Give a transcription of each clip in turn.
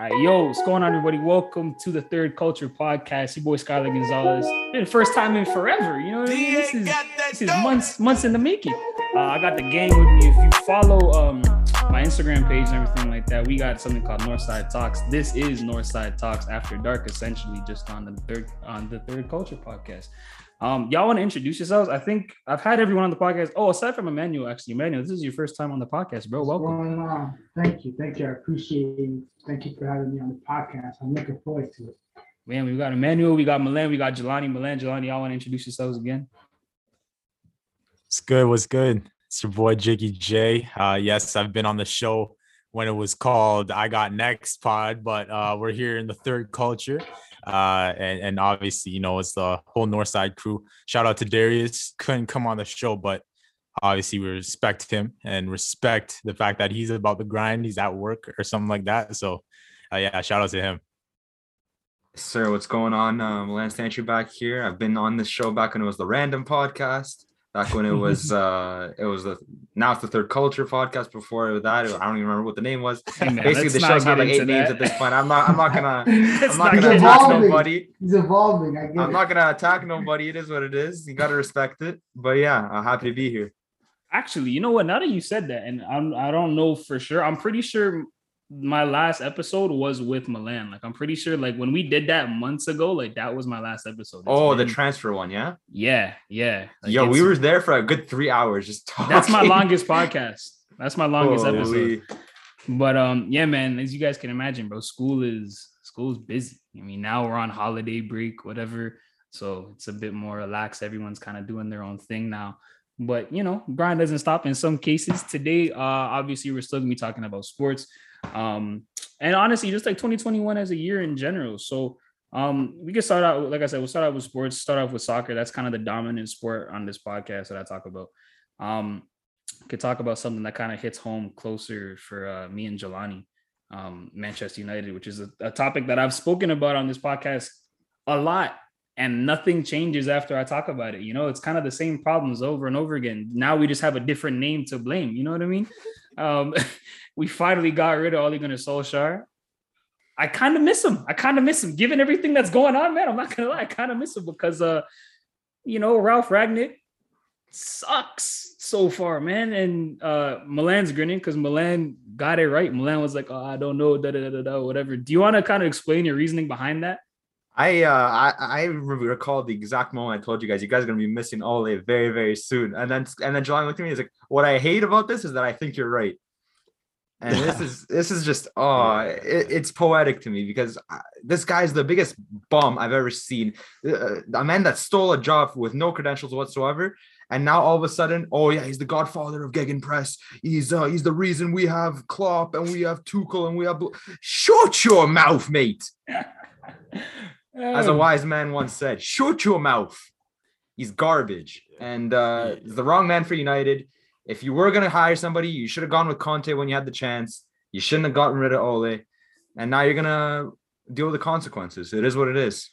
All right, yo, what's going on, everybody? Welcome to the Third Culture Podcast. Your boy Skyler Gonzalez. Been the first time in forever. You know what I mean? This is this is months months in the making. Uh, I got the gang with me. If you follow um my Instagram page and everything like that, we got something called Northside Talks. This is Northside Talks After Dark, essentially, just on the third on the Third Culture Podcast. Um, y'all want to introduce yourselves? I think I've had everyone on the podcast. Oh, aside from Emmanuel, actually, Emmanuel, this is your first time on the podcast, bro. Welcome. going on? Thank you. Thank you. I appreciate you. Thank you for having me on the podcast. I'm looking forward to it. Man, we got Emmanuel, we got Milan, we got Jelani. Milan, Jelani, y'all want to introduce yourselves again? What's good? What's good? It's your boy Jiggy J. Uh, yes, I've been on the show when it was called I Got Next Pod, but uh, we're here in the third culture. Uh, and, and obviously, you know, it's the whole Northside crew. Shout out to Darius. Couldn't come on the show, but obviously we respect him and respect the fact that he's about the grind. He's at work or something like that. So, uh, yeah, shout out to him. Sir, what's going on? Um, Lance Tantry back here. I've been on this show back when it was the Random Podcast. Back when it was, uh, it was the now it's the Third Culture Podcast. Before that, I don't even remember what the name was. Hey, man, Basically, the show's had like into eight names at this point. I'm not. I'm not gonna. Let's I'm not not gonna into attack nobody. He's evolving. I get I'm it. not gonna attack nobody. It is what it is. You gotta respect it. But yeah, I'm happy to be here. Actually, you know what? Now that you said that, and I'm I don't know for sure. I'm pretty sure my last episode was with Milan. Like I'm pretty sure like when we did that months ago, like that was my last episode. It's Oh, the transfer one, yeah. yeah, yeah. Like, Yo, we were there for a good three hours just talking. that's my longest podcast. That's my longest Holy. episode. But um, yeah, man, as you guys can imagine, bro, school is school is busy. I mean, now we're on holiday break, whatever. So it's a bit more relaxed. Everyone's kind of doing their own thing now. But you know, grind doesn't stop in some cases. Today, uh, obviously, we're still gonna be talking about sports. Um, and honestly, just like 2021 as a year in general. So um, we can start out, like I said, we'll start out with sports, start off with soccer. That's kind of the dominant sport on this podcast that I talk about. Um, could talk about something that kind of hits home closer for uh, me and Jelani, um, Manchester United, which is a, a topic that I've spoken about on this podcast a lot, and nothing changes after I talk about it. You know, it's kind of the same problems over and over again. Now we just have a different name to blame. You know what I mean? Um, we finally got rid of Ole Gunnar Solskjaer. I kind of miss him. I kind of miss him, given everything that's going on, man. I'm not gonna lie, I kind of miss him because, uh, you know, Ralf Rangnick sucks so far, man. And uh Milan's grinning because Milan got it right. Milan was like, oh, I don't know, da da da da whatever. Do you want to kind of explain your reasoning behind that? I uh I, I recall the exact moment I told you guys you guys are gonna be missing Ole very very soon. And then and then July looked at me and he's like what I hate about this is that I think you're right. And this is this is just oh it, it's poetic to me because I, this guy's the biggest bum I've ever seen. Uh, a man that stole a job with no credentials whatsoever. And now all of a sudden oh yeah he's the godfather of Gegenpress. He's uh he's the reason we have Klopp and we have Tuchel and we have shut your mouth mate as a Oh, wise man once said, shut your mouth. He's garbage. And uh, he's the wrong man for United. If you were going to hire somebody, you should have gone with Conte when you had the chance. You shouldn't have gotten rid of Ole. And now you're going to deal with the consequences. It is what it is.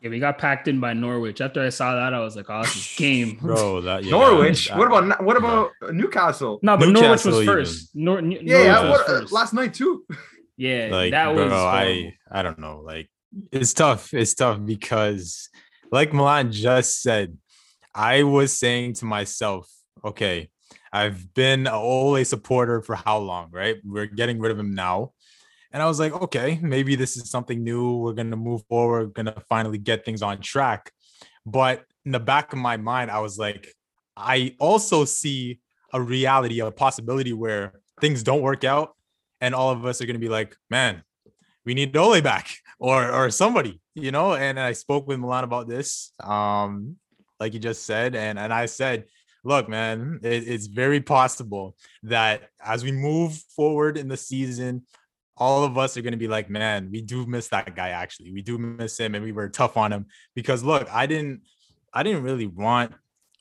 yeah, we got packed in by Norwich. After I saw that, I was like, oh, this is game. Bro, that yeah, Norwich. that- what about what about Newcastle? No, but Norwich was even. first. Nor- N- Yeah, yeah. Was What, uh, first. last night too. yeah, like that bro, was. horrible. I I don't know. Like it's tough. It's tough because, like Milan just said, I was saying to myself, okay, I've been a Ole supporter for how long, right? We're getting rid of him now. And I was like, okay, maybe this is something new. We're gonna move forward, We're gonna finally get things on track. But in the back of my mind, I was like, I also see a reality, a possibility where things don't work out, and all of us are gonna be like, man, we need Ole back or or somebody, you know. And I spoke with Milan about this, um, like you just said, and and I said, look, man, it- it's very possible that as we move forward in the season, all of us are going to be like, man, we do miss that guy. Actually, we do miss him, and we were tough on him because look, I didn't, I didn't really want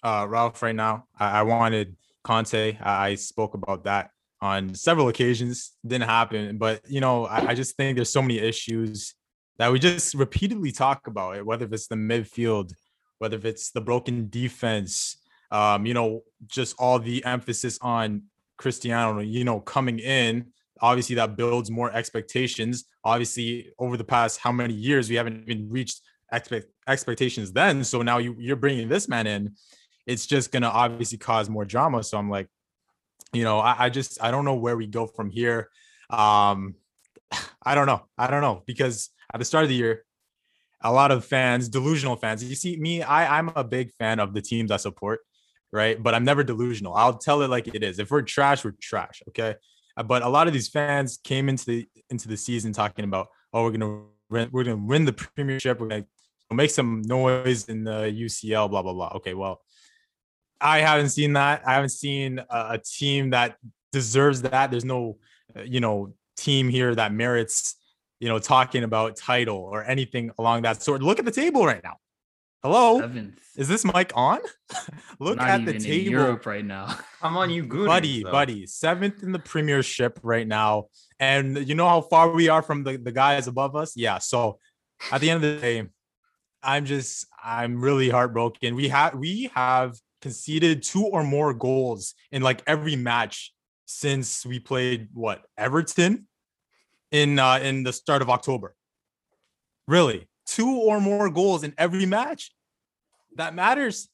uh, Ralf right now. I, I wanted Conte. I, I spoke about that on several occasions. Didn't happen, but you know, I, I just think there's so many issues that we just repeatedly talk about it, whether if it's the midfield, whether if it's the broken defense, um, you know, just all the emphasis on Cristiano, you know, coming in Obviously, that builds more expectations. Obviously, over the past how many years we haven't even reached expect expectations then. So now you you're bringing this man in. It's just gonna obviously cause more drama. So I'm like, you know, I, I just I don't know where we go from here. Um, I don't know. I don't know because at the start of the year, a lot of fans, delusional fans. You see, me, I I'm a big fan of the teams I support, right? But I'm never delusional. I'll tell it like it is. If we're trash, we're trash. Okay. Uh, But a lot of these fans came into the into the season talking about, oh, we're gonna we're gonna win the premiership. We're gonna make some noise in the UCL. Blah blah blah. Okay, well, I haven't seen that. I haven't seen a, a team that deserves that. There's no, uh, you know, team here that merits, you know, talking about title or anything along that sort. Look at the table right now. Hello, Seventh. is this mic on? Look Not at the even in table, Europe right now. Come on, you good buddy, buddy. Seventh in the Premiership right now, and you know how far we are from the the guys above us. Yeah, so at the end of the day, I'm just I'm really heartbroken. We have we have conceded two or more goals in like every match since we played what Everton in uh in the start of October. Really, two or more goals in every match. That matters.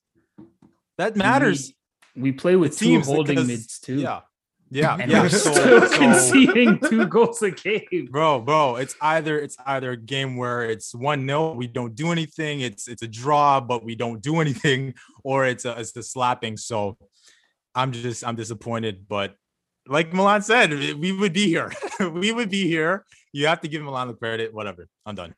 That matters. We, we play with two holding because- mids too. Yeah. Yeah. And yeah. So- still so- conceding two goals a game. bro bro it's either it's either a game where it's one nil we don't do anything it's it's a draw but we don't do anything or it's a it's the slapping so i'm just i'm disappointed but like milan said we would be here we would be here you have to give milan the credit whatever i'm done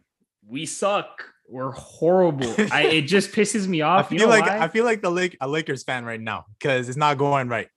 We suck. We're horrible. I, it just pisses me off. i feel you know like why? i feel like the lake a lakers fan right now because it's not going right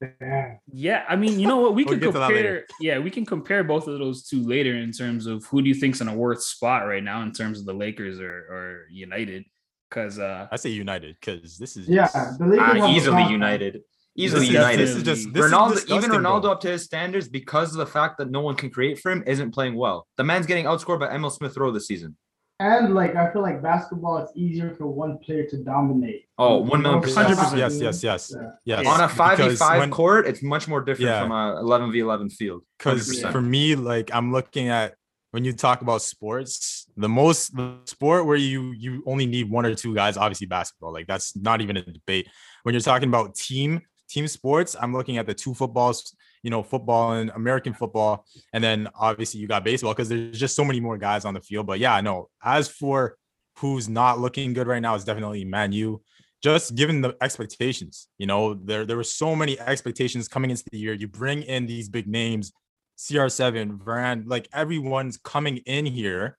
Yeah. Yeah, I mean, you know what? We We'll can get to that later. compare. Yeah, we can compare both of those two later in terms of who do you think's in a worse spot right now in terms of the Lakers or, or United? Because uh, i say united because this is Yeah. just- The Lakers have a easily problem. United. Easily is, United. this is just this Ronaldo, is even Ronaldo bro. up to his standards because of the fact that no one can create for him isn't playing well. The man's getting outscored by Emile Smith Rowe this season. And like I feel like basketball, it's easier for one player to dominate. Oh, one million percent. 100%. Yes, yes, yes. Yeah. yes On a five v five court, it's much more different Yeah. from a eleven v eleven field. because for me like i'm looking at when you talk about sports the most the sport where you you only need one or two guys obviously basketball like that's not even a debate when you're talking about team team sports i'm looking at the two footballs you know football and american football and then obviously you got baseball because there's just so many more guys on the field but yeah no as for who's not looking good right now is definitely man u just given the expectations you know there there were so many expectations coming into the year you bring in these big names CR7, Varane, like everyone's coming in here.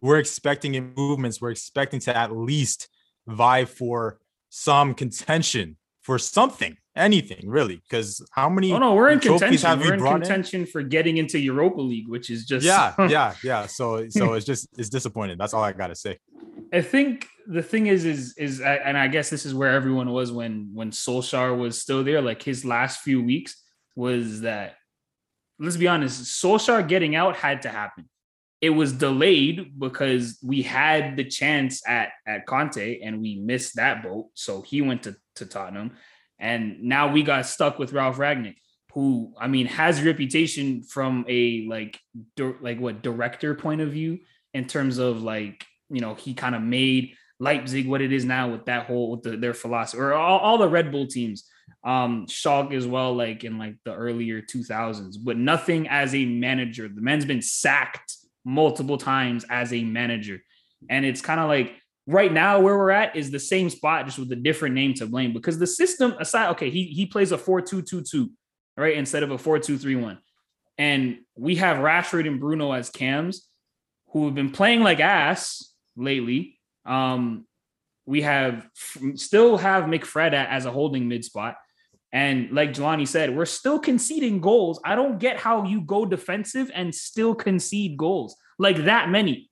We're expecting improvements. We're expecting to at least vie for some contention for something, anything really. Because how many? oh no, we're in contention. We're in brought in? contention for getting into Europa League, which is just Yeah, yeah, yeah. So, so it's just it's disappointing. That's all I gotta say. I think the thing is, is, is, and I guess this is where everyone was when when Solskjaer was still there. Like his last few weeks was that. Let's be honest, Solskjaer getting out had to happen. It was delayed because we had the chance at at Conte and we missed that boat. So he went to to Tottenham, and now we got stuck with Ralf Rangnick, who I mean has reputation from a like like what director point of view in terms of like you know he kind of made Leipzig what it is now with that whole with the, their philosophy or all, all the Red Bull teams. Um Schalke as well like in like the earlier 2000s but nothing as a manager. The man's been sacked multiple times as a manager. And it's kind of like right now where we're at is the same spot just with a different name to blame because the system aside okay he he plays a 4-2-2-2 right instead of a 4-2-3-1 and we have Rashford and Bruno as cams who have been playing like ass lately um we have still have McFred as a holding mid spot. And like Jelani said, we're still conceding goals. I don't get how you go defensive and still concede goals like that many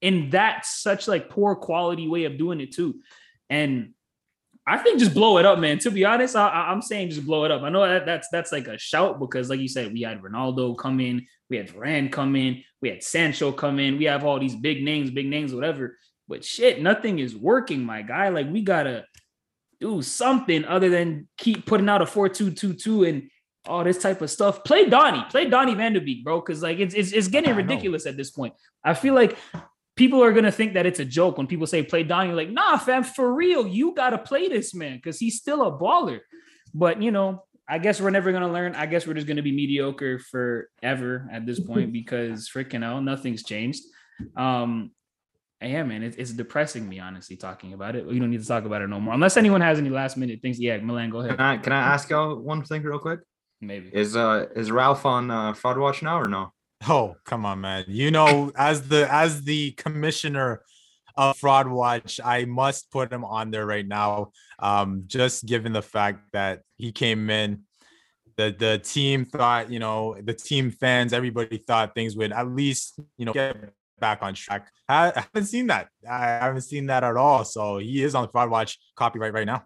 in that such like poor quality way of doing it too. And I think just blow it up, man. To be honest, I, I'm saying just blow it up. I know that that's that's like a shout because, like you said, we had Ronaldo come in, we had Varane come in, we had Sancho come in, we have all these big names, big names, whatever. But shit, nothing is working, my guy. Like we gotta do something other than keep putting out a four two two two and all this type of stuff. Play Donny, play Donny Van de Beek, bro, because like it's, it's it's getting ridiculous at this point. I feel like people are gonna think that it's a joke when people say play Donny. Like, nah, fam, for real, you gotta play this man because he's still a baller. But you know, I guess we're never gonna learn. I guess we're just gonna be mediocre forever at this point because freaking hell, nothing's changed. Um, and yeah, man, it, it's depressing me honestly talking about it. We don't need to talk about it no more, unless anyone has any last minute things. Yeah, Milan, go ahead. Can ahead. I can I ask y'all one thing real quick? Maybe. Is uh is Ralf on uh, fraud watch now or no? Oh, come on, man. You know, as the as the commissioner of Fraud Watch, I must put him on there right now. Um, just given the fact that he came in, the the team thought, you know, the team fans, everybody thought things would at least, you know, get back on track. I, I haven't seen that. I haven't seen that at all. So he is on the Fraud Watch copyright right now.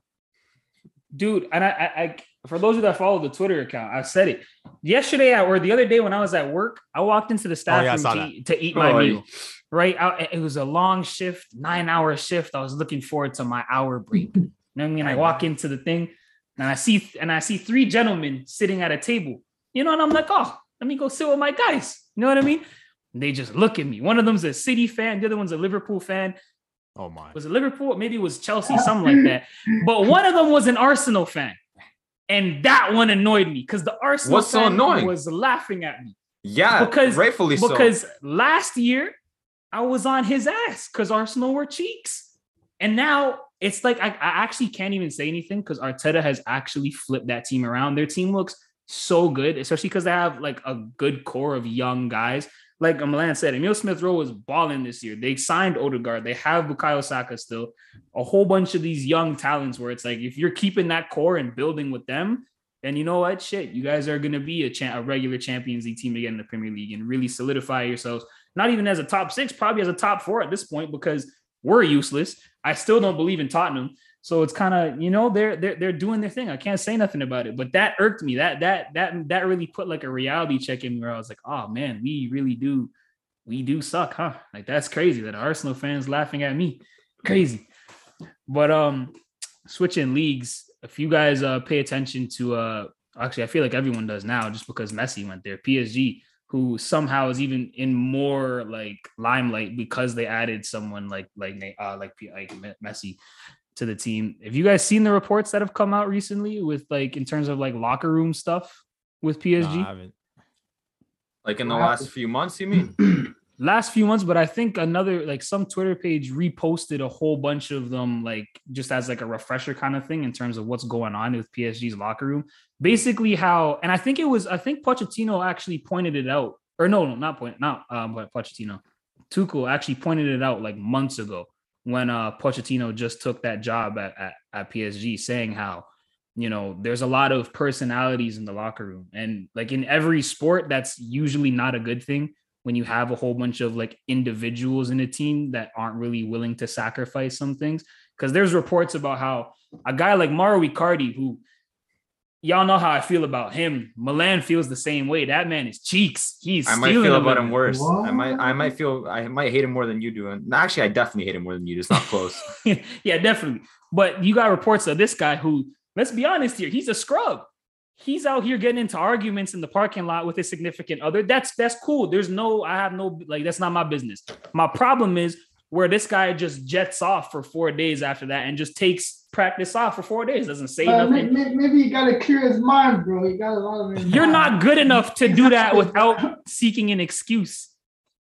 Dude and I, I i for those of that follow the twitter account i said it. Yesterday or the other day when i was at work i walked into the staff Oh, yeah, room to, eat- to eat my Oh, meal right? I, it was a long shift nine hour shift. I was looking forward to my hour break. You know what i mean? I walk into the thing and i see and i see three gentlemen sitting at a table. You know and i'm like oh let me go sit with my guys. You know what i mean? They just look at me. One of them's a city fan the other one's a liverpool fan Oh my. was it Liverpool? Maybe it was Chelsea, something like that. But one of them was an Arsenal fan. And that one annoyed me because the Arsenal What's so fan annoying? was laughing at me. Yeah, Because- rightfully so. Because last year I was on his ass because Arsenal were cheeks. And now it's like I, I actually can't even say anything because Arteta has actually flipped that team around. Their team looks so good, especially because they have like a good core of young guys. Like Milan said, Emile Smith Rowe was balling this year. They signed Odegaard. They have Bukayo Saka still. A whole bunch of these young talents where it's like if you're keeping that core and building with them, then you know what? Shit, you guys are going to be a, cha- a regular Champions League team again in the Premier League and really solidify yourselves. Not even as a top six, probably as a top four at this point because we're useless. I still don't believe in Tottenham. So it's kind of, you know, they're they're they're doing their thing. I can't say nothing about it. But that irked me. That that that that really put like a reality check in me where I was like, oh man, we really do, we do suck, huh? Like that's crazy that Arsenal fans laughing at me. Crazy. But um switching leagues, if you guys uh pay attention to uh actually I feel like everyone does now just because Messi went there. PSG who somehow is even in more like limelight because they added someone like like uh like like Messi to the team. Have you guys seen the reports that have come out recently with like in terms of like locker room stuff with No, PSG? I haven't. like in the Wow. last few months, you mean? last few months, but I think another like some Twitter page reposted a whole bunch of them, like just as like a refresher kind of thing in terms of what's going on with PSG's locker room. Basically, how and I think it was I think Pochettino actually pointed it out, or no, no, not point, not um, but Pochettino, Tuchel actually pointed it out like months ago when uh Pochettino just took that job at at, at PSG, saying how you know there's a lot of personalities in the locker room and like in every sport that's usually not a good thing when you have a whole bunch of like individuals in a team that aren't really willing to sacrifice some things. Because there's reports about how a guy like Mauro Icardi, who y'all know how I feel about him, Milan feels the same way. That man is cheeks. He's I might feel about in him there. worse. I might I might feel I might hate him more than you do. And actually, I definitely hate him more than you. do. It's not close. yeah, definitely. But you got reports of this guy who, let's be honest here, he's a scrub. He's out here getting into arguments in the parking lot with his significant other. That's that's cool. There's no, I have no like that's not my business. My problem is where this guy just jets off for four days after that and just takes practice off for four days, doesn't say Uh, nothing. may- maybe he got to clear his mind, bro. He got a lot of. You're not good enough to do that without seeking an excuse.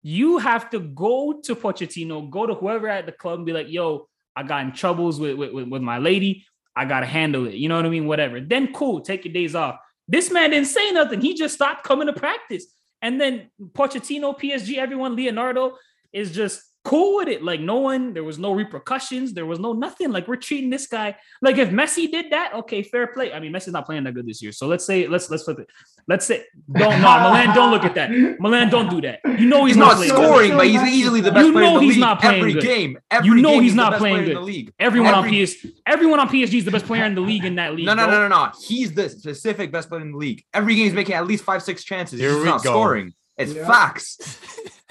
You have to go to Pochettino, go to whoever at the club and be like, yo, I got in troubles with, with, with, with my lady. I got to handle it. You know what I mean? Whatever. Then cool, take your days off. This man didn't say nothing. He just stopped coming to practice. And then Pochettino, PSG, everyone, Leonardo is just cool with it. Like no one, there was no repercussions. There was no nothing. Like we're treating this guy like if Messi did that, okay, fair play. I mean, Messi's not playing that good this year. So let's say let's let's flip it. Let's say don't no Milan, don't look at that. Milan, don't do that. You know he's, He's not playing scoring, good. but he's easily the best You player in know the he's league. not playing every good. game. Every You know game, he's the not best playing good. in the league. Everyone on Every- PS, everyone on PSG is the best player in the league in that league. No, no, bro. no, no, no. He's the specific best player in the league. Every game he's making at least five, six chances. Here he's we not go. scoring. It's Yeah. facts.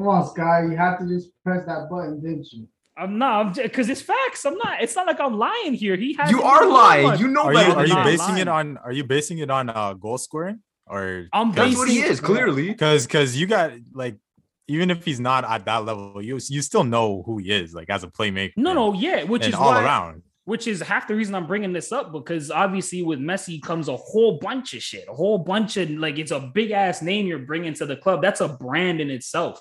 Come on, Sky. You have to just press that button, didn't you? I'm not because it's facts. I'm not. It's not like I'm lying here. He has. You are lying. You know Are better you are you basing lying. it on are you basing it on uh goal scoring or I'm That's what he basing- is, clearly. because because you got like even if he's not at that level, you you still know who he is like as a playmaker. No, no, yeah, which is all why, around. which is half the reason I'm bringing this up because obviously with Messi comes a whole bunch of shit, a whole bunch of like it's a big ass name you're bringing to the club. That's a brand in itself.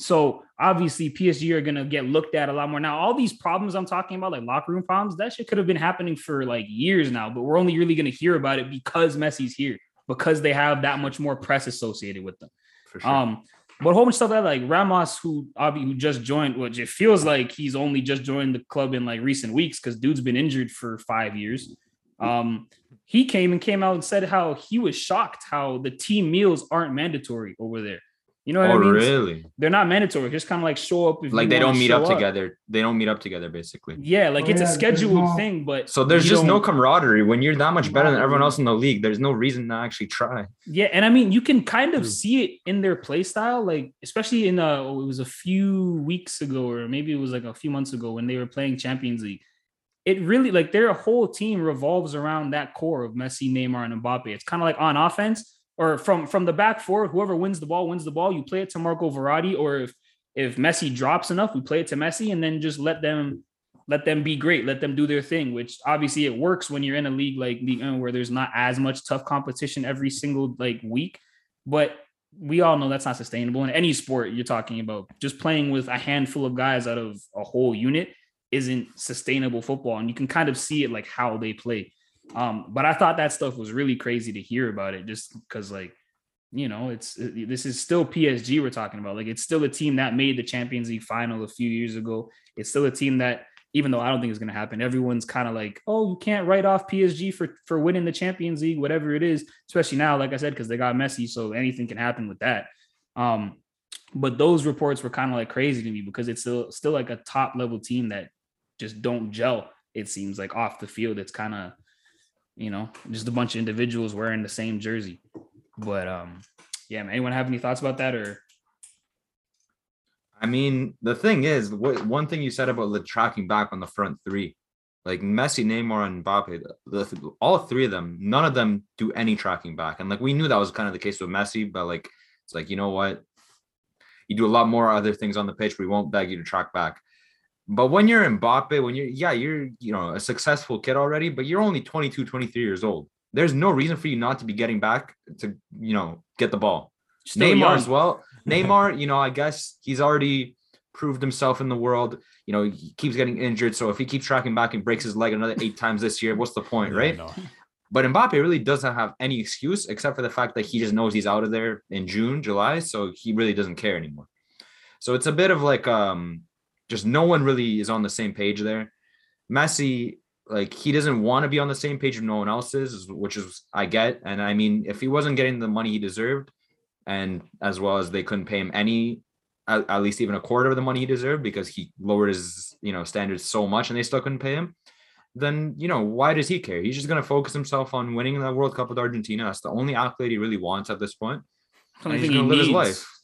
So obviously PSG are gonna get looked at a lot more now. All these problems I'm talking about, like locker room problems, that shit could have been happening for like years now, but we're only really gonna hear about it because Messi's here because they have that much more press associated with them. For sure. Um, but a whole bunch of stuff that like Ramos, who obviously who just joined, which it feels like he's only just joined the club in like recent weeks because dude's been injured for five years. Um, he came and came out and said how he was shocked how the team meals aren't mandatory over there. You know what oh, I mean? really? They're not mandatory. Just kind of like show up if Like they don't meet show up together. They don't meet up together, basically. Yeah, like Oh, it's a yeah, there's scheduled no- thing, but So there's just no don't- camaraderie when you're that much better than everyone else in the league. There's no reason to actually try. Yeah, and I mean you can kind of see it in their play style, like especially in uh it was a few weeks ago, or maybe it was like a few months ago when they were playing Champions League. It really like their whole team revolves around that core of Messi, Neymar, and Mbappe. It's kind of like on offense or from from the back four, whoever wins the ball wins the ball. You play it to Marco Verratti, or if if Messi drops enough, we play it to Messi, and then just let them let them be great, let them do their thing. Which obviously it works when you're in a league like One uh, where there's not as much tough competition every single like week. But we all know that's not sustainable in any sport you're talking about. Just playing with a handful of guys out of a whole unit isn't sustainable football, and you can kind of see it like how they play. Um, but I thought that stuff was really crazy to hear about it, just because like you know it's this is still PSG we're talking about. Like it's still a team that made the Champions League final a few years ago. It's still a team that even though I don't think it's going to happen, everyone's kind of like, oh, you can't write off PSG for for winning the Champions League, whatever it is. Especially now, like I said, because they got Messi, so anything can happen with that. Um, but those reports were kind of like crazy to me because it's still still like a top level team that just don't gel. It seems like off the field, it's kind of you know just a bunch of individuals wearing the same jersey. But um, yeah, man. Anyone have any thoughts about that or? I mean, the thing is, what one thing you said about the tracking back on the front three, like Messi, Neymar, and Mbappe, the, the, all three of them, none of them do any tracking back. And like we knew that was kind of the case with Messi, but like it's like you know what, you do a lot more other things on the pitch. We won't beg you to track back. But when you're Mbappe, when you're yeah, you're you know a successful kid already, but you're only 22, 23 years old. There's no reason for you not to be getting back to you know get the ball. Still Neymar young. as well. Neymar, you know, I guess he's already proved himself in the world. You know, he keeps getting injured. So if he keeps tracking back and breaks his leg another eight times this year, what's the point, Yeah, right? no. But Mbappe really doesn't have any excuse except for the fact that he just knows he's out of there in June, July. So he really doesn't care anymore. So it's a bit of like um just no one really is on the same page there. Messi, like he doesn't want to be on the same page with no one else is, which is I get. And I mean, if he wasn't getting the money he deserved, and as well as they couldn't pay him any at, at least even a quarter of the money he deserved because he lowered his you know standards so much and they still couldn't pay him then you know why does he care he's just going to focus himself on winning the world cup with argentina that's the only accolade he really wants at this point Only and he's thing he going to live his life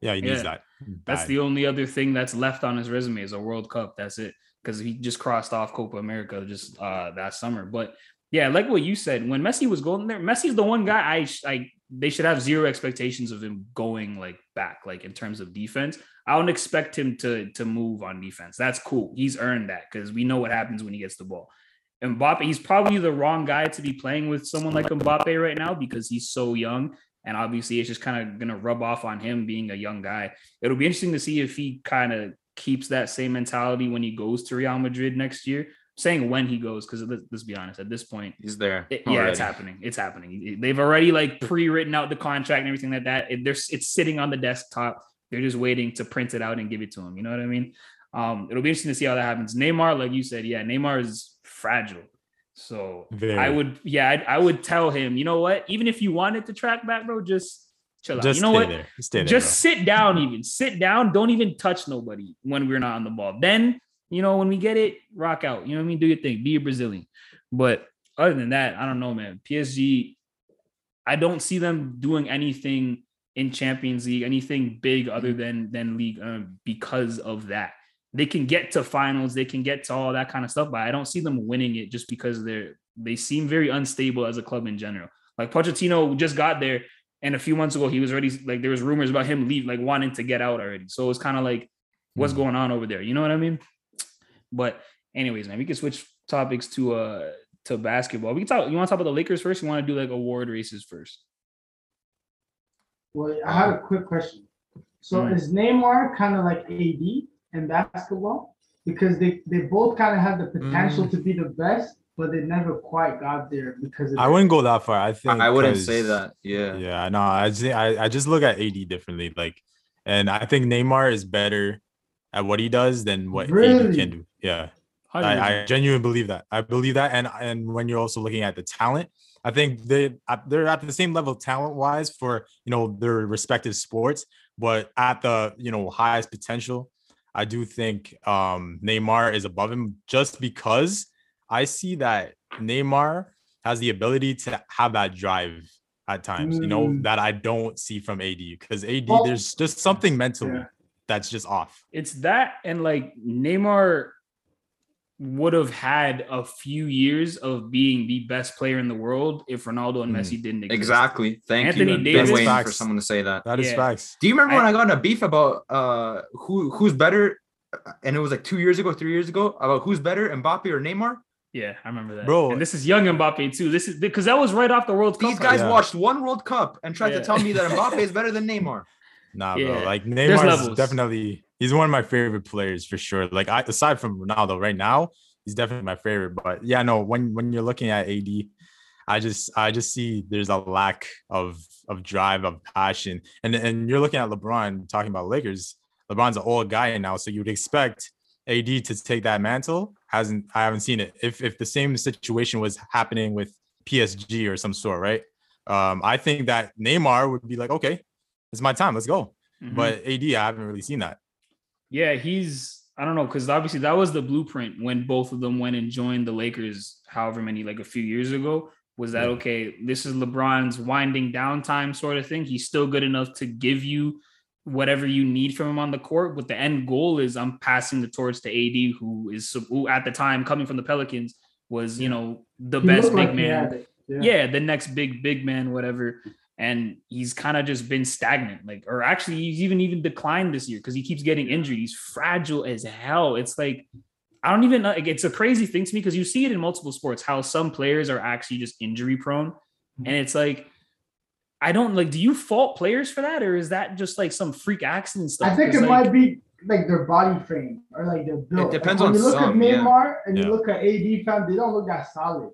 Yeah, he needs Yeah. that. That's the only other thing that's left on his resume is a World Cup. That's it. Because he just crossed off Copa America just uh that summer. But yeah, like what you said, when Messi was going there, Messi's the one guy I I they should have zero expectations of him going like back, like in terms of defense. I don't expect him to to move on defense. That's cool. He's earned that because we know what happens when he gets the ball. And Mbappe, he's probably the wrong guy to be playing with someone like Mbappe right now because he's so young. And obviously, it's just kind of going to rub off on him being a young guy. It'll be interesting to see if he kind of keeps that same mentality when he goes to Real Madrid next year. I'm saying when he goes, because let's, let's be honest, at this point, he's there it- yeah, it's happening. It's happening. They've already like pre-written out the contract and everything like that. It, there's it's sitting on the desktop. They're just waiting to print it out and give it to him. You know what I mean? Um, it'll be interesting to see how that happens. Neymar, like you said, yeah, Neymar is fragile. So I would, yeah, I, I would tell him, you know what? Even if you wanted to track back, bro, just chill out. Just you know what? there. Stay there. just sit down even sit down don't even touch nobody when we're not on the ball then you know when we get it rock out you know what i mean do your thing be a brazilian but other than that i don't know man psg i don't see them doing anything in champions league anything big other than than league um, because of that they can get to finals, they can get to all that kind of stuff, but I don't see them winning it just because they're they seem very unstable as a club in general. Like Pochettino just got there, and a few months ago he was already like there was rumors about him leave, like wanting to get out already. So it's kind of like what's Mhm. going on over there. You know what I mean? But anyways, man, we can switch topics to uh to basketball. We can talk. You want to talk about the Lakers first? You want to do like award races first? Well, I have a quick question. So Mm. is Neymar kind of like AD in basketball? Because they, they both kind of have the potential Mm. to be the best, but they never quite got there because of I wouldn't go that far. I think I wouldn't say that. Yeah. Yeah, no, I just I, I just look at AD differently. Like, and I think Neymar is better at what he does than what AD can do. Yeah. I, 100%. I genuinely believe that. I believe that, and and when you're also looking at the talent, I think they they're at the same level talent wise for you know their respective sports, but at the you know highest potential, I do think um Neymar is above him just because I see that Neymar has the ability to have that drive at times, you know, Mm. that I don't see from AD because AD Well, there's just something mentally yeah. that's just off. it's that and like Neymar would have had a few years of being the best player in the world if Ronaldo and Mm. Messi didn't exist. Exactly. Thank Anthony you. Davis- been waiting for someone to say that. That is Yeah. facts. Do you remember when I- I got in a beef about uh who who's better? And it was like two years ago, three years ago, about who's better, Mbappe or Neymar? Yeah, I remember that. Bro. and this is young Mbappe too. This is because that was right off the World Cup. These guys Yeah. watched one World Cup and tried Yeah. to tell me that Mbappe is better than Neymar. Nah, Yeah. bro. Like Neymar is definitely he's one of my favorite players for sure. Like I, aside from Ronaldo, right now he's definitely my favorite. But yeah, no, when when you're looking at AD, I just I just see there's a lack of of drive, of passion, and and you're looking at LeBron talking about Lakers. LeBron's an old guy now, so you'd expect AD to take that mantle. Hasn't I haven't seen it. If if the same situation was happening with PSG or some sort, right? Um, I think that Neymar would be like, okay, it's my time, let's go. Mhm. But AD, I haven't really seen that. Yeah, he's I don't know because obviously that was the blueprint when both of them went and joined the Lakers. However many like a few years ago. Was that Yeah. okay? This is LeBron's winding down time sort of thing. He's still good enough to give you whatever you need from him on the court. But the end goal is I'm passing the torch to AD, who is who at the time coming from the Pelicans was you know the He best big like man. Yeah. yeah, the next big big man, whatever. And he's kind of just been stagnant, like, or actually, he's even even declined this year because he keeps getting injured. He's fragile as hell. It's like I don't even know. Like, it's a crazy thing to me because you see it in multiple sports how some players are actually just injury prone, mm-hmm. and it's like I don't like. Do you fault players for that, or is that just like some freak accident stuff? I think it like, might be like their body frame or like their build. depends like, on when you look some, at yeah. And Yeah. you look at AD fam, they don't look that solid.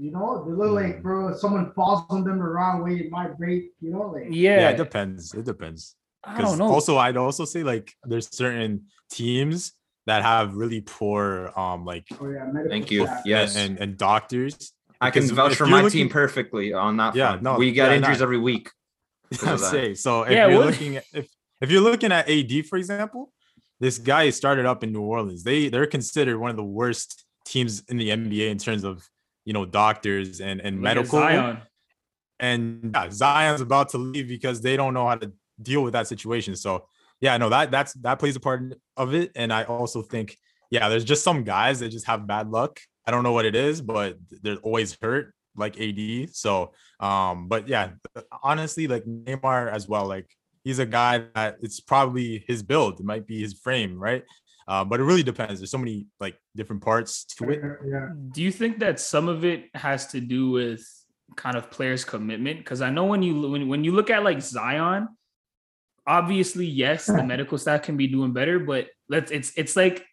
You know, they look like bro, if someone falls on them the wrong way, it might break. You know, like Yeah, Yeah, it depends. It depends. I Because don't know. also, I'd also say like there's certain teams that have really poor um like oh yeah, medical Thank you. staff. Yes. and, and, and doctors. I can vouch for my looking- team perfectly on that. Yeah, front. no, we get yeah, injuries no. every week. I say so. If Yeah, you're what- looking at if if you're looking at AD for example, this guy started up in New Orleans. They they're considered one of the worst teams in the NBA in terms of you know doctors and and Look medical. Zion. and yeah, Zion's about to leave because they don't know how to deal with that situation. So yeah, no, that that's that plays a part of it. And I also think, yeah, there's just some guys that just have bad luck. I don't know what it is, but they're always hurt, like AD. So um, but yeah, honestly, like Neymar as well, like he's a guy that it's probably his build, it might be his frame, right? Uh, but it really depends. There's so many like different parts to it. Yeah. Do you think that some of it has to do with kind of players' commitment? Because I know when you when, when you look at like Zion, obviously yes, the medical staff can be doing better, but let's it's it's like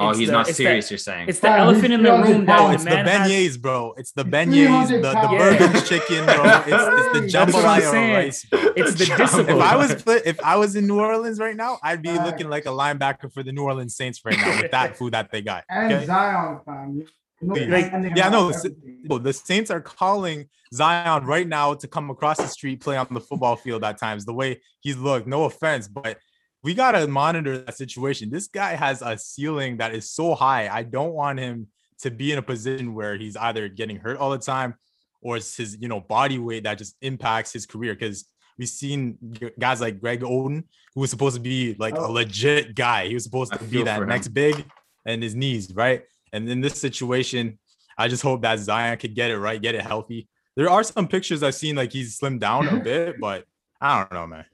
Oh, It's he's the- not serious. that- you're saying. it's the Wow, elephant in the room that pounds. Oh, it's the man has- beignets, bro. It's the It's beignets, the, the pounds. Bergen's chicken, bro. It's, it's the That's what I'm jambalaya rice, bro. It's the discipline. If. I was if I was in New Orleans right now, I'd be Right. looking like a linebacker for the New Orleans Saints right now with that food that they got. And Okay? Zion fam. Know, Like, yeah, no, everything. The Saints are calling Zion right now to come across the street, play on the football field at times. The way he's looked, no offense, but we gotta monitor that situation. This guy has a ceiling that is so high. I don't want him to be in a position where he's either getting hurt all the time or it's his, you know, body weight that just impacts his career. Because we've seen guys like Greg Oden, who was supposed to be like a Oh. legit guy. He was supposed I to be that next big and his knees, right? And in this situation, I just hope that Zion could get it right, get it healthy. There are some pictures I've seen like he's slimmed down a bit, but I don't know, man.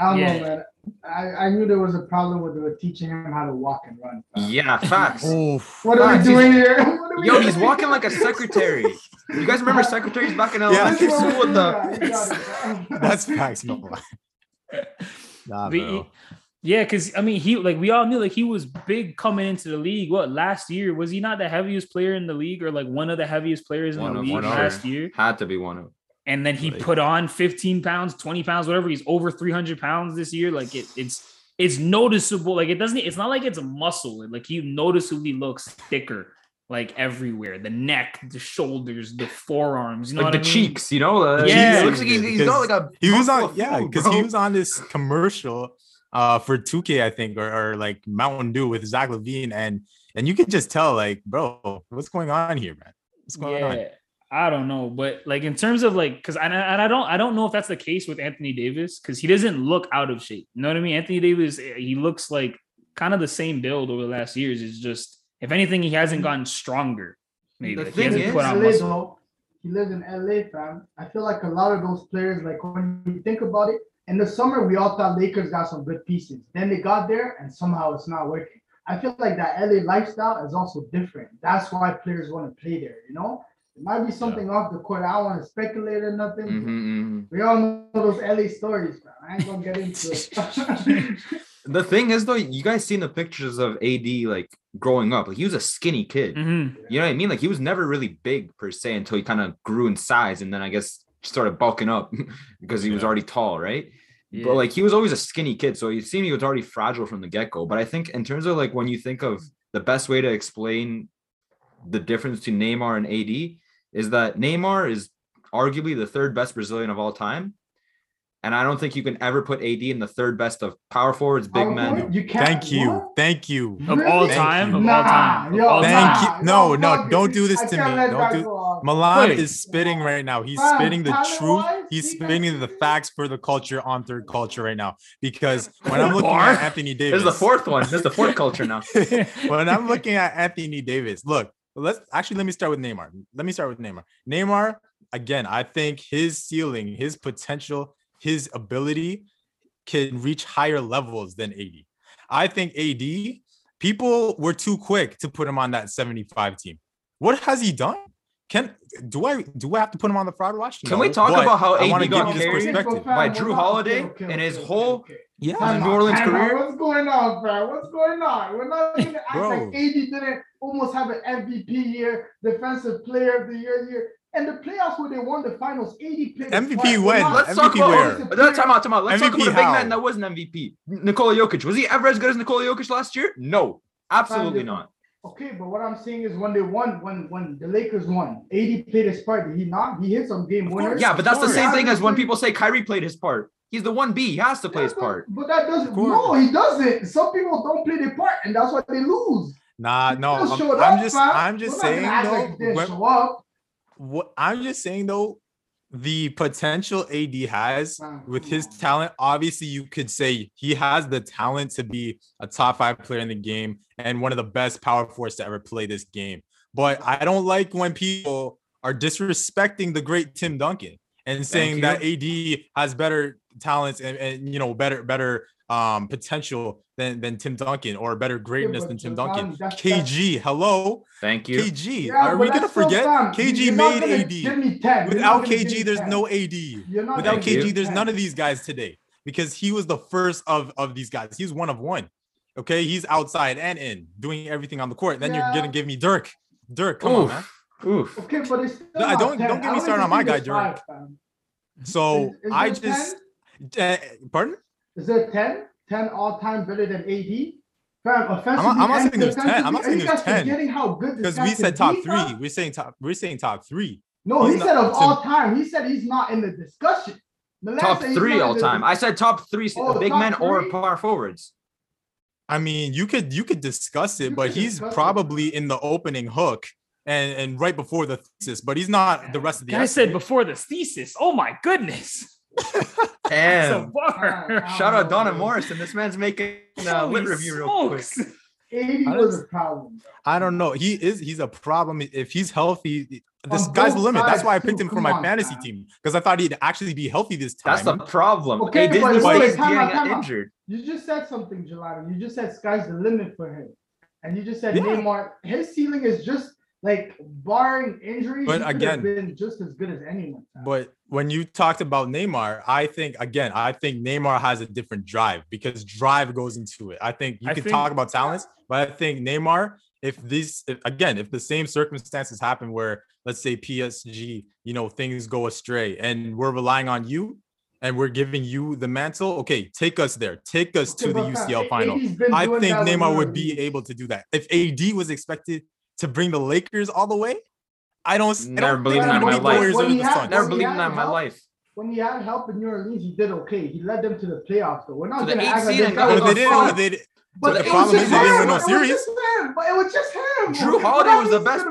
I don't Yeah. know, man. I, I knew there was a problem with they teaching him how to walk and run. Yeah, facts. Oh, What are we doing here? We Yo, he's walking like a secretary. You guys remember secretaries back in elementary This is what school with the do, yeah, you got it, bro. that's facts, no. Nah, bro. yeah, because I mean, he like we all knew like he was big coming into the league. What last year was he not the heaviest player in the league or like one of the heaviest players in One the of- league last year? had to be one of. And then he Like- put on 15 pounds, 20 pounds, whatever. He's over 300 pounds this year. Like it, it's it's noticeable. Like it doesn't. It's not like it's a muscle. Like he noticeably looks thicker. Like everywhere, the neck, the shoulders, the forearms. You know Like what the I mean? cheeks, you know? Uh, Yeah. He looks like he's, he's got like a. he was on yeah because he was on this commercial uh for 2k i think or, or like mountain dew with zach lavine and and you could just tell like bro what's going on here man what's going on Yeah, I don't know, but like in terms of like, because I- and I don't I don't know if that's the case with Anthony Davis because he doesn't look out of shape. You know what I mean? Anthony Davis, eh, he looks like kind of the same build over the last years. It's just if anything, he hasn't gotten stronger. Maybe The like, he thing hasn't is- put on LA muscle. though, he lives in LA, fam. I feel like a lot of those players, like when you think about it, in the summer we all thought Lakers got some good pieces. Then they got there and somehow it's not working. I feel like that LA lifestyle is also different. That's why players want to play there. You know, it might be something off the court. I don't want to speculate or nothing. Mhm, mhm. We all know those LA stories, fam. I ain't gonna get into it. The thing is, though, you guys seen the pictures of AD like growing up. Like he was a skinny kid. Mhm. You know what I mean? Like he was never really big per se until he kind of grew in size, and then I guess started bulking up because he was already tall, right? Yeah. But like he was always a skinny kid, so you see he was already fragile from the get go. But I think in terms of like when you think of the best way to explain the difference between Neymar and AD is that Neymar is arguably the third best Brazilian of all time. And I don't think you can ever put AD in the third best of power forwards, big Power men. You can't. thank you what? thank you of all Really? Thank time, you. of Nah, all time, yo, all Thank time. you. No, yo, no, fuck don't do this I to me. Don't do- go. Milan Wait. is spitting right now. He's Fam, spitting the truth. talent-wise, He's he spitting the facts for the culture on third culture right now. Because when I'm looking at Anthony This Davis, is the fourth one. This is the fourth culture now. when I'm looking at Anthony Davis, look, let's actually let me start with Neymar. Let me start with Neymar. Neymar, again, I think his ceiling, his potential, his ability can reach higher levels than AD. I think AD, people were too quick to put him on that 75 team. What has he done? Can do I do I have to put him on the fraud watch? Can we talk about how I want to AD got give you this carried perspective. By Drew. Holiday Okay, okay, and his okay, whole- okay. Yeah, Time New out, Orleans time out. career? What's going on, fam? What's going on? We're not gonna act Bro. like AD didn't almost have an MVP year, defensive player of the year year. And the playoffs where they won the finals, AD played. his MVP part. When? Let's MVP talk about where? No, time out, time out. Let's talk MVP about a big how? man that wasn't MVP. Nikola Jokic. Was he ever as good as Nikola Jokic last year? No, absolutely not. Okay, but what I'm saying is when they won, when when the Lakers won, AD played his part. Did he not? He hit some game winners. Yeah, but that's the same thing as when people say Kyrie played his part. He's the one B. He has to play his Yeah, but- part. But that doesn't. No, he doesn't. Some people don't play their part, and that's why they lose. Nah, no, I'm, showed I'm up, just fam. I'm just We're saying act like though. when- what I'm just saying though, the potential AD has Man, with come his talent, obviously you could say he has the talent to be a top five player in the game and one of the best power forwards to ever play this game. But I don't like when people are disrespecting the great Tim Duncan and saying that AD has better talents and, and you know better better um potential than than Tim Duncan or better greatness but than Tim Javon, Duncan. that's- KG, hello. Thank you. KG. Yeah, Are we gonna forget? fam. KG You're made AD. Give me 10. You're not Without KG, there's 10. no AD. Without KG, me there's none of these guys today because he was the first of of these guys. He's one of one. Okay, he's outside and in doing everything on the court. Then you're gonna give me Dirk. Dirk, come on, man. Oof. Okay, but it's still No, I don't- 10. don't get me started on my guy, Dirk. five. So Is- is I there just, uh, pardon. Is there 10? 10 all time better than AD? Fam, offensively. I'm not saying there's 10. I'm not saying are you there's guys 10. forgetting how good this Because we said top be, three. fam? We're saying top. We're saying top three. No, He's he not- said of to- all time. He said he's not in the discussion. Milan Top three not in all the time. I said top three Oh, big top men or three? power forwards. I mean, you could you could discuss it, You but he's discuss it. probably in the opening hook and and right before the thesis, but he's not the rest of the. I said before this thesis. Oh my goodness. It's a Damn. bar. Uh, Shout out Donna Oh, Morrison. This man's making a lit Holy review real quick. 80 I was don't- a problem. I don't know. He is. He's a problem. If he's healthy, this On sky's the limit. That's why I too. picked him for Come my on, fantasy man. team because I thought he'd actually be healthy this time. That's the problem. Okay, Okay, but Disney wait, is time out, getting time out. injured. You just said something, Gelato. You just said sky's the limit for him. And you just said Yeah. Neymar, his ceiling is just like barring injuries. But he could again- have been just as good as anyone. But when you talked about Neymar, I think again, I think Neymar has a different drive because drive goes into it. I think you I can think- talk about talents, but I think Neymar, if these if, again, if the same circumstances happen where let's say PSG, you know, things go astray and we're relying on you and we're giving you the mantle, okay, take us there, take us to the UCL final. I think Neymar would be able to do that. If AD was expected to bring the Lakers all the way, I don't. I Never don't believed that in my life. Warriors When over he the had- Never Well, believed in that in my life. When he had help in New Orleans, he did okay. He led them to the playoffs, though. We're not To the gonna act like seed this and was But But they didn't. fire. But they, the it was problem just is they didn't him. win no series. But it was just him. Jrue Holiday was the best.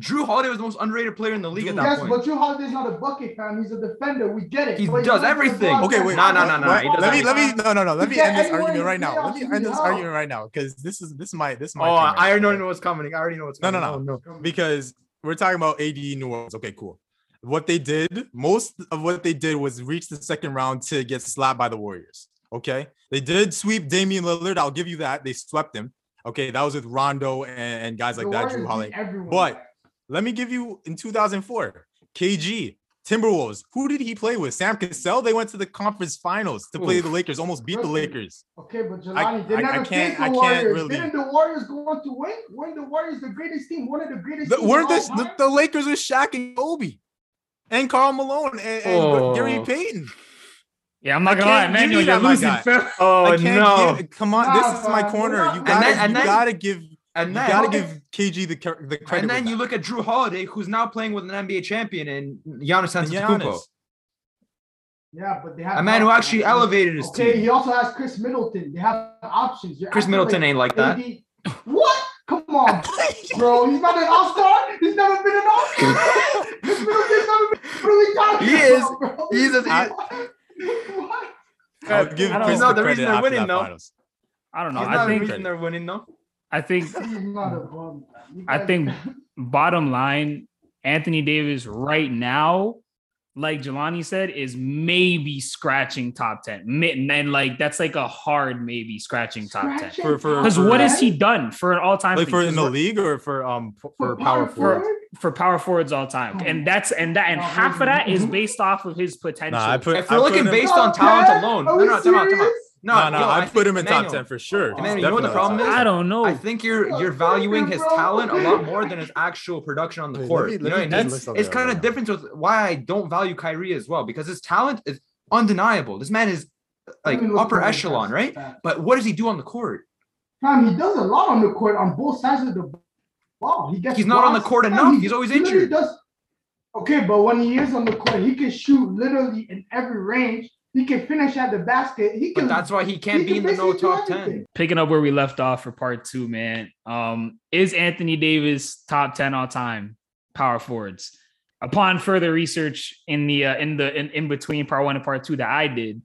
Jrue Holiday was the most underrated player in the league at that Yes, point. but Jrue Holiday's not a bucket fan. He's a defender. We get it. He But does not everything. Okay, wait. and No, no, no, no, have he a- doesn't Let me, let me, no, no, no. Let me end this argument right now. Let me end this argument right now because this is this is my this is my. Oh, I already know what's coming. I already know what's No, no, no. no. because we're talking about AD New Orleans. Okay, cool. What they did, most of what they did was reach the second round to get slapped by the Warriors. Okay, they did sweep Damian Lillard. I'll give you that. They swept him. Okay, that was with Rondo and, and guys like The that, Drew beat Holiday. But let me give you in 2004, KG, Timberwolves. Who did he play with? Sam Cassell. They went to the conference finals to play Oof. the Lakers, almost beat the Lakers. Okay, but I- Jelani, they I- I never can't- faced the I can't Warriors. really- Didn't the Warriors go on to win? Weren't the Warriors the greatest team? One of the greatest The, teams weren't this the, the Lakers with Shaq and Kobe and Karl Malone and, and Oh. Gary Payton? Yeah, I'm not gonna lie, can't give Emmanuel, you you're that, losing, guy. Oh no! give, come on, Nah, this is my corner. we're You gotta, And then- and you then- gotta give, and you gotta give KG the the credit. and then you that. look at Jrue Holiday, who's now playing with an NBA champion and Giannis And Antetokounmpo, Yeah, but they have a man who help. actually elevated his Okay, team. he also has Khris Middleton. They have options. You're Khris Middleton like ain't like that. AD What? Come on, bro. He's not an all-star. He's never been an all-star. Khris Middleton's never been. What are we He is. about, bro? He's a- I- What? I'll give I don't- Chris the the credit reason they're after winning, that though. finals. I don't know. He's I not the think reason they're winning, though. I think He's not a bum. I think bottom line, Anthony Davis right now, like Jelani said, is maybe scratching top 10. Mi- And like that's like a hard maybe scratching top 10. Scratching For- for- Because for- what has he done for an all-time Like for in the league or for um for, for power power forward. forward? for power forwards all time. And that's and that and Oh, half of that is mhm. based off of his potential. Nah, I put. If I we're put looking him- based on talent alone, Are no, we no, time out, time out. Serious? No, No, no, yo, I think- put him in top ten for sure. Emmanuel, you know what the problem is? I don't know. I think you're you're valuing his talent a lot more than his actual production on the Wait, let court. me- you know, me and just that's it's kind of now. different with why I don't value Kyrie as well because his talent is undeniable. This man is like Let me look upper echelon, stats. right? But what does he do on the court? Fam, he does a lot on the court on both sides of the ball. He gets He's not on the court enough. he- He's always he injured. Does, okay, but when he is on the court, he can shoot literally in every range. He can finish at the basket. He can. But that's why he can't he be in the no top ten. Picking up where we left off for part two, man. Um, is Anthony Davis top 10 all time power forwards? Upon further research in the uh, in the in, in between part one and part two that I did,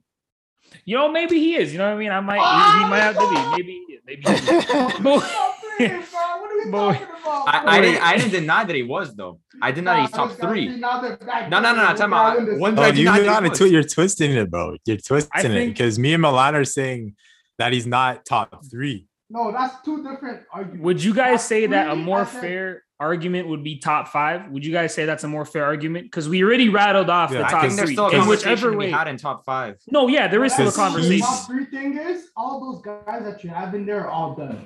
you know, maybe he is. You know what I mean? I might he, he might have to be. Maybe he is. Maybe he is. But- Stop playing, bro. What are we Boy. talking about? I. I didn't I didn't deny that he was though. I did not. He's top three. now they're back No, no, no, no, time Look out. at this. One Oh, I did you not gotta twi- you're twisting it, bro. You're twisting it because me and Milan are saying that he's not top three. No, that's two different arguments. Would you guys Top say that a more I fair argument would be top five? Would you guys say that's a more fair argument? Because we already rattled off Yeah, the top I think there's three. still in whichever way. had in top five. No, yeah, there is still a conversation. he's- Top three thing is all those guys that you have in there are all done.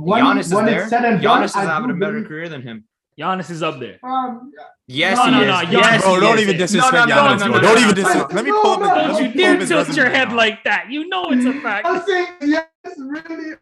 When- Giannis is there. said and done, Giannis is I having a better believe- career than him. Giannis is up there. Um, Yes, No, he no, is. no, Yes, Bro, he don't is. even disrespect no, no, Giannis, no, bro. no, Don't no, even no. disrespect. Let me pull no, his- let Don't you dare tilt your head like that. You know it's a fact. I'm saying Giannis really.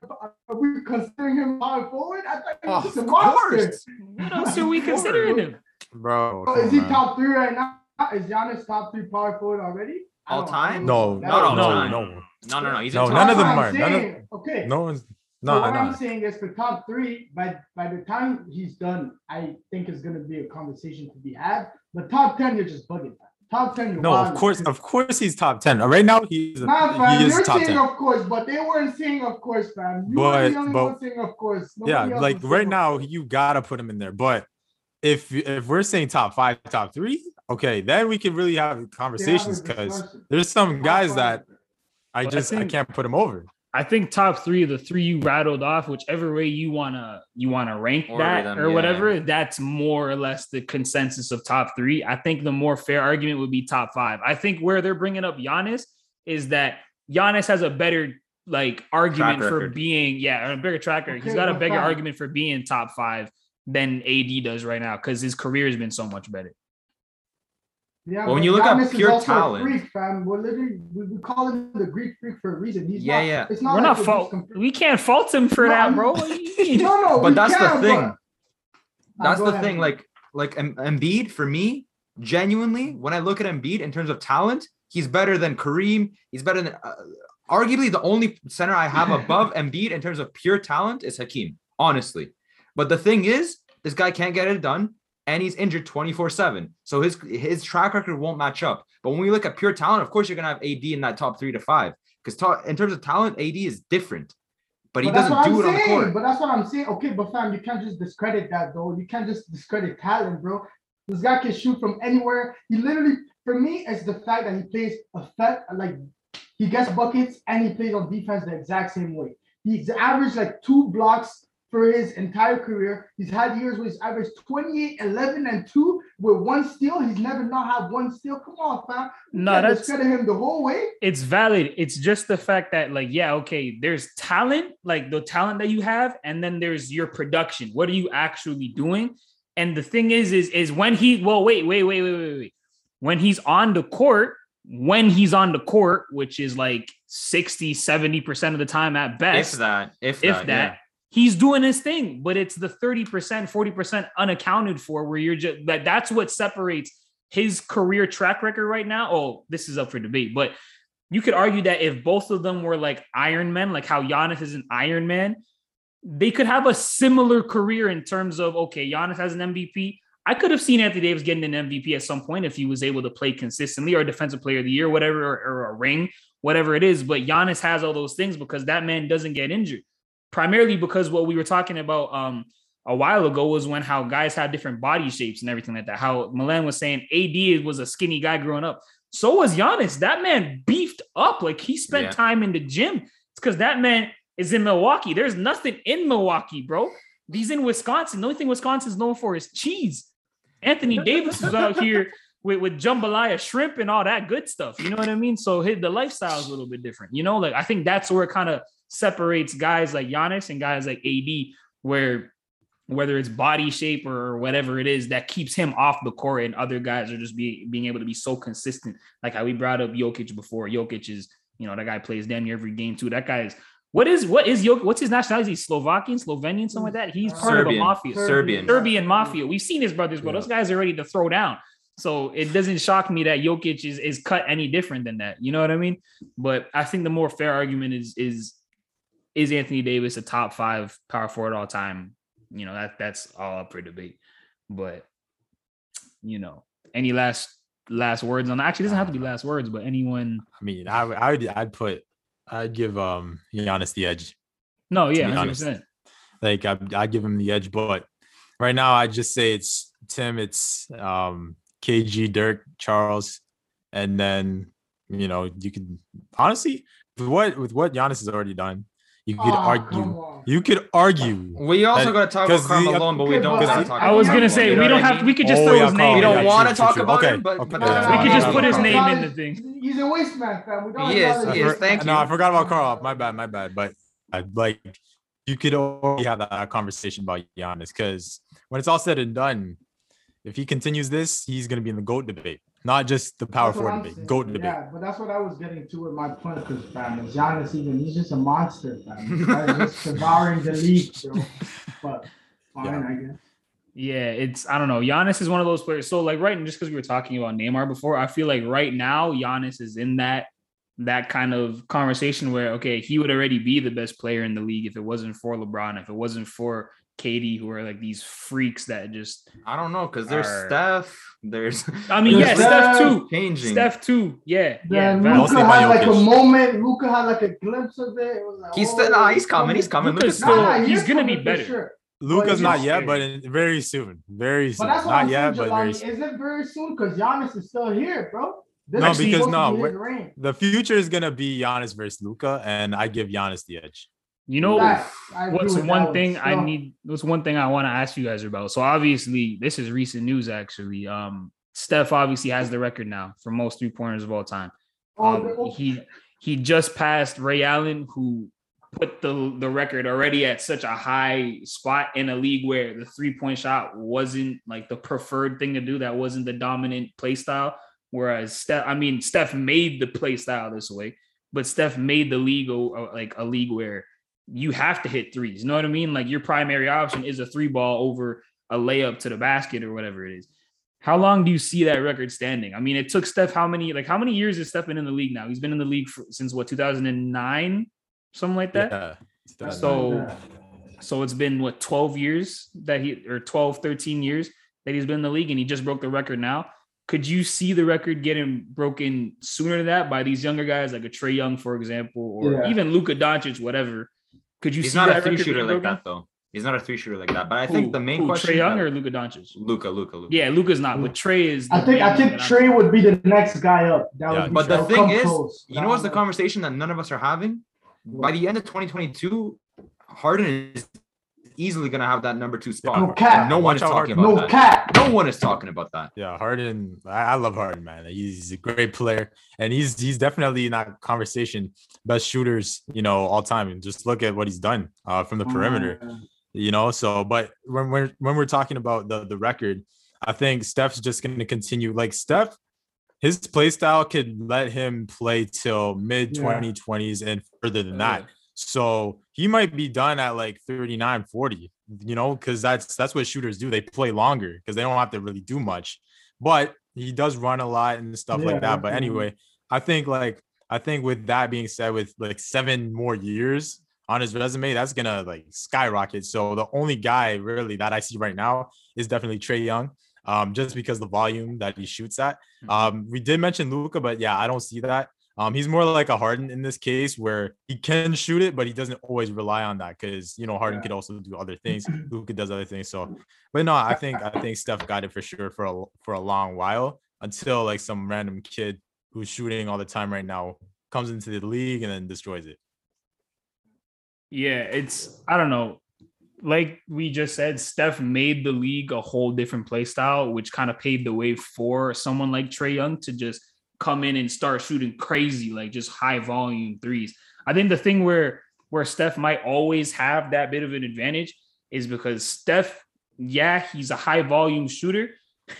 Are we considering him power forward? I thought he was Oh, just a of monster. course. What else are we considering him? bro. Is he top three right now? Is Giannis top three power forward already? All time? No, That No, no, is- no, no, No, no, no. He's No, none of them are. None of- Okay. no one's So no, what I'm saying is for top three, by by the time he's done, I think it's gonna be a conversation to be had. But top ten, you're just bugging. top ten. you're No, of course, of course, he's top ten. Right now, he's Nah, fam, he is you're top saying ten. of course, but they weren't saying of course, fam. You were But- the only but- one saying of course. Yeah, Nobody else like right now, course. you gotta put him in there. But if if we're saying top five, top three, okay, then we can really have They have a conversations because discussion. there's some guys that I Well, I just I can't put him over. I think top three of the three you rattled off, whichever way you wanna you wanna rank Order that them, or yeah. whatever, that's more or less the consensus of top three. I think the more fair argument would be top five. I think where they're bringing up Giannis is that Giannis has a better like argument for being yeah a bigger tracker. He's got a bigger fine. argument for being top five than AD does right now because his career has been so much better. Yeah, Well, when you look at Giannis is pure talent- freak, fam. We're literally we, we call him the Greek freak for a reason. He's Yeah, not, yeah. It's not We're like not fault. just compa- We can't fault him for No, that, bro. What do you mean? No, no, But we that's the thing. but- Ah, That's the ahead, thing. Like, like Em- Embiid for me, genuinely, when I look at Embiid in terms of talent, he's better than Kareem. He's better than, uh, arguably, the only center I have above Embiid in terms of pure talent is Hakeem. Honestly, but the thing is, this guy can't get it done, and he's injured twenty four seven. So his his track record won't match up. But when we look at pure talent, of course, you're gonna have AD in that top three to five because in terms of talent, AD is different. But he But doesn't do I'm it on the saying, court. But that's what I'm saying. Okay, but fam, you can't just discredit that though. You can't just discredit talent, bro. This guy can shoot from anywhere. He literally, for me, it's the fact that he plays effect like he gets buckets and he plays on defense the exact same way. He's averaged like two blocks for his entire career. He's had years where he's averaged 28, 11, and 2 with one steal. He's never not had one steal. Come on, fam. No, can't that's discredit him the whole way. it's valid. It's just the fact that, like, yeah, okay, there's talent, like the talent that you have, and then there's your production. What are you actually doing? And the thing is, is is when he well, wait, wait, wait, wait, wait, wait. When he's on the court, when he's on the court, which is like 60, 70% of the time at best. If that, if, if that, that, yeah. He's doing his thing, but it's the 30%, 40% unaccounted for where you're just that that's what separates his career track record right now. Oh, this is up for debate, but you could argue that if both of them were like Iron Men, like how Giannis is an Iron Man, they could have a similar career in terms of okay, Giannis has an MVP. I could have seen Anthony Davis getting an MVP at some point if he was able to play consistently or defensive player of the year, whatever, or, or a ring, whatever it is. But Giannis has all those things because that man doesn't get injured. Primarily because what we were talking about um a while ago was when how guys have different body shapes and everything like that. How Milan was saying AD was a skinny guy growing up. So was Giannis. That man beefed up. Like he spent Yeah. time in the gym. It's because that man is in Milwaukee. There's nothing in Milwaukee, bro. He's in Wisconsin. The only thing Wisconsin is known for is cheese. Anthony Davis was out here with, with jambalaya shrimp and all that good stuff. You know what I mean? So his, the lifestyle is a little bit different. You know, like I think that's where kind of separates guys like Giannis and guys like AD, where whether it's body shape or whatever it is that keeps him off the court and other guys are just be, being able to be so consistent. Like how we brought up Jokic before. Jokic is, you know, that guy plays damn near every game too. That guy is what is what is Jokic? What's his nationality? Slovakian, Slovenian, something like that. He's part of the mafia. Serbian. Serbian mafia. We've seen his brothers, but Yeah. Those guys are ready to throw down. So it doesn't shock me that Jokic is, is cut any different than that. You know what I mean? But I think the more fair argument is is is Anthony Davis a top five power forward all time? You know, that that's all up for debate. But you know, any last last words on actually it doesn't have to be last words, but anyone I mean, I would, I would, I'd put, I'd give um Giannis the edge. no, yeah, 100%. Like I, I give him the edge, but right now I just say it's Tim, it's um KG, Dirk, Charles, and then you know you could honestly with what with what Giannis has already done, you could Ah, argue, you could argue. We also got to talk about the- Karl Malone, but we don't but gotta I- talk I I was gonna say we don't have we could just Oh, throw yeah, his Karl, name. We don't yeah, want to talk true, about okay, him, but, okay, but No, yeah, no, We could just put his no, name no, in the thing. He's a waste man, fam. We don't He is, he is. Thank you. no. I forgot about Karl. My bad, my bad. But I like you could already have that conversation about Giannis because when it's all said and done, if he continues this, he's gonna be in the GOAT debate, not just the power forward I'm debate, saying. GOAT debate. Yeah, but that's what I was getting to with my point, because fam, is Giannis even? He's just a monster, fam. This guy's just devouring the league, bro. But fine, Yeah. I guess. Yeah, it's I don't know. Giannis is one of those players. So like right, and just because we were talking about Neymar before, I feel like right now Giannis is in that that kind of conversation where okay, he would already be the best player in the league if it wasn't for LeBron, if it wasn't for KD, who are like these freaks that just. I don't know because there's Are- Steph. There's I mean, yeah, There's Steph Steph, too. changing. Steph too. Yeah, yeah. Then Val- Luka had like a moment. Luka had like a glimpse of it. it was like, He's oh, still nah, he's coming. He's coming. Luka's Luka's still- Nah, he's you're gonna be better. Sure. Luka's not yet, but in, very soon. Very But soon. that's what Not I'm yet, saying, but very soon. Is it very soon? Because Giannis is still here, bro. This No, because supposed no, be his we're- reign. The future is gonna be Giannis versus Luka, and I give Giannis the edge. You know, agree what's one thing I need? What's one thing I want to ask you guys about? So obviously, this is recent news. Actually, um, Steph obviously has the record now for most three pointers of all time. oh, Um, he he just passed Ray Allen, who put the the record already at such a high spot in a league where the three point shot wasn't like the preferred thing to do. That wasn't the dominant play style. Whereas Steph, I mean, Steph made the play style this way, but Steph made the league like a league where you have to hit threes. You know what I mean? Like your primary option is a three ball over a layup to the basket or whatever it is. How long do you see that record standing? I mean, it took Steph how many like how many years has Steph been in the league now? He's been in the league for, since what 2009, something like that. Yeah. So- So it's been what 12 years that he or 12, 13 years that he's been in the league and he just broke the record now. Could you see the record getting broken sooner than that by these younger guys like a Trae Young, for example, or Yeah. even Luka Doncic, whatever? Could you He's see not a three shooter like that though. He's not a three shooter like that. But I Who- think the main who, question. Trae Young or Luka Doncic? Luka, Luka, Luka. Yeah, Luka's not, but Trae is. I think I think that I'm- Trae would be the next guy up. That Yeah, would be But the thing come is, close. you know what's the conversation that none of us are having? By the end of 2022, Harden is easily going to have that number two spot. No cap. No one Watch is talking Harden. about No that. cap. No one is talking about that. Yeah, Harden. I, I love Harden, man. He's a great player, and he's he's definitely in that conversation best shooters, you know, all time. And just look at what he's done uh, from the perimeter, you know. So, but when we're when we're talking about the the record, I think Steph's just going to continue. Like Steph, his play style could let him play till mid Yeah. 2020s and further than Yeah. that. So he might be done at like 39, 40, you know, because that's that's what shooters do. They play longer because they don't have to really do much. But he does run a lot and stuff Yeah, like that. But anyway, I think like I think with that being said, with like seven more years on his resume, that's gonna like skyrocket. So the only guy really that I see right now is definitely Trae Young. Um, just because the volume that he shoots at. Mhm. Um, we did mention Luka, but yeah, I don't see that. Um, he's more like a Harden in this case where he can shoot it, but he doesn't always rely on that because you know Harden Yeah. could also do other things. Luka does other things. So, but no, I think I think Steph got it for sure for a for a long while until like some random kid who's shooting all the time right now comes into the league and then destroys it. Yeah, it's I don't know. Like we just said, Steph made the league a whole different play style, which kind of paved the way for someone like Trae Young to just come in and start shooting crazy, like just high volume threes. I think the thing where where Steph might always have that bit of an advantage is because Steph, yeah, he's a high volume shooter.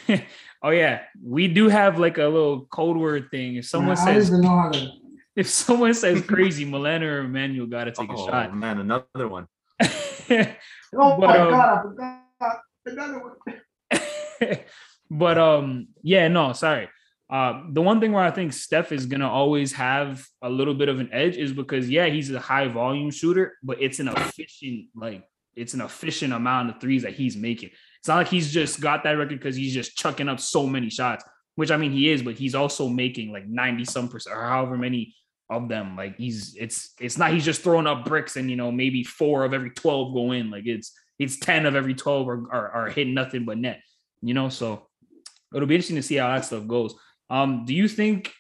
oh yeah, we do have like a little code word thing. If someone I says even know how to. if someone says crazy, Milena or Emmanuel got to take a oh shot. man, another one. Oh But, my um, god, I forgot another one. but um, yeah, no, sorry. Uh, the one thing where I think Steph is gonna always have a little bit of an edge is because yeah, he's a high volume shooter, but it's an efficient like it's an efficient amount of threes that he's making. It's not like he's just got that record because he's just chucking up so many shots, which I mean he is, but he's also making like 90 some percent or however many of them. Like he's it's it's not he's just throwing up bricks and you know maybe four of every 12 go in. Like it's it's 10 of every 12 are, are, are hitting nothing but net, you know. So it'll be interesting to see how that stuff goes. Um, do you think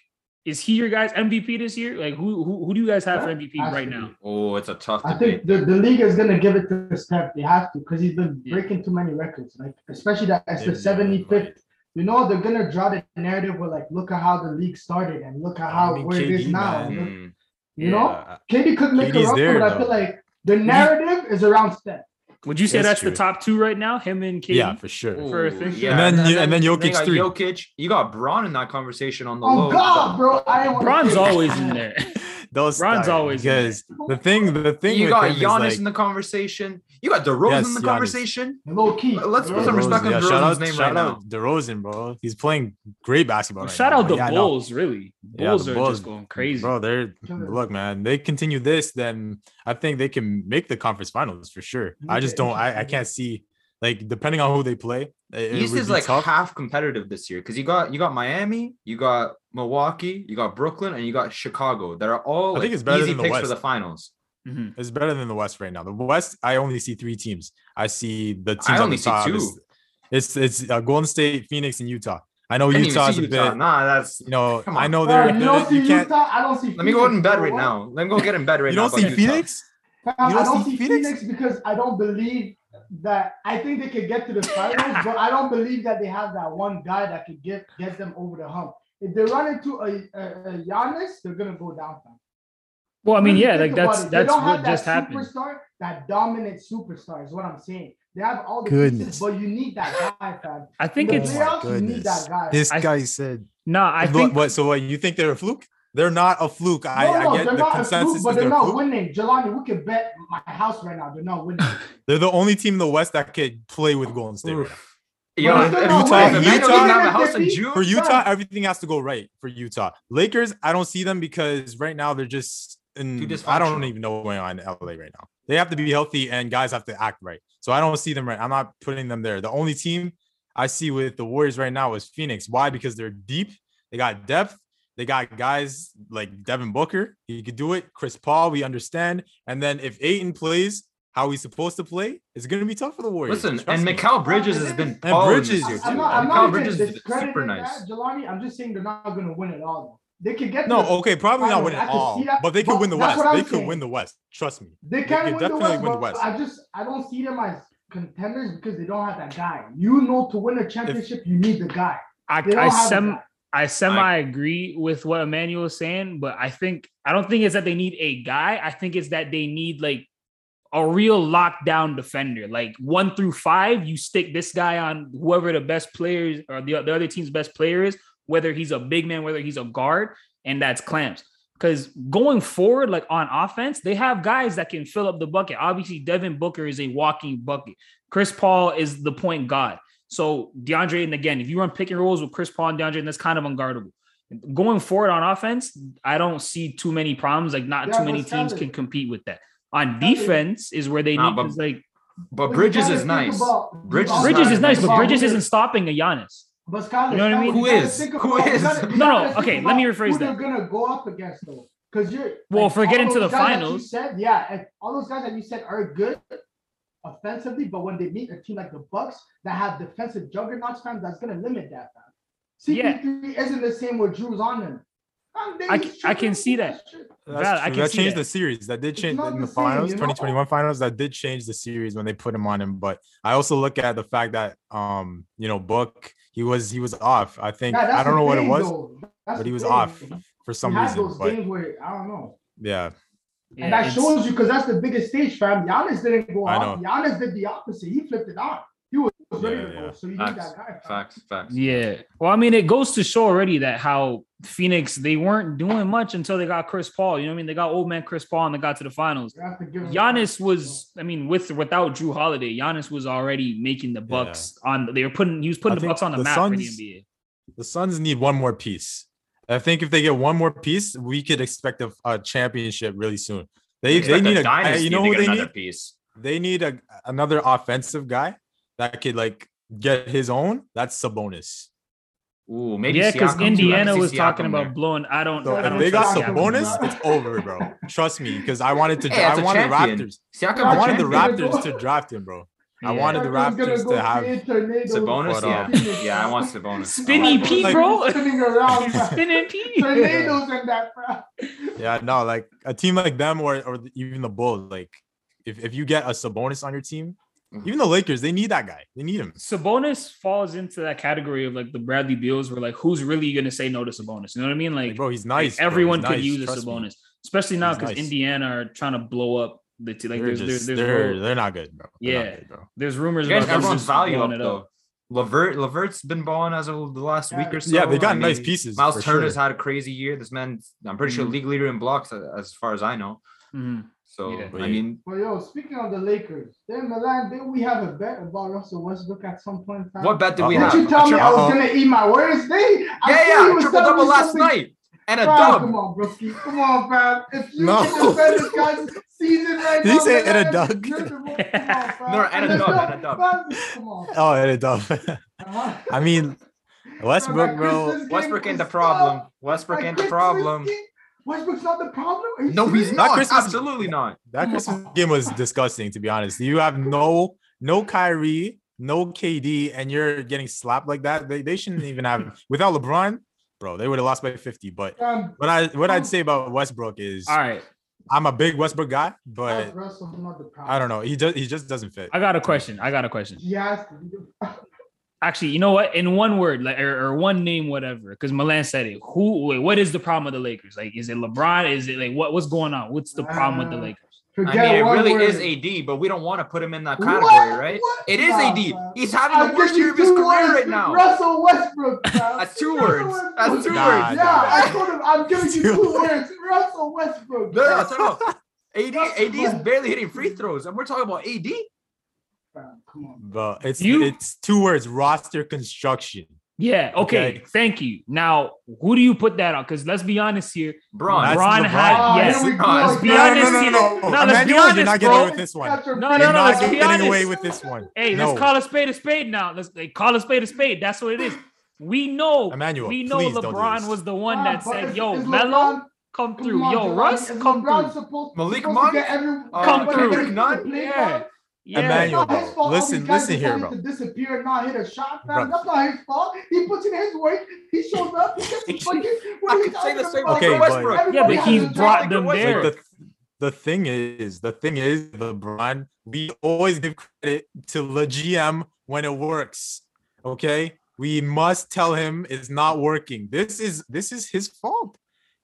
is he your guys MVP this year? Like who who, who do you guys have for MVP Has right now? Oh, it's a tough I debate. think the, the league is gonna give it to Steph. They have to because he's been Yeah. breaking too many records. Like especially that it's the seventy fifth. You know they're gonna draw the narrative where like look at how the league started and look at how I mean, where it is now. man. look-. You know, Yeah, KD could make KD's a run, there, but I feel like the narrative is around Steph. Would you say That's that's, the top two right now? Him and KD? yeah, for sure. For a Ooh, thing? yeah, And then you- and then you Jokic got three. Jokic, you got Bron in that conversation on the Oh low. God, bro! I didn't Bron's always in there. Those Bron's start, always in because the thing, the thing You with got him is, Giannis like, in the conversation. You got DeRozan Yes, in the Giannis. conversation. Low key. Let's put some DeRozan. respect on yeah, DeRozan's shout out, name shout right out DeRozan, bro. He's playing great basketball. Well, right shout now. out the Yeah, no. Bulls, really. Yeah, Bulls the are Bulls, just going crazy. Bro, they're Killing look, man. They continue this, then I think they can make the conference finals for sure. I just don't. I, I can't see like depending on who they play. It, it East is like tough. half competitive this year because you got you got Miami, you got Milwaukee, you got Brooklyn, and you got Chicago. That are all I like, think it's better easy than the picks for the finals. Mhm. It's better than the West right now. The West, I only see three teams. I see the teams. on only the see top. two. It's it's, it's uh, Golden State, Phoenix, and Utah. I know I didn't Utah's see a bit. Nah, that's. You know, Come I know Bro, they're. you don't see you can't. Utah. I don't see. Let me go in bed right now. Let me go get in bed right now. You now. don't see about Utah. Phoenix? You I don't don't see see Phoenix? Phoenix because I don't believe that. I think they could get to the finals, but I don't believe that they have that one guy that could get get them over the hump. If they run into a, a, a Giannis, they're gonna go down. fam. Well, I mean, yeah, like about that's it. They that's don't have what that just happened. Superstar, that dominant superstar is what I'm saying. They have all the Goodness. pieces, but you need that guy, fam. I think the it's my playoffs, you need that guy. This I- guy said. no. I What- think what? So what? You think they're a fluke? They're not a fluke. I, no, no, I get they're the not a consensus fluke, but they're they're not fluke. winning. Jelani, we can bet my house right now. They're not winning. They're the only team in the West that could play with Golden State. right now. Yo, But if, they're if, not Utah- Utah- doesn't have a house Utah- in For Utah, everything has to go right for Utah. Lakers, I don't see them because right now they're just in. I don't even know what's going on in LA right now. They have to be healthy and guys have to act right. So I don't see them right. I'm not putting them there. The only team I see with the Warriors right now is Phoenix. Why? Because they're deep. They got depth. They got guys like Devin Booker. He could do it. Chris Paul, we understand. And then if Ayton plays how he's supposed to play, it's gonna be tough for the Warriors. listen, Trust and me. Mikal Bridges has been And Bridges- this year too. I'm not, I'm Mikal not Bridges is super nice. that, Jelani. I'm just saying they're not going to win it all. They could get No, the- okay, probably not win it all, but they could but win the West. They could saying. win the West. Trust me. They could can win the definitely West, win the West. I just I don't see them as contenders because they don't have that guy. You know, to win a championship, you need the guy. I They don't I have sem that. I semi agree with what Emmanuel is saying, but I think I don't think it's that they need a guy. I think it's that they need like a real lockdown defender, like one through five. You stick this guy on whoever the best players or the, the other team's best player is, whether he's a big man, whether he's a guard, and that's clamps. Because going forward, like on offense, they have guys that can fill up the bucket. Obviously, Devin Booker is a walking bucket. Chris Paul is the point guard. So DeAndre, and again, if you run pick and rolls with Chris Paul and DeAndre, and that's kind of unguardable. Going forward on offense, I don't see too many problems. Like not Yeah, too many teams can compete with that. On defense is where they Nah, need but- is like But But Bridges is nice. Bridges is Bridges is nice, nice but Bridges isn't stopping a Giannis. But Skyler, You know what I mean? you Who gotta is? think Who about- you is? gotta- No, no, okay, let me about rephrase who that. They're gonna go up against though, because you're Well, if we're getting to the guys finals- said, yeah, and all those guys that you said are good offensively, but when they meet a team like the Bucks that have defensive juggernauts, fam, that's gonna limit that. Fam. CP3 isn't the same with Jrue's on him. Fam, they I just c- I can see that. That's Val, I can that see changed that. the series. That did change in the the same, finals, you know? 2021 finals. That did change the series when they put him on him. But I also look at the fact that um, you know, Book, he was he was off. I think Yeah, I don't the know what it was, but he was thing. off for some had reason. those But games where I don't know. yeah, Yeah, and that shows you because that's the biggest stage, fam. Giannis didn't go I off. Giannis did the opposite. He flipped it on. He was ready Yeah, to go. yeah. So you need that guy. fam. Facts, facts. Yeah. Well, I mean, it goes to show already that how Phoenix they weren't doing much until they got Chris Paul. You know what I mean? They got old man Chris Paul and they got to the finals. You have to give Giannis was, I mean, with without Jrue Holiday, Giannis was already making the Bucks on. They were putting, he was putting I the think Bucks on the, the map for the NBA. the Suns need one more piece. I think if they get one more piece, we could expect a, a championship really soon. They they Expect need a, dynasty you know who they another need? piece. They need a another offensive guy that could like get his own. That's Sabonis. Ooh, maybe Yeah, because Siakam too. I Indiana can see was talking about there. blowing. I don't. So I if don't they got trust Siakam. Sabonis, it's over, bro. Trust me, because I wanted to. Hey, I wanted champion. Raptors. Siakam's I a wanted the. Raptors to draft him, bro. I wanted the Raptors gonna go to have. create tornadoes. Sabonis, But, yeah, yeah, I want Sabonis. Spinny I want Pete, bro. Spinning around. fam. Spinning P. Tornadoes in that, bro. Yeah, no, like a team like them or or even the Bulls. Like if, if you get a Sabonis on your team, Mhm. even the Lakers, they need that guy. They need him. Sabonis falls into that category of like the Bradley Beals, where like who's really gonna say no to Sabonis? You know what I mean? Like, Like, bro, he's like, nice. bro. everyone He's could nice, use a trust me. Sabonis, especially now because nice. Indiana are trying to blow up the t- like they're there's just there's there's, they're ro- they're not good, bro. They're Yeah. good, bro. there's rumors Getting about them everyone's just value blowing up it though. Levert, Levert's been balling as of the last week or so. Yeah, they got I nice pieces, Miles Turner's sure. had a crazy year. This man, I'm pretty sure Mhm. league leader in blocks uh, as far as I know. Mhm. So Yeah. I mean, But yo, speaking of the Lakers, then Milan, did we have a bet about Russell Westbrook at some point in time? what bet did we Uh-oh. have? Did you tell A me tri- I was Uh-oh. gonna eat my words? They, I yeah, thought he yeah, was triple double last night and a Fam, dub. Come on, Brookie. Come on, fam. If you No. can defend this guy's season right Did now, he say man, and a you're dub? the most- Come on, fam. No, and a let's dub, go, and a dub. Come on. Oh, and a dub. Uh-huh. I mean, Westbrook, bro. Westbrook ain't the problem. Westbrook That ain't the problem. Westbrook's not the problem? No, he's not. Christmas- Absolutely not. That Christmas game was disgusting, to be honest. You have no no Kyrie, no KD, and you're getting slapped like that. They, they shouldn't even have without LeBron, bro. They would have lost by 50. But Fam, what I what I'd say about Westbrook is All right. I'm a big Westbrook guy, but Russell's the. I don't know. He just he just doesn't fit. I got a question. I got a question. He has to. be the- Actually, you know what? In one word, like or, or one name, whatever. Because Milan said it. Who? Wait, what is the problem with the Lakers? Like, is it LeBron? Is it like what? What's going on? What's the problem with the Uh, Lakers? I mean, it really word. is AD, but we don't want to put him in that What? category, right? What? It is AD. fam. He's having I'll the worst year of his career words. right now. Russell Westbrook. That's two words. That's two Nah, words. nah, Yeah, nah. I told him I'm giving you two words. Russell Westbrook. No, no, fam. no, no. AD, AD is barely hitting free throws, and we're talking about AD. Fam, Come on. But it's You- it's two words: roster construction. Yeah. Okay. Okay. Thank you. Now, who do you put that on? Because let's be honest here. Bron. That's LeBron LeBron. had Oh, yes. here Let's be again. honest no, no, here. no, no. No, let's be Emmanuel, you're honest, not bro. getting away with this one. Got your No, brain no, no, not let's be honest. away with this one. Hey, no. let's call a spade a spade now. Let's like, call a spade a spade. That's what it is. We know. Emmanuel, we know please don't do LeBron was the one that but said, "Yo, Melo, LeBron- come come through. on, Yo, Russ, come through." Malik Monk? get every- Uh, Come through. to play Nunn? ball? Yeah. Yeah. Emmanuel, It's not his fault. Listen- guys listen here, bro. To disappear and not hit a shot, Bro. fam. That's not his fault. He puts in his work. He shows up. He gets the fucking. What I are you could say the same about? Okay, for but- Yeah, but has he's brought them there. Like the, the thing is, the thing is, LeBron, we always give credit to the GM when it works. Okay. We must tell him it's not working. This is this is his fault.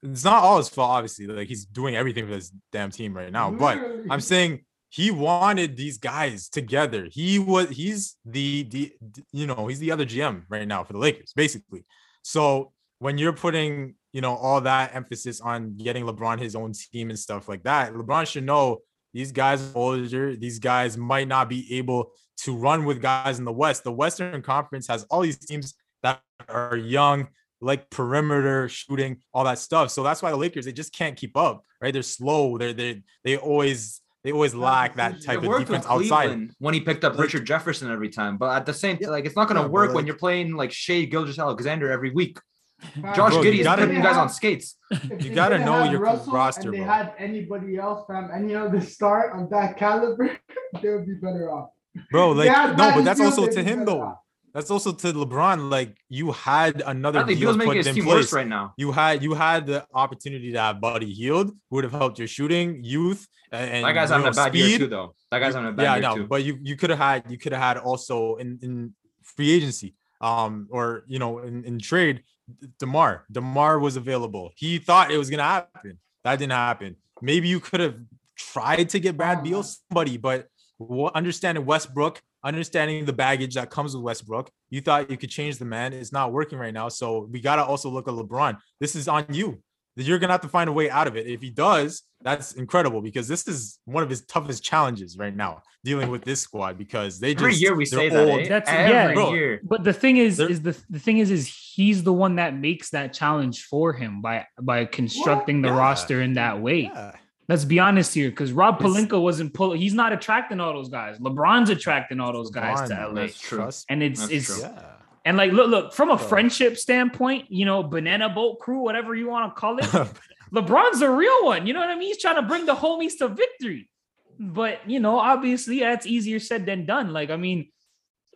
It's not all his fault, obviously. Like he's doing everything for this damn team right now. But I'm saying he wanted these guys together. He was he's the the you know he's the other GM right now for the Lakers, basically. So when you're putting you know all that emphasis on getting LeBron his own team and stuff like that, LeBron should know these guys are older. These guys might not be able to run with guys in the West. The Western Conference has all these teams that are young, like perimeter shooting, all that stuff. So that's why the Lakers they just can't keep up, right? They're slow. They're they they always they always lack that type It of defense with outside. When he picked up Like- Richard Jefferson every time, but at the same Yeah. like it's not gonna Yeah, but work when like- you're playing like Shai Gilgeous Alexander every week. Josh Bro, you is gotta- putting you guys on skates. If You gotta know your Russell roster, And they bro. had anybody else, fam, any other star of that caliber, they would be better off. Bro, like had no, but that's also to him though. off. That's also to LeBron. Like you had another I think deal making put his in team place. worse right now. You had you had the opportunity to have Buddy Hield, who would have helped your shooting, youth, and That guy's having a bad year speed. too, though. That guy's having a bad yeah, year no, too. but you you could have had you could have had also in in free agency, um, or you know in, in trade, Demar. Demar was available. He thought it was gonna happen. That didn't happen. Maybe you could have tried to get Brad Beal, somebody, but understanding Westbrook, understanding the baggage that comes with Westbrook, you thought you could change the man. It's not working right now. So we gotta also look at LeBron. This is on you. You're gonna have to find a way out of it. If he does, that's incredible because this is one of his toughest challenges right now, dealing with this squad because they just every year we they're say that. eh? That's- every yeah. Year. But the thing is, is the the thing is, is he's the one that makes that challenge for him by by constructing the Yeah. roster in that way. Yeah. Let's be honest here, because Rob It's- Pelinka wasn't pulling. He's not attracting all those guys. LeBron's attracting all those guys to LA, That's true. Trust- and it's That's it's true. Yeah. and like look look from a Bro. friendship standpoint, you know, banana boat crew, whatever you want to call it. LeBron's a real one. You know what I mean? He's trying to bring the homies to victory. But you know, obviously that's easier said than done. Like, I mean,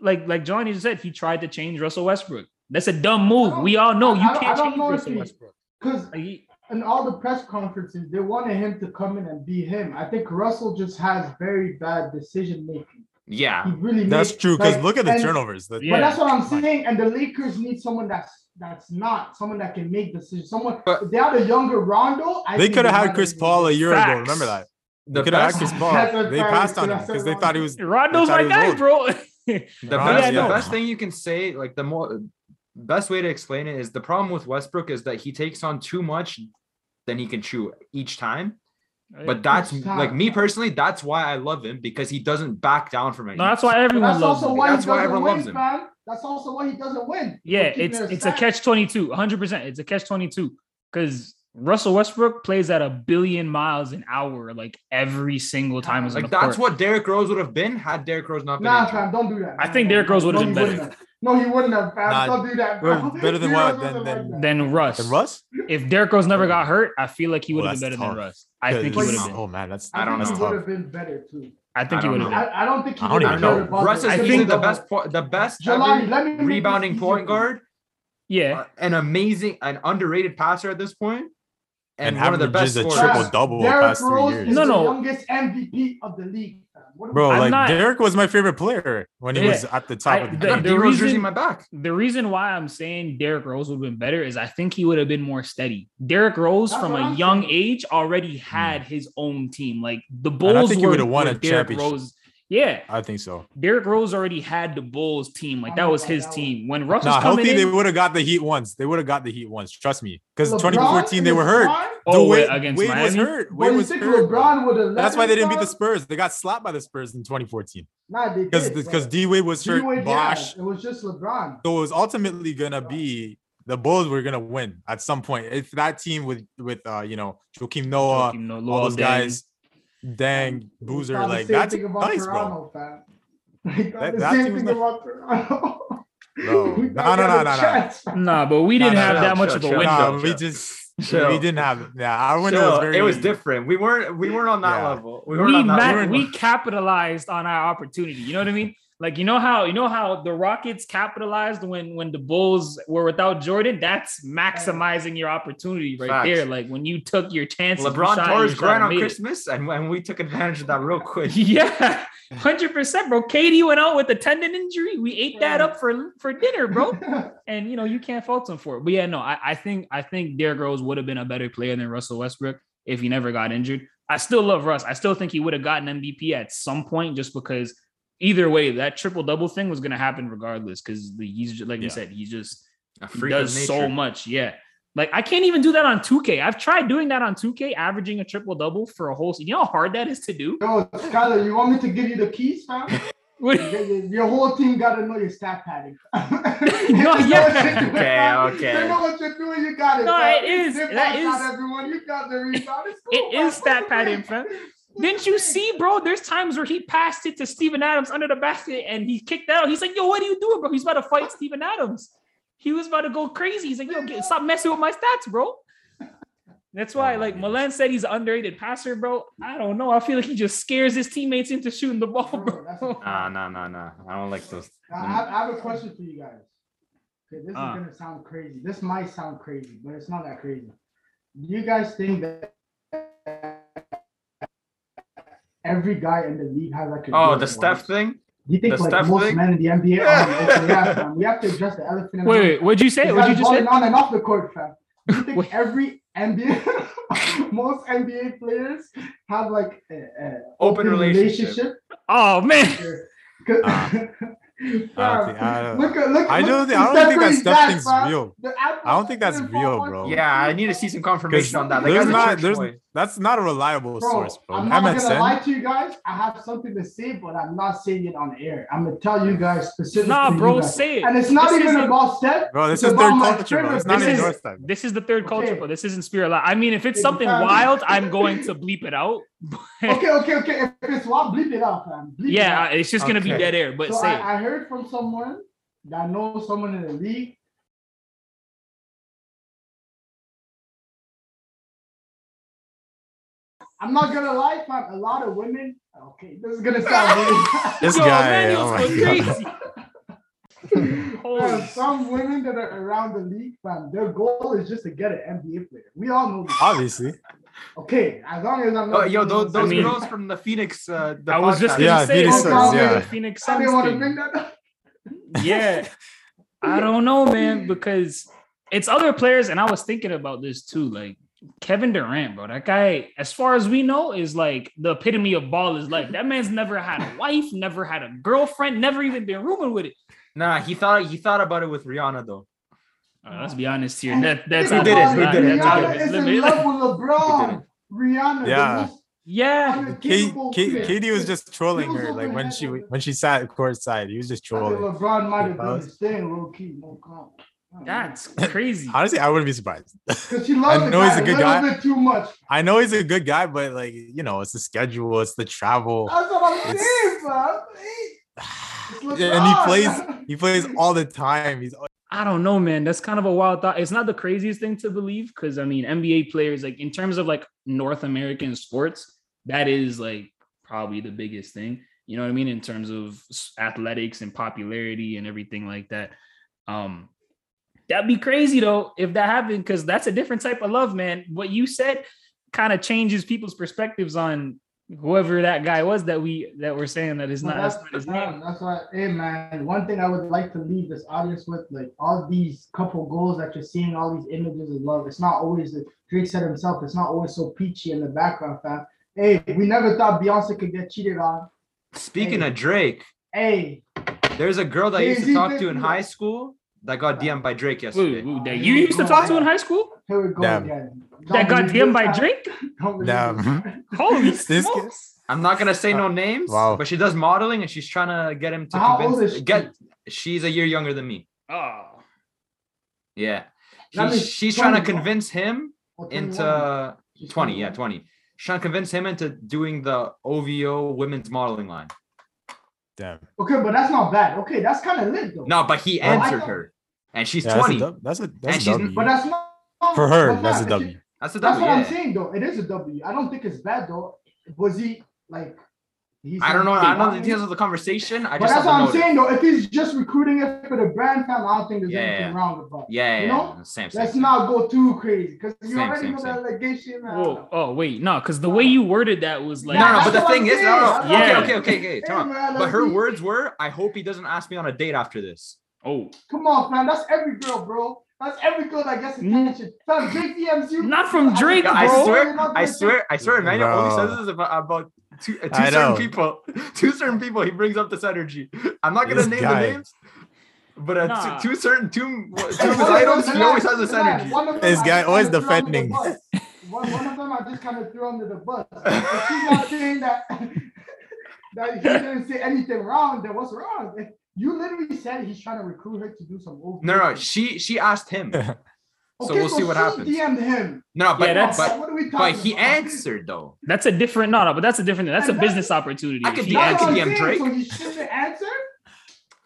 like like Johnny just said, he tried to change Russell Westbrook. That's a dumb move. We all know you can't change Russell Westbrook. Because Like, he- in all the press conferences, they wanted him to come in and be him. I think Russell just has very bad decision making. He Yeah. really That's makes- true. Because like, look at the and- turnovers. The- But Yeah. that's what I'm saying. And the Lakers need someone that's that's not someone that can make decisions. Someone But- they had a younger Rondo. I They could have had Chris Paul a good. year ago. Remember that? The They could have had Chris Paul. They passed on him because they thought he was. Rondo's my he guy, bro. The Yeah, best, no. the best thing you can say, like the more best way to explain it is the problem with Westbrook is that he takes on too much than he can chew each time. But that's like me personally, that's why I love him because he doesn't back down from it. no, that's why everyone That's loves him. why That's why everyone win, loves him. fam. That's also why he doesn't win. Yeah, it's it's a stacked. catch twenty two, hundred percent. It's a catch twenty two because Russell Westbrook plays at a billion miles an hour like every single time he's on like the that's court. what Derrick Rose would have been had Derrick Rose not been Nah, injured. fam, don't do that. I No, think no, Derrick Rose would've been better. Have. No, he wouldn't have, fam. Nah, don't do that, bro. better than what? wasn't Than- like than- Russ. And Russ? If Derrick Rose never got hurt, I feel like he would Oh, have been that's better than. Russ. I think he would have been. Oh man, that's I don't know. He would have been better too. I think I he would have I, I don't think he I don't would have even don't cared know. Russ is I easily think- the best po- the best Jelani, let me rebounding point guard, Yeah. uh, an amazing, an underrated passer at this point, and, And one of the best averages a triple double Derrick past three Rose years. is No, the no. youngest MVP of the league. Fam. What Bro, I'm like not- Derrick was my favorite player when he Yeah. was at the top I- of the, the- I got the Rose reason- in my back. The reason why I'm saying Derrick Rose would have been better is I think he would have been more steady. Derrick Rose, That's from what a I'm young saying. age, already hmm. had his own team. Like the Bulls. I Bulls think he were, would've won were a Derrick championship. Rose. Yeah, I think so. Derrick Rose already had the Bulls team. Like that was his that team. When Russ Nah, was coming healthy, they would have got the Heat once. They would have got the Heat once. Trust me. Because 2014 they were hurt. prime? Oh, Dude, wait, Wade, against Wade was hurt. Wade was hurt. LeBron would have That's why they didn't beat the Spurs. They got slapped by the Spurs in 2014 Nah, they because did, because bro. D Wade was hurt. D-Wade, yeah, it was just LeBron. So it was ultimately gonna be the Bulls were gonna win at some point. If that team with with uh you know Joakim Noah, Joakim Noah, all Luol those Deng. guys, Dang, We Boozer, like that's thing about nice, bro. Toronto, fam. We thought That- the that same thing not- about Toronto. Bro, We no, no, no, no, no. Nah, but we didn't no, have no, that much chill, of a chill. window. Nah, we just Chill. we didn't have yeah. Our window Chill. was very. it was different. We weren't we weren't on that Yeah. level. We weren't we on that ma- level. we capitalized on our opportunity. You know what I mean? Like you know how you know how the Rockets capitalized when when the Bulls were without Jordan. That's maximizing your opportunity right Facts. there. Like when you took your chance. LeBron shot, tore his shot grind and on. Christmas, and when we took advantage of that real quick. Yeah, hundred percent, bro. KD went out with a tendon injury. We ate that up for for dinner, bro. and you know you can't fault him for it. But yeah, no, I, I think I think Derrick Rose would have been a better player than Russell Westbrook if he never got injured. I still love Russ. I still think he would have gotten MVP at some point, just because either way that triple double thing was going to happen regardless. Because he's just, like you said, he's just A he freak does so much. Yeah. Like I can't even do that on 2K. I've tried doing that on 2K, averaging a triple double for a whole season. You know how hard that is to do? Yo, Skyler, you want me to give you the keys, fam? Your- your your whole team got to know your stat padding. No, They yeah. what you're doing, Okay, fam. okay. They know what you're doing. You got it. No, fam. it is. Zip That pass is- everyone. You got the rebound. It's It cool, fam. is stat padding, fam. Think? Didn't you see, bro? There's times where he passed it to Steven Adams under the basket and he kicked out. He's like, yo, what are you doing, bro? He's about to fight Steven Adams. He was about to go crazy. He's like, yo, get, stop messing with my stats, bro. That's why, Oh like, goodness. Milan said he's an underrated passer, bro. I don't know. I feel like he just scares his teammates into shooting the ball, Bro, that's a bro. fact. Nah, nah, nah, nah. I don't like those. Now, I, have, I have a question for you guys. Okay, this Ah. is gonna sound crazy. This might sound crazy, but it's not that crazy. Do you guys think that every guy in the league has like a Oh, good the Steph thing. Do you think the like Steph most thing? men in the NBA? are okay, yeah, fam. We have to address the elephant in the Wait, room. wait, what'd you say? What'd you just say? on and off the court, fam. Do you think Wait. every NBA, most NBA players have like a, a Open relationship. Oh, man. Uh, I don't think- I don't- look at look. I look don't think I don't think that Curry's thing's fam. real. I don't think that's real, bro. Yeah, I need to see some confirmation on that. That There's not there's boy. That's not a reliable Bro, source, bro. I'm not gonna lie to you guys. I have something to say, but I'm not saying it on air. I'm gonna tell you guys specifically. Nah, bro, guys. say it. And it's not This even isn't- about Steph. Bro, this It's is about third culture, bro. It's not This in is- your. This is the third culture, bro. This isn't Spirit Live. I mean, if it's something wild, I'm going to bleep it out. Okay, okay, okay. If it's wild, bleep it out, fam. Bleep it yeah, out. it's just gonna be dead air. But so say it. I, I heard from someone that knows someone in the league. I'm not gonna lie, fam. A lot of women. Okay, this is gonna sound really. This Yo, guy, Emmanuel's oh my going God. crazy. Holy Fam, some women that are around the league, fam, their goal is just to get an NBA player. We all know this. Obviously. Okay, as long as I'm Oh, not. yo, those, I those mean- girls from the Phoenix. Uh, the I was just gonna Yeah, say Phoenix Suns, yeah. the Phoenix I Suns didn't want to bring that up. Yeah, I don't know, man, because it's other players, and I was thinking about this too. Like Kevin Durant, bro. That guy, as far as we know, is like the epitome of ball is like that man's never had a wife, never had a girlfriend, never even been rooming with it. Nah, he thought he thought about it with Rihanna though. Uh, let's be honest here. That, that's He did it, he did it, he of Rihanna is in love with LeBron. did Rihanna. Yeah. Yeah, K- uncapable KD was just trolling was her, like when she when she sat courtside. He was just I think trolling. LeBron might have done his thing low key, no comment. That's crazy. Honestly, I wouldn't be surprised. because she loves I know he's a good little guy. bit too much. I know he's a good guy, but like you know, it's the schedule, it's the travel, That's what I'm saying, bro. It's and he plays he plays all the time. He's I don't know, man. That's kind of a wild thought. It's not the craziest thing to believe because I mean, NBA players, like in terms of like North American sports, that is like probably the biggest thing. You know what I mean? In terms of athletics and popularity and everything like that. Um, that'd be crazy though if that happened because that's a different type of love, man. What you said kind of changes people's perspectives on whoever that guy was that we that we're saying that is Well, not that's, that's not his that's, name. that's why, hey man, one thing I would like to leave this audience with, like all these couple goals that you're seeing, all these images of love, it's not always the Drake said himself, it's not always so peachy in the background, fam. Hey, we never thought Beyonce could get cheated on. Speaking Hey. of Drake, Hey, there's a girl that I used to talk to in high school that got DM'd by Drake Wait, yesterday. wait, that you used to talk to in high school? here we go Damn. That got DM'd by. Drake? Damn. Holy This smokes. I'm not gonna say no uh, names, Wow. but she does modeling and she's trying to get him to How old convince is she? get she's a year younger than me. Oh. Yeah. That He's- means she's trying to convince him into 20, yeah, 20. She's trying to convince him into doing the OVO women's modeling line. Damn. Okay, but that's not bad. Okay, that's kind of lit though. No, but he answered her. And she's Yeah, that's a 20. dub- That's a And that's a she's- W. But that's not For her, but that's a fam, if W. you- That's a That's W. what I'm saying though. It is a W. I don't think it's bad though. Was he like? He's I don't know. I don't know the details of the conversation. I that's just what I'm notice. saying though. If he's just recruiting it for the brand fam, I don't think there's Yeah, anything yeah. wrong with that. Yeah, You know? yeah. Same, same, Let's same. not go too crazy because you Same, already same, know same. the allegation. Whoa, oh wait, no, because the way you worded that was like no, no, but the thing I'm is, no, no. Yeah. Okay, okay, okay, okay. Hey, man, But her be- words were, "I hope he doesn't ask me on a date after this." oh Come on, man. That's every girl, bro. That's every girl that gets attention. Fam, Drake DMs you. Not from Drake, I bro. swear, I swear, I swear, Emmanuel only Bro. says this about, about two, uh, two certain know. people. Two certain people, he brings up this energy. I'm not gonna This name guy. the names, but uh, Nah. two, two certain two, two of his one of them, items, he always has this energy. one of them This guy always kinda threw under the defending. One, one of them I just kind of threw under the bus. If she's not saying that that he didn't say anything wrong, then what's wrong? You literally said he's trying to recruit her to do some old. No, no, she she asked him. So we'll see what she happens. DM'd him. No, but Yeah, that's- but what are we but he about? answered though. that's a different no, no, but that's a different thing. That's a And that's- business opportunity. I could If he I could what answered- I'm DM Drake. So he shouldn't answer.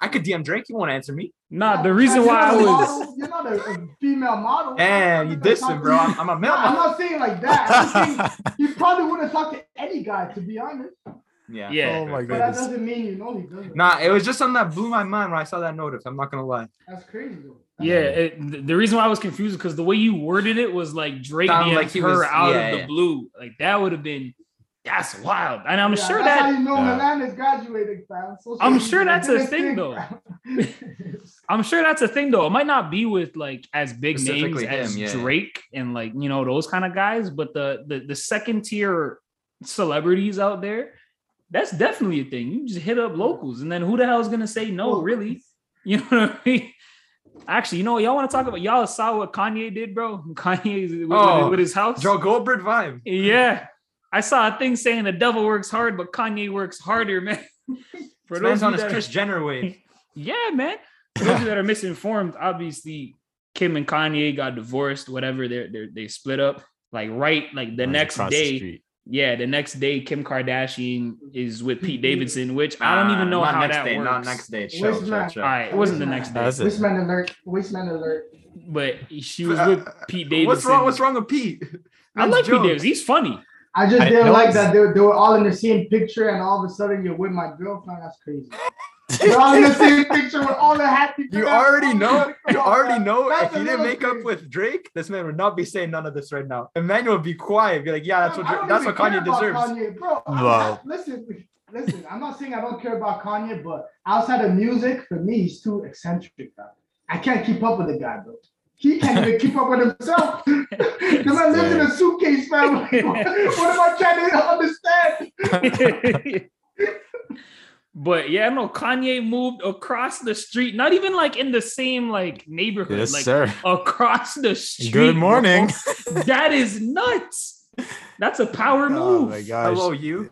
I could DM Drake. He won't answer me. Nah, the reason why I was model, You're not a, a female model. And you I'm not dissing, bro. I'm, I'm a male. I'm not saying like that. I'm saying he probably would have talked to any guy, to be honest. Yeah. Yeah. Oh my But that doesn't mean you know he doesn't. Nah, it was just something that blew my mind when I saw that notice. I'm not gonna lie. That's crazy though. yeah, it, the reason why I was confused because the way you worded it was like Drake Sounded DM'd like he her was- out yeah, of the yeah. blue. Like that would have been that's wild. And I'm Yeah, sure that's how that you know Yeah. Milan is graduating, fam. Social I'm sure that's a biggest thing, though. though. I'm sure that's a thing though. It might not be with like as big names Specifically as him, yeah. Drake and like you know those kind of guys, but the the the second tier celebrities out there, that's definitely a thing. You just hit up locals, and then who the hell is gonna say no? Well, Really? You know what I mean? Actually, you know y'all want to talk about y'all saw what Kanye did, bro? Kanye with, with- Oh, with his house. Joe Goldberg vibe. Yeah, I saw a thing saying the devil works hard, but Kanye works harder, man. For This man's on you his that- Kris Jenner way. yeah, man. For those that are misinformed, obviously Kim and Kanye got divorced, whatever. They they they split up. Like right, like the Runs next across the day. street. Yeah, the next day Kim Kardashian is with Pete Davidson, which I don't even know Not how next that day, works. Not next day. Chill, Which chill, man? chill. All right, it wasn't the next day, That's it. Wasteman alert. Wasteman alert. but she was uh, with Pete Davidson. What's wrong? What's wrong with Pete? I That's like Pete. Davidson. He's funny. I just I didn't like that they, were- they were all in the same picture and all of a sudden you're with my girlfriend. That's crazy. They're all in the same picture with all the happy. You oh already know. You already know. That's If a he didn't little make up with Drake, this man would not be saying none of this right now. Emmanuel would be quiet. Be like, yeah, that's what I Dra- that's what Kanye deserves. Kanye, bro. I'm Wow. not- listen, listen. I'm not saying I don't care about Kanye, but outside of music, for me, he's too eccentric. Bro. I can't keep up with the guy, bro. He can't even keep up with himself. the man lives in a suitcase, fam. what am I trying to understand? but yeah, no, Kanye moved across the street, not even like in the same like neighborhood, Yes, like sir. across the street. Good morning. that is nuts. That's a power move. Oh move. my gosh. Hello, you.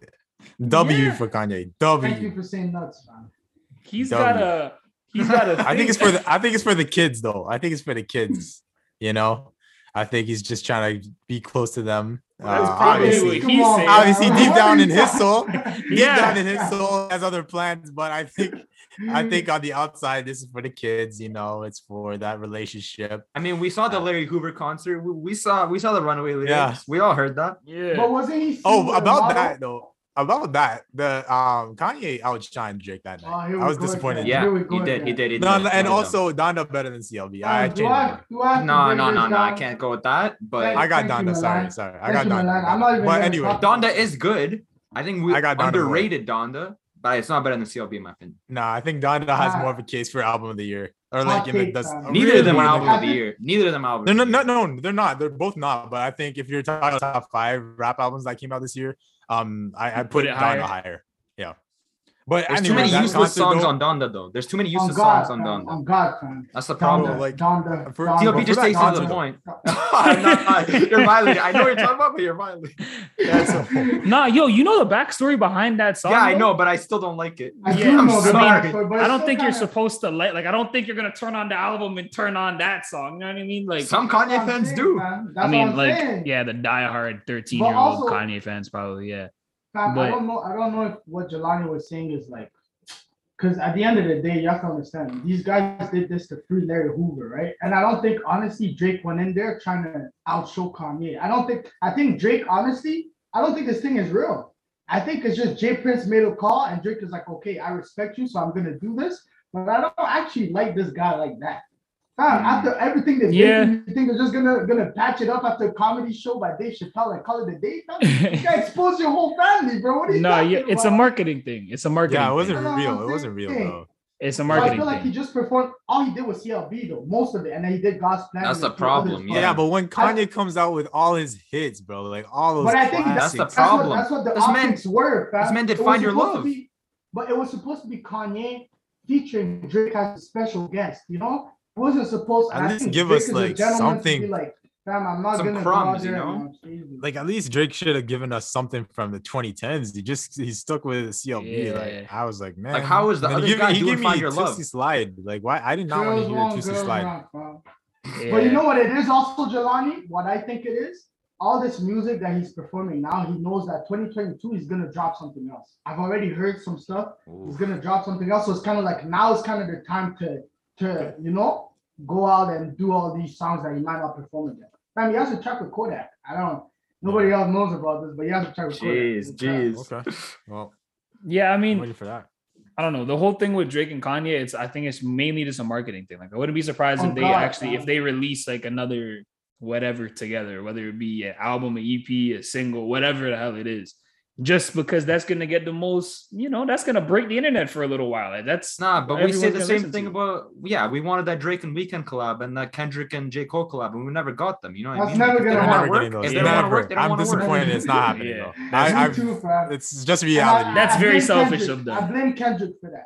W Yeah. for Kanye. W. Thank you for saying nuts, man. He's W. got a he's got a I think it's for the I think it's for the kids though. I think it's for the kids. You know, I think he's just trying to be close to them. Uh, obviously, what he's obviously deep down in his soul, deep Yeah. down in his soul has other plans. But I think I think on the outside, this is for the kids. You know, it's for that relationship. I mean, we saw the Larry Hoover concert. We, we saw we saw the Runaway lyrics. Yeah. We all heard that. Yeah. But wasn't he? Oh, about that though. About that, the um Kanye outshined Drake that Oh, night. here I was go again. disappointed. Yeah. Yeah, Here we he did. He did. He did. No, He and did. also Donda better than CLB. I Um, do I, it. do I No, no, no, no. I can't go with that. But I got Donda. Sorry, sorry. I got Donda. I'm not even But gonna anyway, Donda is good. I think we I got Donda more. underrated Donda, but it's not better than CLB in my opinion. Nah, I think Donda has more of a case for album of the year, or like in the, take, the fam. Neither of them are album of the year. Neither of them album. They're not, no, no, they're not. They're both not. But I think if you're talking about top five rap albums that came out this year, um, I, I put, Put it it higher. higher. Yeah, but There's anyway, too many useless songs though- on Donda though. There's too many On useless God, songs on. Donda. On God, fam. That's the Donda, problem. like, Donda, for- Donda. CLB for just that stays to the point. I'm not- you're violating. I know what you're talking about, but you're violating. That's a whole- Nah, yo, you know the backstory behind that song? Yeah, I know, but I still don't like it. I Yeah, do I'm know sorry. Backstory, but I don't still think you're supposed to like like I don't think you're gonna turn on the album and turn on that song. You know what I mean? Like Some Kanye fans saying, do. I mean, like saying. yeah, the diehard 13 year old Kanye fans probably, yeah. Fam, I don't know. I don't know if what Jelani was saying is like, because at the end of the day, you have to understand these guys did this to free Larry Hoover, right? And I don't think honestly Drake went in there trying to outshow Kanye. I don't think. I think Drake honestly, I don't think this thing is real. I think it's just J. Prince made a call and Drake is like, okay, I respect you, so I'm gonna do this. But I don't actually like this guy like that. Fam, after everything they Yeah. did, you think they're just gonna gonna patch it up after a comedy show by Dave Chappelle and call it a day? Fam? You gotta expose your whole family, bro. What are you no, talking yeah, it's a marketing thing. It's a marketing. yeah, it wasn't No, no, real. It wasn't real saying- though. It's a So I feel like he just performed. All he did was CLB though, most of it, and then he did God's plan. That's the a problem, Yeah, Yeah. but when Kanye comes out with all his hits, bro, like all those But I think that's the classics, That's what, problem. that's what the This man- optics were. Fam. this man did It Find Your Love. be- but it was supposed to be Kanye featuring Drake as a special guest. You know, it wasn't supposed. To at least give Drake us, like, gentleman to be something. Like, fam, I'm not Some gonna crumbs, you know? and, like at least Drake should have given us something from the 2010s. He just he stuck with the CLB. Yeah. Like I was like, man, Like, how was the And other he gave guy me, he doing gave Find me Your Love? Toosie Slide. Like why I did not want to hear wrong, Toosie Slide. wrong. Yeah. But you know what it is also, Jelani? What I think it is? All this music that he's performing now, he knows that 2022 he's gonna drop something else. I've already heard some stuff. He's gonna drop something else. So it's kind of like now is kind of the time to to you know go out and do all these songs that he might not perform again. Man, he has to track with Kodak. I don't nobody else knows about this, but he has to track with Kodak. Jeez, It's jeez. Okay. Well, yeah, I I'm mean, waiting for that. I don't know. The whole thing with Drake and Kanye, it's I think it's mainly just a marketing thing. Like I wouldn't be surprised Oh, if they God, actually if they release like another whatever together, whether it be an album, an EP, a single, whatever the hell it is. Just because that's gonna get the most, you know, that's gonna break the internet for a little while. Like, that's Nah, but we everyone's say the same thing to. about yeah. We wanted that Drake and Weeknd collab and that Kendrick and J Cole collab, and we never got them. You know what I That's mean? never If they gonna don't I'm happen. never work, getting those. if they don't want to Never. work, they I'm want work. disappointed. It's not happening Yeah. though. I, I've, too, it's just And I- reality, That's I very selfish Kendrick. of them. I blame Kendrick for that.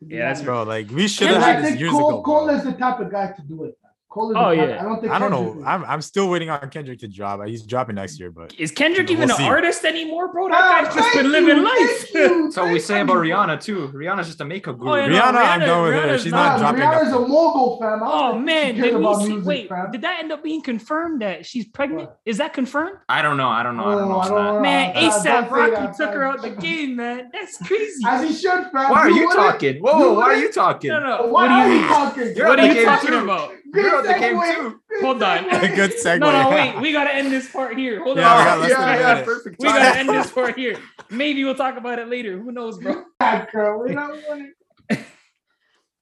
Yeah, that's honest. bro. Like we should have I this think years Cole, ago. Cole is the type of guy to do it. man. Cole is Oh, the yeah. I don't think I don't Kendrick know. is. I'm, I'm still waiting on Kendrick to drop. He's dropping next year, but is Kendrick We'll even see. an artist anymore, bro? That guy's just thank been living life. thank you, That's what we say about. Rihanna too. Rihanna's just a makeup guru. Oh, yeah, no, Rihanna, I'm Rihanna- done with her. Rihanna's She's not- not dropping. Rihanna's a mogul, fam. Oh man, she did cares we about see? music, Wait, fam. did that end up being confirmed that she's pregnant? What? Is that confirmed? I don't know. I don't know. I don't know. Oh, I don't know. Man, Uh, ASAP say Rocky took her out the game, man. That's crazy. As he should, fam. Why are you talking? Whoa, why are you talking? No, no. Why What are you you talking? What are you talking about? You're on the game segue. too. Hold on. segue. Good segue. No, no, wait. We gotta end this part here. Hold Yeah, we on. got less than a yeah, yeah, perfect We gotta end this part here. Maybe we'll talk about it later. Who knows, bro? God, girl, we're not winning.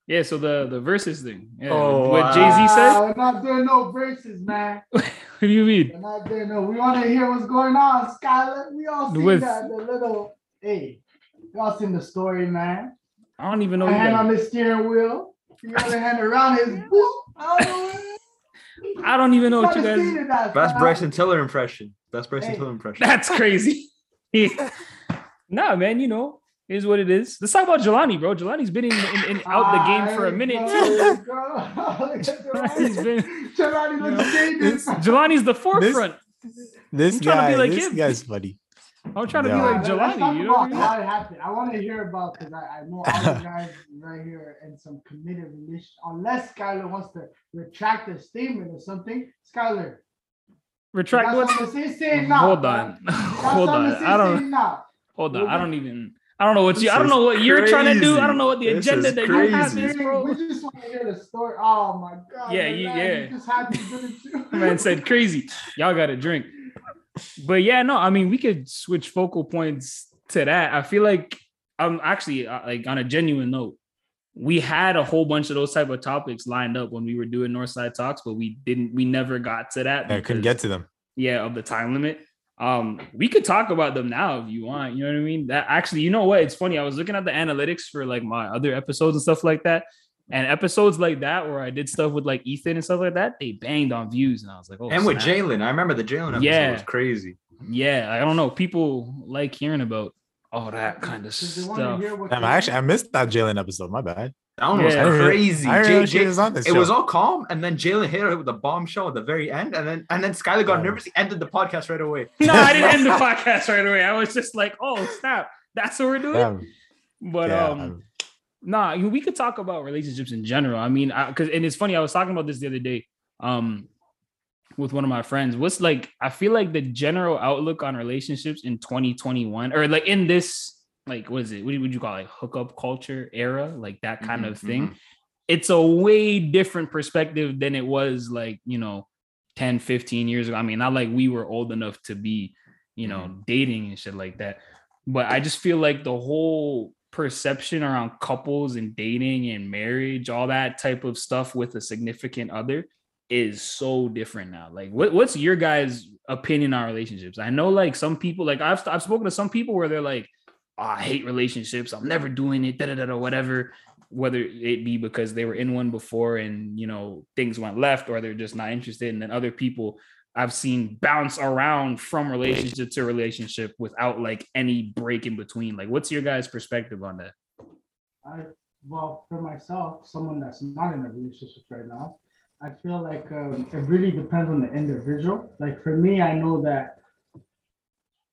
Yeah. So the the verses thing. Yeah, Oh, what wow. Jay Z said. We're not doing no verses, man. What do you mean? We're not doing no. We want to hear what's going on, Skyler. We all see With- that. The little, hey, we all seen the story, man. I don't even know. One you hand on the steering wheel, the other hand around his boot. I don't. I don't even know what you guys. seen it that Best fast. Bryson Tiller impression. That's Bryson Hey. Tiller impression. That's crazy. nah, man, you know, is what it is. Let's talk about Jelani, bro. Jelani's been in, in, in out the game for a minute. He's He's been, Jelani looks jaded. Jelani's the forefront. This I'm to guy, be like this him. guy's funny. I'm trying to Yeah. be like Let's Jelani. You know what I mean? how it happened. I want to hear about because I, I know all the guys right here and some committed relation. Unless Skyler wants to retract his statement or something, Skyler. Retract what? say, say now, Hold on. Hold on. say, I don't. Hold on. I don't even. I don't know what you. I don't know what you're trying to do. I don't know what the. This agenda is that you have crazy. is, bro. We just want to hear the story. Oh my god. Yeah, my you- yeah. You just had to do it too. Man said crazy. Y'all got to drink. But yeah, no. I mean, we could switch focal points to that. I feel like I'm actually uh, like on a genuine note. We had a whole bunch of those type of topics lined up when we were doing Northside talks, but we didn't. We never got to that. I couldn't get to them. yeah of the time limit um we could talk about them now if you want you know what i mean that actually you know what it's funny i was looking at the analytics for like my other episodes and stuff like that and episodes like that where i did stuff with like ethan and stuff like that they banged on views and i was like oh and with. Jalen, I remember the Jalen episode Yeah. was crazy. yeah i don't know people like hearing about all that kind of Because they wanna stuff Damn, I actually I missed that Jalen episode. My bad. That one Yeah. I didn't really- crazy. I didn't J- realize J- was on this it was all calm, and then Jalen hit her with a bombshell at the very end, and then and then Skyler got Yeah. nervous. He ended the podcast right away. no i didn't end the podcast right away i was just like oh snap that's what we're doing Damn, but yeah, um I'm- Nah, you- we could talk about relationships in general. I mean, because and it's funny. I was talking about this the other day, um, with one of my friends. What's like? I feel like the general outlook on relationships in 2021, or like in this, like, what is it? What would you call it? Like hookup culture era, like that kind Mhm, of thing. It's a way different perspective than it was like you know, 10, 15 years ago. I mean, not like we were old enough to be, you know, dating and shit like that. But I just feel like the whole perception around couples and dating and marriage, all that type of stuff with a significant other is so different now. Like, what, what's your guys' opinion on relationships? I know, like, some people, like, I've, I've spoken to some people where they're like, oh, I hate relationships. I'm never doing it, da da da whatever. Whether it be because they were in one before and, you know, things went left or they're just not interested. And then other people I've seen bounce around from relationship to relationship without like any break in between. Like, what's your guys' perspective on that? I, well, for myself, someone that's not in a relationship right now, I feel like um, it really depends on the individual. Like for me, I know that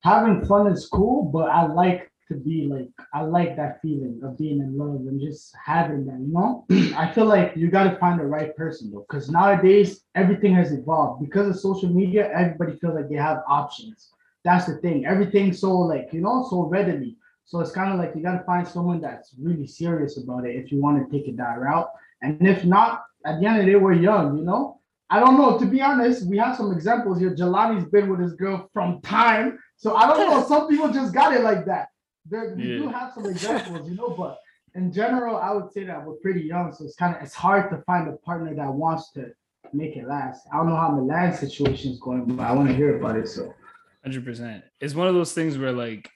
having fun is cool, but I like to be like, I like that feeling of being in love and just having that, you know? I feel like you got to find the right person though, because nowadays everything has evolved. Because of social media, everybody feels like they have options. That's the thing. Everything's so like, you know, so readily. So it's kind of like you got to find someone that's really serious about it if you want to take it that route. And if not, at the end of the day, we're young, you know? I don't know. To be honest, we have some examples here. Jelani's been with his girl from time. So I don't know. Some people just got it like that. There, we do have some examples, you know, but in general, I would say that we're pretty young. So it's kind of it's hard to find a partner that wants to make it last. I don't know how Milan's situation is going, but I want to hear about it. So Hundred percent. It's one of those things where like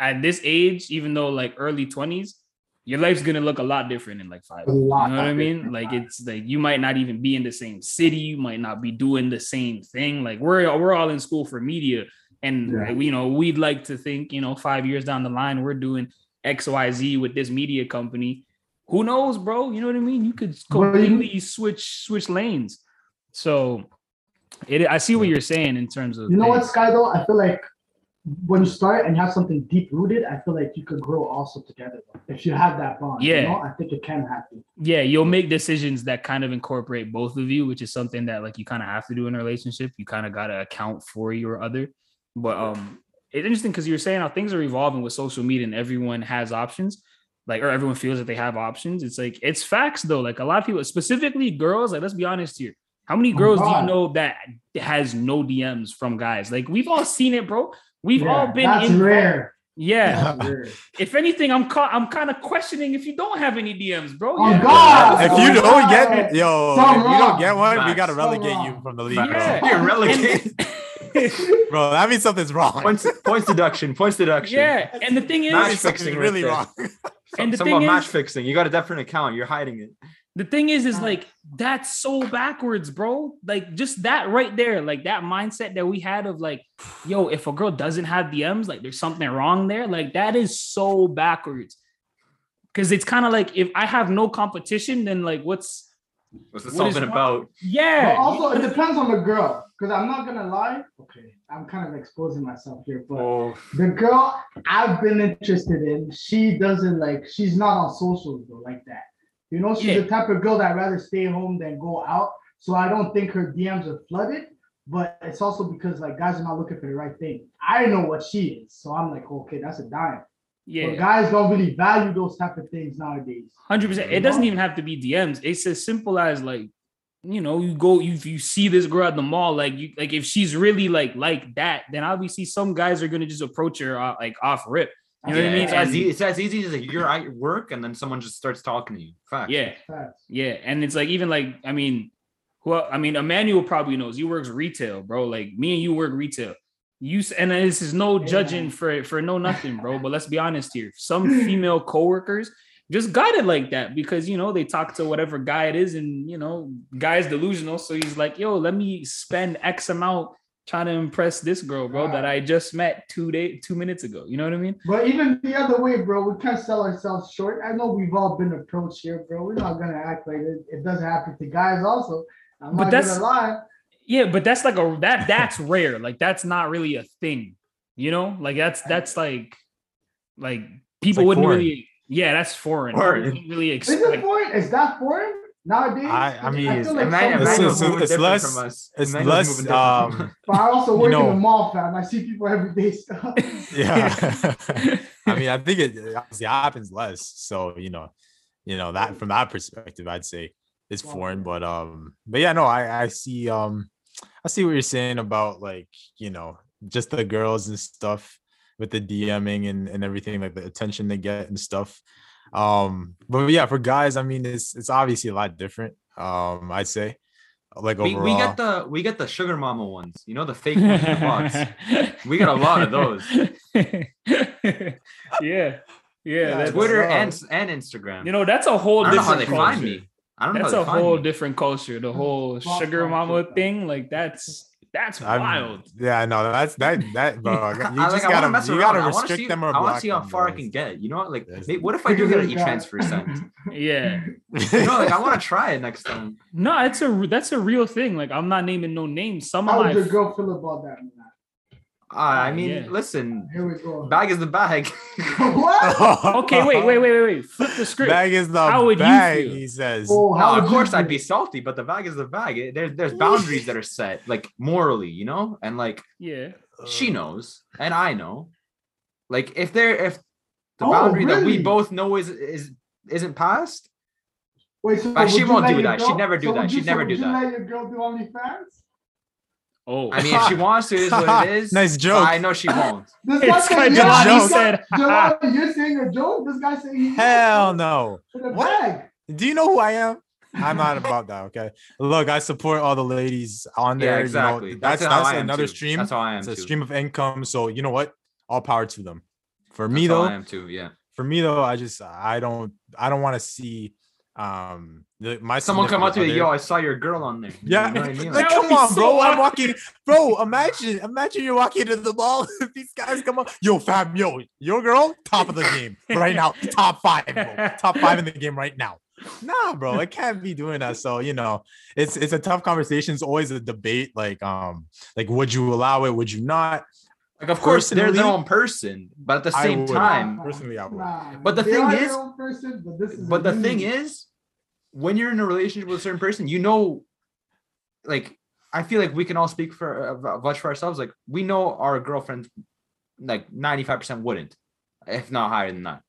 at this age, even though like early twenties, your life's gonna look a lot different in like five. A years. lot You know what I mean? Like it's like you might not even be in the same city. You might not be doing the same thing. Like we're we're all in school for media, and Yeah. you know we'd like to think you know five years down the line we're doing X Y Z with this media company. Who knows, bro? You know what I mean? You could Well, you- completely switch switch lanes. So it I see what you're saying in terms of You know hey, what, Sky? Though I feel like when you start and you have something deep rooted, I feel like you could grow also together. If you have that bond, Yeah. you know, I think it can happen. yeah, you'll make decisions that kind of incorporate both of you, which is something that like you kind of have to do in a relationship. You kind of got to account for your other. But um, it's interesting because you're saying how things are evolving with social media and everyone has options, like or everyone feels that they have options. It's like it's facts though. Like a lot of people, specifically girls, like let's be honest here. How many Oh, girls do you know that has no DMs from guys? Like we've all seen it, bro. We've Yeah, all been that's in rare. Yeah. If anything, I'm ca- I'm kind of questioning if you don't have any DMs, bro. Oh, Yeah. God. if Oh, you don't get yo, So if you don't get one, we gotta relegate wrong. you from the league, Yeah. bro. You're relegated. Bro, that means something's wrong. points, points deduction. Points deduction. yeah, and the thing is, Match That fixing really right wrong. there. And the Something thing about match fixing. You got a different account. You're hiding it. The thing is, is like that's so backwards, bro. Like just that right there, like that mindset that we had of like, yo, if a girl doesn't have DMs, like there's something wrong there. Like that is so backwards. Cause it's kind of like if I have no competition, then like what's What's this What all been about? yeah. But also, it depends on the girl. Because I'm not gonna lie. Okay, I'm kind of exposing myself here, but Oh, the girl I've been interested in, she doesn't like. She's not on socials though, like that. You know, she's Yeah. the type of girl that rather stay home than go out. So I don't think her DMs are flooded. But it's also because like guys are not looking for the right thing. I know what she is, so I'm like, okay, that's a dime. Yeah, but guys don't really value those type of things nowadays. Hundred percent. It doesn't even have to be DMs. It's as simple as like, you know, you go, you you see this girl at the mall, like you like if she's really like like that, then obviously some guys are gonna just approach her uh, like off rip. You know what I mean? It's as, e- it's as easy as like you're at your work and then someone just starts talking to you. Fact. Yeah, Facts. yeah, and it's like even like I mean, well, I mean, Emmanuel probably knows. He works retail, bro. Like me and you work retail. You and this is no Yeah. judging for for no nothing, bro. But let's be honest here. Some female coworkers just got it like that because you know they talk to whatever guy it is, and you know, guy's delusional. So he's like, yo, let me spend X amount trying to impress this girl, bro, that I just met two day two minutes ago. You know what I mean? But even the other way, bro, we can't sell ourselves short. I know we've all been approached here, bro. We're not gonna act like it, it doesn't happen to guys also. I'm But not that's- gonna lie. Yeah, but that's like a that that's rare. Like that's not really a thing. You know, like that's that's like like people like wouldn't foreign. really. Yeah, that's foreign. Foreign. People wouldn't really Is it expect. foreign? Is that foreign nowadays? I- I mean, feel like Emmanuel- It's- Emmanuel's it's- moving it's different less- from us. it's Emmanuel's less, moving different from um, but I also you work in the mall, fam. I see people every day stuff. yeah i mean i think it obviously happens less so you know you know that from that perspective i'd say it's Wow. foreign but um but yeah no i i see um i see what you're saying about like you know just the girls and stuff with the dming and, and everything like the attention they get and stuff um but yeah for guys i mean it's it's obviously a lot different um i'd say like We, overall we get the we get the sugar mama ones, you know, the fake ones in the box. We got a lot of those. yeah, yeah. that's, Twitter and and Instagram. you know that's a whole I don't know how different they culture. find me. I don't know That's how a whole me. different culture. The whole sugar mama thing, like that's that's I'm- wild. Yeah, no, that's that that bro. You I, just like, I want to gotta mess you gotta I want to restrict see. them or I want to see how them, far I can get. You know what? Like, Yes. what if I do get an e-transfer sent? Yeah. You know, like I want to try it next time. No, it's a that's a real thing. Like I'm not naming no names. Some of How my would your girl feel about that? Man? Uh, I mean, yeah. listen, Here we go. bag is the bag. what? okay, wait, wait, wait, wait, wait. Flip the script. Bag is the How would you bag, feel? he says. Oh, No, how would of course I'd be salty, but the bag is the bag. It- There's there's boundaries that are set, like morally, you know, and like Yeah. she knows, and I know. Like if there if the Oh, boundary that we both know is is isn't passed, Wait, so But she won't do your that. She'd never do so that. She'd you- so never would do you that. Let your girl do OnlyFans? Oh. I mean, if she wants to, it is what it is. Nice joke. I know she won't. This It's guy said kind of yeah, joke. this said, Jelani, you're saying a joke. This guy saying he Hell no. for the What? bag. Do you know who I am? I'm not about that. Okay. Look, I support all the ladies on there. Yeah, you know, exactly. that's how that's I am another too. stream. That's how I am It's a too. stream of income. So you know what? All power to them. For That's me how though, I am too. Yeah. for me though, I just I don't I don't want to see um my Someone come up to me, significant yo, I saw your girl on there. You Yeah, know what I mean? like come on, so bro. I'm walking, bro. Imagine, imagine you're walking to the mall. These guys come up, yo, fam, yo, your girl, top of the game right now, top five, bro. top five in the game right now. Nah, bro, I can't be doing that. So you know, it's it's a tough conversation. It's always a debate. Like, um, like would you allow it? Would you not? Like, of course, they're their Personally, own person, but at the same would. time, Personally, I would. Nah, But the they thing is- person, but this is but a the thing is, when you're in a relationship with a certain person, you know, like I feel like we can all speak for uh, much for ourselves. Like we know our girlfriends, like 95% wouldn't, if not higher than that.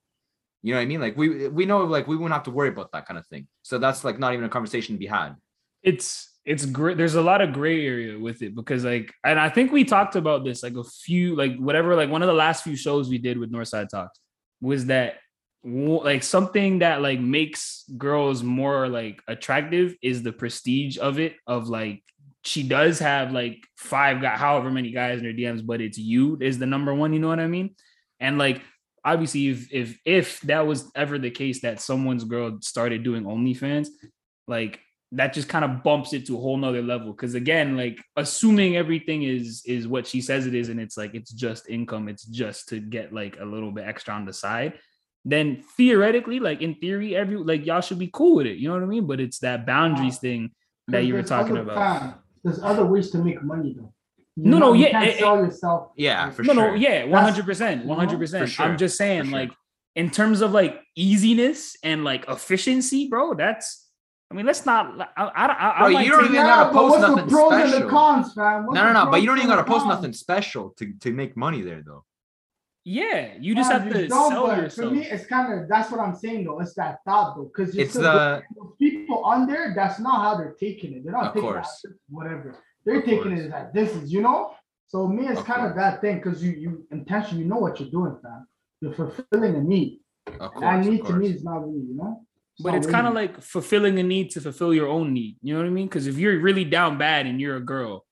You know what I mean? Like we we know like we wouldn't have to worry about that kind of thing. So that's like not even a conversation to be had. it's it's great. There's a lot of gray area with it because like, and I think we talked about this like a few, like whatever, like one of the last few shows we did with Northside Talks was that like something that like makes girls more like attractive is the prestige of it. Of like she does have like five got however many guys in her DMs, but it's you is the number one. You know what I mean? And like obviously, if if if that was ever the case that someone's girl started doing OnlyFans, like that just kind of bumps it to a whole nother level. Cause again, like assuming everything is is what she says it is, and it's like it's just income, it's just to get like a little bit extra on the side, then theoretically, like in theory, every like y'all should be cool with it. You know what I mean? But it's that boundaries thing that you were talking about. fam- There's other ways to make money though. You No, know, no, you yeah, can't it- sell yourself. Yeah, for no, sure. no, yeah, one hundred percent, one hundred percent. sure, I'm just saying, sure. like, in terms of like easiness and like efficiency, bro. That's, I mean, let's not. I, I, I, I Bro, might you don't take- even gotta post what's nothing the pros and special. the cons, fam? What's No, no, the no. But you don't even gotta post cons? nothing special to, to make money there, though. Yeah, you just Fam, have you to don't, sell but yourself. For me, it's kind of that's what I'm saying though. It's that thought though, because It's the people on there. That's not how they're taking it. They're not Of taking course. it as whatever. They're Of taking course. it as this is, you know. So me, it's Of kind of that thing because you you intentionally you know what you're doing, fam. You're fulfilling a need. of course, That of need to me is not really, you know. But it's kind of like fulfilling a need to fulfill your own need. You know what I mean? Because if you're really down bad and you're a girl,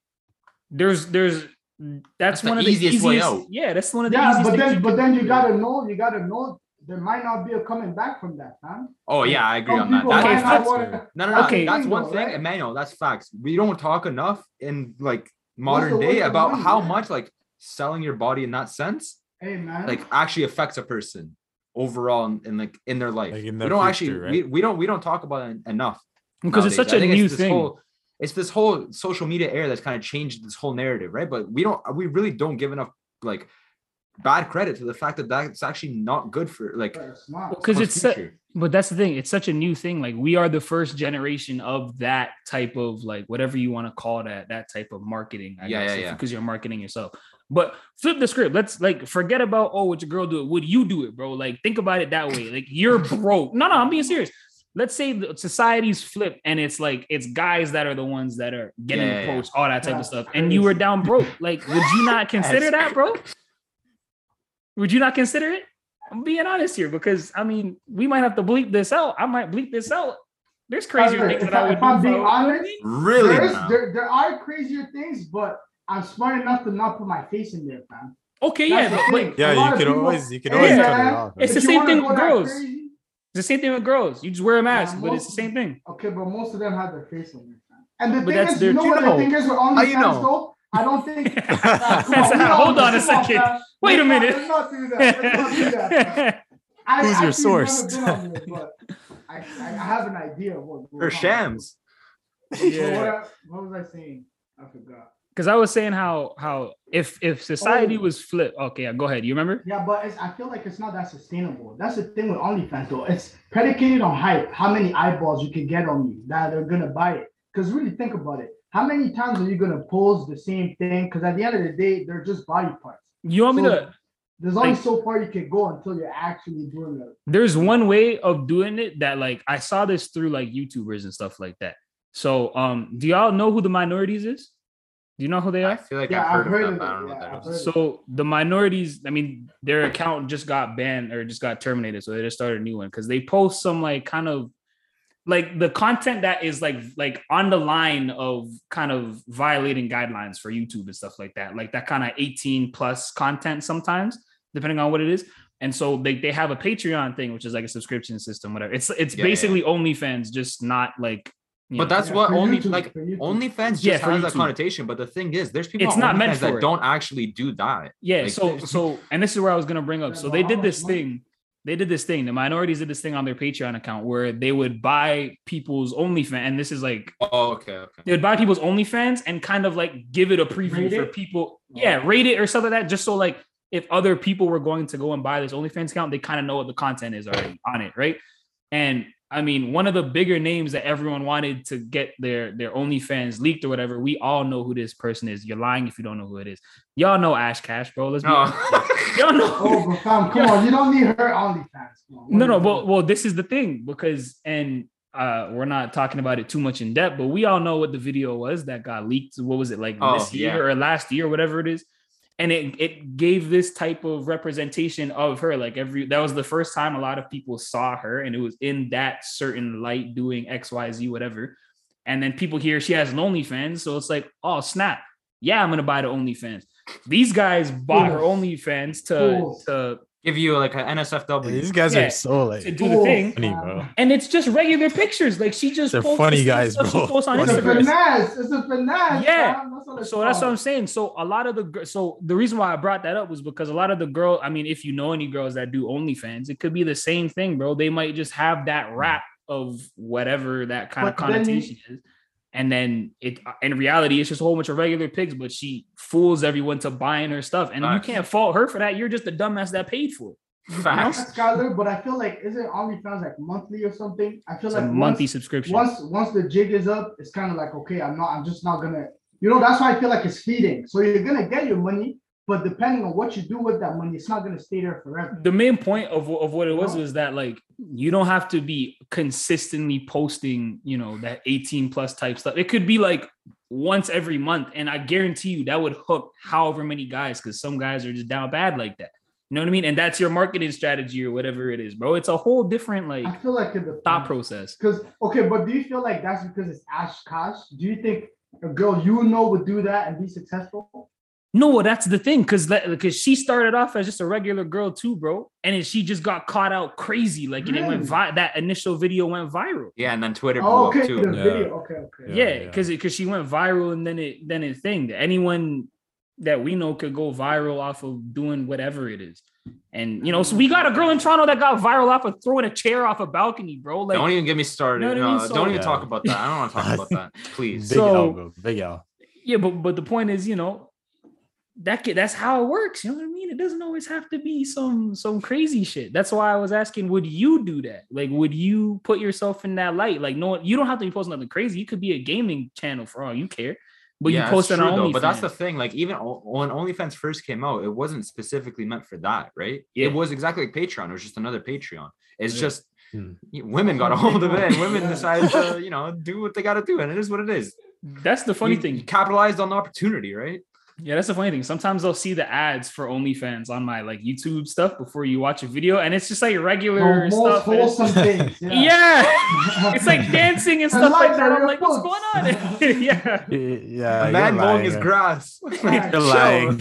there's there's that's, That's the one of the easiest easiest. way out. Yeah, that's one of the yeah, easiest. but things then but then you gotta know you gotta know there might not be a coming back from that, fam. Oh yeah, I agree Some on that. people That- that's- wanna- no, no, no. Okay. That's one thing, right? Emmanuel. That's facts. We don't talk enough in like modern day about money, how yeah. much like selling your body in that sense Hey man, like actually affects a person overall in, in like in their life. Like, in we don't future, actually right? we, we don't we don't talk about it enough because it's such a think it's new thing. whole- it's this whole social media era that's kind of changed this whole narrative, right? But we don't we really don't give enough like bad credit to the fact that that's actually not good for like because for it's su- but that's the thing it's such a new thing like we are the first generation of that type of like whatever you want to call that that type of marketing I Yeah, guess, yeah, yeah. because you're marketing yourself but flip the script. Let's like forget about oh would your girl do it. Would you do it bro? Like think about it that way. Like you're broke. No no i'm being serious. Let's say the society's flipped and it's like it's guys that are the ones that are getting Yeah, yeah, yeah. approached all that type of That's stuff. And you were down broke. Like would you not consider that bro? would you not consider it? I'm being honest here because I mean we might have to bleep this out. I might bleep this out. There's crazier If things that I- I would if I'm do. being honest, Really? there, is, there, there are crazier things, but I'm smart enough to not put my face in there, fam. Okay, yeah, That's the but, but Yeah, you of could people- always you could Hey, always cut it off. It's the same thing with girls. crazy- it's the same thing with girls. You just wear a mask, Yeah, but it's the same thing. Okay, but most of them have their face on there, fam. And the But thing that's is, their- you know what the thing is with How you OnlyFans, know? though? I don't think. Come Hold we don't- on a second. fam. Wait a Let's not- minute. Let's not do that. Let's not do that. I Who's your source? never been on there, but I, I, I have an idea of what. Or shams. Yeah. What, what was I saying? I forgot. Because I was saying how how if if society Oh. was flipped. Okay, yeah, go ahead. You remember? Yeah, but it's, I feel like it's not that sustainable. That's the thing with OnlyFans, though. It's predicated on hype. How many eyeballs you can get on you that are gonna buy it? Because really, think about it. How many times are you gonna pose the same thing? Because at the end of the day, they're just body parts. You want me to? There's only like- so far you can go until you're actually doing it. There's one way of doing it that like I saw this through like YouTubers and stuff like that. So um, do y'all know who the minorities is? Do you know who they are? I feel like Yeah, I've I've heard, heard of of that, but I don't know yeah, what I've that is. heard So the minorities, I mean, their account just got banned or just got terminated, so they just started a new one because they post some like kind of like the content that is like like on the line of kind of violating guidelines for YouTube and stuff like that, like that kind of 18 plus content sometimes, depending on what it is. And so they, they have a Patreon thing, which is like a subscription system, whatever. It's it's Yeah, yeah. basically OnlyFans, just not like you But know, that's Yeah, what only YouTube, like for YouTube. OnlyFans just Yeah, for has that connotation. But the thing is, there's people It's on not meant for that it. don't actually do that. Yeah, Like, so so and this is where I was gonna bring up. So they did this thing. They did this thing. The minorities did this thing on their Patreon account where they would buy people's OnlyFans, and this is like Oh, okay, okay. they would buy people's OnlyFans and kind of like give it a preview Rate for it? people. Oh. Yeah, rate it or something like that, just so like if other people were going to go and buy this OnlyFans account, they kind of know what the content is already on it, right? And I mean, one of the bigger names that everyone wanted to get their their OnlyFans leaked or whatever, we all know who this person is. You're lying if you don't know who it is. Y'all know Ash Kash, bro. Let's be No. Y'all know. Oh, but fam, come on, you don't need her OnlyFans. Come on, what no, no. Well, well, this is the thing because, and uh, we're not talking about it too much in depth, but we all know what the video was that got leaked. What was it like Oh, this year yeah. or last year, whatever it is? And it it gave this type of representation of her. Like every that was the first time a lot of people saw her, and it was in that certain light doing X, Y, Z, whatever. And then people hear she has an OnlyFans, so it's like, oh snap, yeah, I'm gonna buy the OnlyFans. These guys bought her Fools. OnlyFans to to give you like an NSFW. These guys Yeah. are so like to do the thing. funny, bro. And it's just regular pictures. Like she just They're posts funny guys, stuff she bro. posts on It's a Instagram. finesse. It's a finesse. Yeah. That's what So that's what I'm saying. So a lot of the so the reason why I brought that up was because a lot of the girl, I mean, if you know any girls that do OnlyFans, it could be the same thing, bro. They might just have that rap of whatever that kind of But then you- connotation is. And then it in reality, it's just a whole bunch of regular pigs, but she fools everyone to buying her stuff. And Facts. you can't fault her for that. You're just the dumbass that paid for it. Facts. Skyler, but I feel like isn't OnlyFans like monthly or something? I feel It's like a once- monthly subscription. once once the jig is up, it's kind of like okay, I'm not, I'm just not gonna, you know, that's why I feel like it's feeding. So you're gonna get your money, but depending on what you do with that money, it's not gonna stay there forever. the main point of, of what it was No. was that like you don't have to be consistently posting you know that 18 plus type stuff it could be like once every month and i guarantee you that would hook however many guys because some guys are just down bad like that you know what i mean and that's your marketing strategy or whatever it is bro it's a whole different like I feel like the thought process Because okay, but do you feel like that's because it's Ash Kash? Do you think a girl you know would do that and be successful? No that's the thing because because she started off as just a regular girl too bro and then she just got caught out crazy like and it went mm. vi- that initial video went viral Yeah, and then Twitter blew Oh, up okay, too. the Yeah. video. Okay, okay. Yeah, yeah yeah. because because she went viral and then it then it thing anyone that we know could go viral off of doing whatever it is and you know so we got a girl in toronto that got viral off of throwing a chair off a balcony bro like don't even get me started. You know what I mean? So- don't even Yeah. talk about that. I don't want to talk about that. Please. Big So- L, bro. Big L. yeah but but the point is you know that kid, that's how it works you know what i mean it doesn't always have to be some some crazy shit that's why i was asking would you do that like would you put yourself in that light like no you don't have to be posting nothing crazy you could be a gaming channel for all you care but Yeah, you it's post it true, on though, But that's the thing. Like even o- when OnlyFans first came out, it wasn't specifically meant for that, right? Yeah. It was exactly like Patreon. It was just another Patreon. It's Yeah. just Hmm. women got a hold of it, and women Yeah. decided to, you know, do what they got to do, and it is what it is. that's the funny You- thing you capitalized on the opportunity, right? Yeah, that's the funny thing. Sometimes I'll see the ads for OnlyFans on my like YouTube stuff before you watch a video, and it's just like regular The most stuff. and it's- wholesome things. Yeah. Yeah, it's like dancing and stuff like like that. that, I'm your like, what's going on? yeah, Yeah, a man you're mowing lying, his grass. You're You're lying.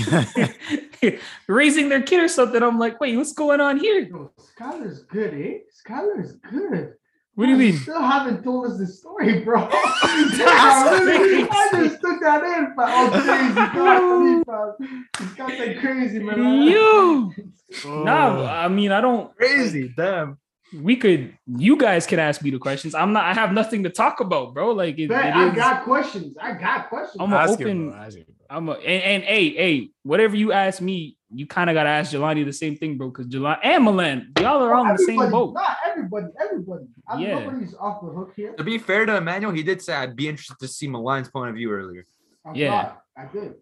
raising their kid or something. I'm like, wait, what's going on here? Yo, Skyler's good, eh? Skyler's good. What do you You mean? still haven't told us the story, bro. That's I. I just took that in, but oh, crazy. God, fam. It's got that crazy, man. You. Oh. No, I mean, I don't. Crazy, damn. We could. You guys can ask me the questions. I'm not. I have nothing to talk about, bro. Like it, Bet, it I is- got questions. I got questions. I'm Ask open- bro, ask him. I'm a and, and hey, hey, whatever you ask me, you kind of gotta ask Jelani the same thing, bro. Because Jelani and Milan, y'all are on the same boat. Not everybody, everybody. I Yeah. Nobody's off the hook here. To be fair to Emmanuel, he did say I'd be interested to see Milan's point of view earlier. I'm Yeah. not. I did.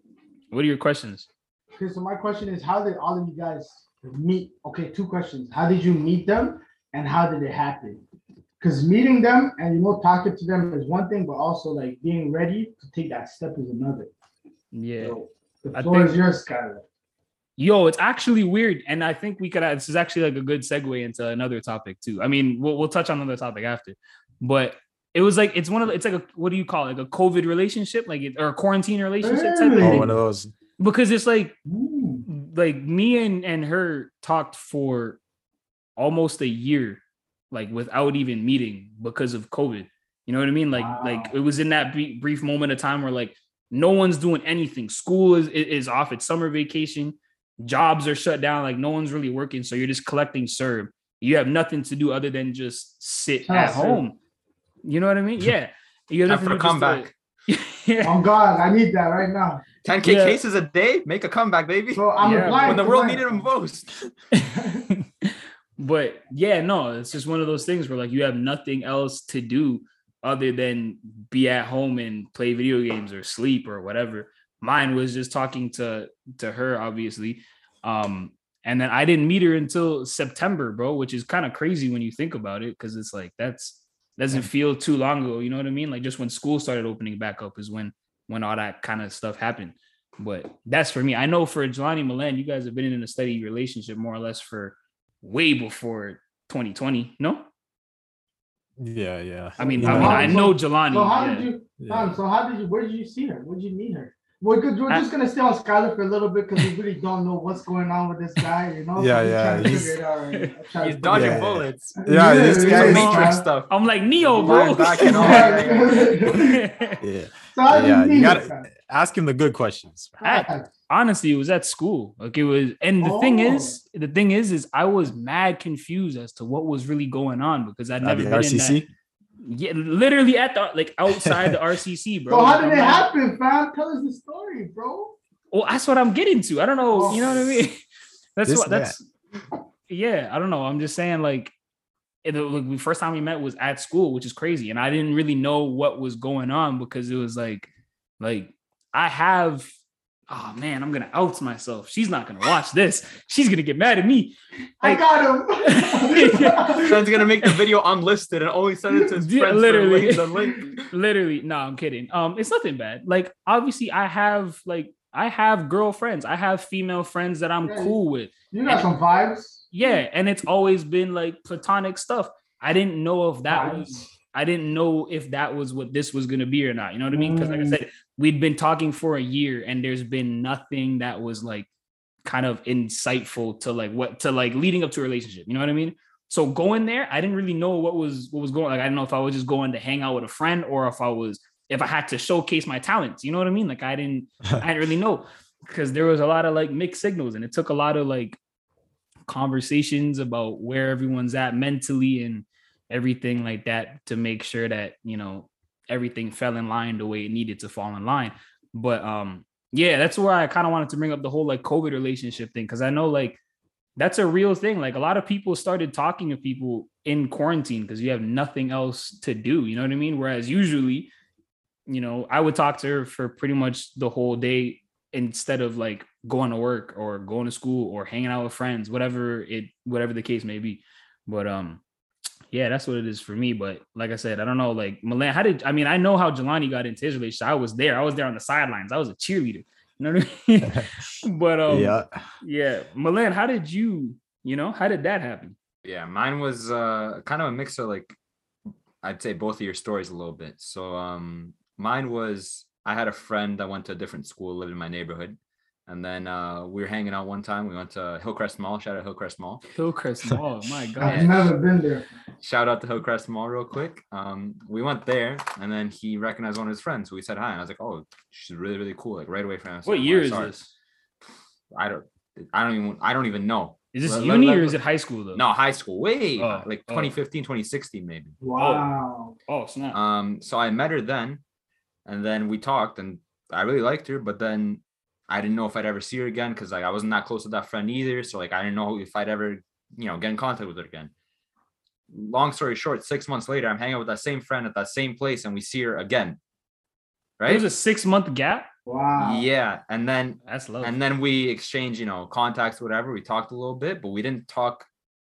What are your questions? Okay, so my question is, how did all of you guys meet? Okay, two questions. How did you meet them, and how did it happen? Because meeting them and you know talking to them is one thing, but also like being ready to take that step is another. Yeah. So the I floor is yours, Skylar. Yo, it's actually weird, and I think we could. This is actually like a good segue into another topic too. I mean, we'll we'll touch on another topic after, but it was like it's one of the, it's like a what do you call it? like a COVID relationship, like it, or a quarantine relationship type of Oh, thing. one of those. Because it's like Ooh. like me and and her talked for almost a year like without even meeting because of covid. You know what i mean? Like like it was in that brief, brief moment of time where like no one's doing anything. School is is off. It's summer vacation. Jobs are shut down. Like no one's really working. So you're just collecting serve. You have nothing to do other than just sit Ah, at serve. home. You know what i mean? Yeah. You have Time nothing for a to do just to- yeah. Oh God, I need that right now. 10k Yeah. cases a day, make a comeback, baby. So I'm Yeah, applying. when the world needed them most. but yeah, no, it's just one of those things where like you have nothing else to do other than be at home and play video games or sleep or whatever. Mine was just talking to to her, obviously. Um, and then I didn't meet her until September, bro, which is kind of crazy when you think about it, because it's like that's doesn't feel too long ago. You know what I mean? Like just when school started opening back up is when when all that kind of stuff happened. But that's for me. I know for Jelani Milan, you guys have been in a steady relationship more or less for way before 2020. No, Yeah, yeah. I mean, Yeah. I mean, I know Jelani. So how yeah. did you? Yeah. Fam, so how did you? Where did you see her? Where did you meet her? We're good. We're I- just gonna stay on Skyler for a little bit because we really don't know what's going on with this guy. You know? Yeah, we're yeah, trying to he's- out right now. I'm trying He's dodging Yeah. bullets. Yeah, this Some guy is- Matrix stuff. I'm like Neo, bro. Back and all. Yeah. So how Yeah, you you gotta- it, Ask him the good questions. I- fam? Honestly it was at school. Like it was and the thing Oh. is the thing is is i was mad confused as to what was really going on because i'd never the been in that. Yeah literally at the like outside the rcc bro. So how Like, did I'm it like, happen, fam? Tell us the story, bro. well that's what i'm getting to. I don't know. You know what i oh. mean? That's This what that's yeah i don't know. I'm just saying like it, like the first time we met was at school which is crazy and i didn't really know what was going on because it was like like i have oh man i'm gonna out myself she's not gonna watch this she's gonna get mad at me I got him. Son's gonna make the video unlisted and only send it to his friends. literally. The link. Literally no i'm kidding um it's nothing bad like obviously i have like i have girlfriends i have female friends that i'm Yeah. cool with you got some vibes. yeah and it's always been like platonic stuff i didn't know if that Vibes. was i didn't know if that was what this was going to be or not you know what i mean because like i Mm. said we'd been talking for a year and there's been nothing that was like kind of insightful to like what to like leading up to a relationship you know what i mean? So going there i didn't really know what was what was going like i didn't know if i was just going to hang out with a friend or if i was if i had to showcase my talents you know what i mean? Like i didn't I didn't really know because there was a lot of like mixed signals and it took a lot of like conversations about where everyone's at mentally and everything like that to make sure that you know everything fell in line the way it needed to fall in line. But um yeah that's where i kind of wanted to bring up the whole like covid relationship thing because i know like that's a real thing. Like a lot of people started talking to people in quarantine because you have nothing else to do you know what i mean? Whereas usually you know i would talk to her for pretty much the whole day instead of like going to work or going to school or hanging out with friends whatever it whatever the case may be. But um yeah that's what it is for me but like i said i don't know like milan how did i mean i know how jelani got into his relationship i was there i was there on the sidelines i was a cheerleader you know what i mean but um yeah, yeah. milan how did you you know how did that happen Yeah, mine was uh kind of a mix of like I'd say both of your stories a little bit. So um mine was I had a friend that went to a different school, lived in my neighborhood. And then uh we were hanging out one time. We went to Hillcrest Mall. Shout out Hillcrest Mall. hillcrest mall my God. I've god never been there. Shout out to Hillcrest Mall real quick. Um, we went there and then he recognized one of his friends. So we said hi. And I was like, Oh, she's really, really cool. Like right away from us. what year is this I don't I don't even I don't even know. is this Let- let- uni let- or is it high school though No, high school. Way Oh, like oh. 2015, 2016, maybe. Wow. oh snap Um, so I met her then, and then we talked, and I really liked her, but then I didn't know if I'd ever see her again because like I wasn't that close to that friend either. So like I didn't know if I'd ever, you know, get in contact with her again. Long story short, six months later, I'm hanging out with that same friend at that same place, and we see her again. There Right? was a six month gap. Wow. Yeah, and then That's low. and then we exchange, you know, contacts, whatever. We talked a little bit, but we didn't talk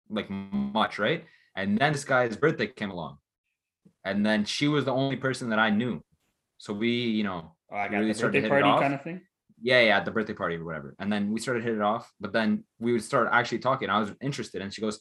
like much, right? And then this guy's birthday came along, and then she was the only person that I knew. So we, you know, oh, I really the birthday to hit it party kind of thing. Yeah, yeah, at the birthday party or whatever. And then we started hitting it off, but then we would start actually talking. I was interested, and she goes,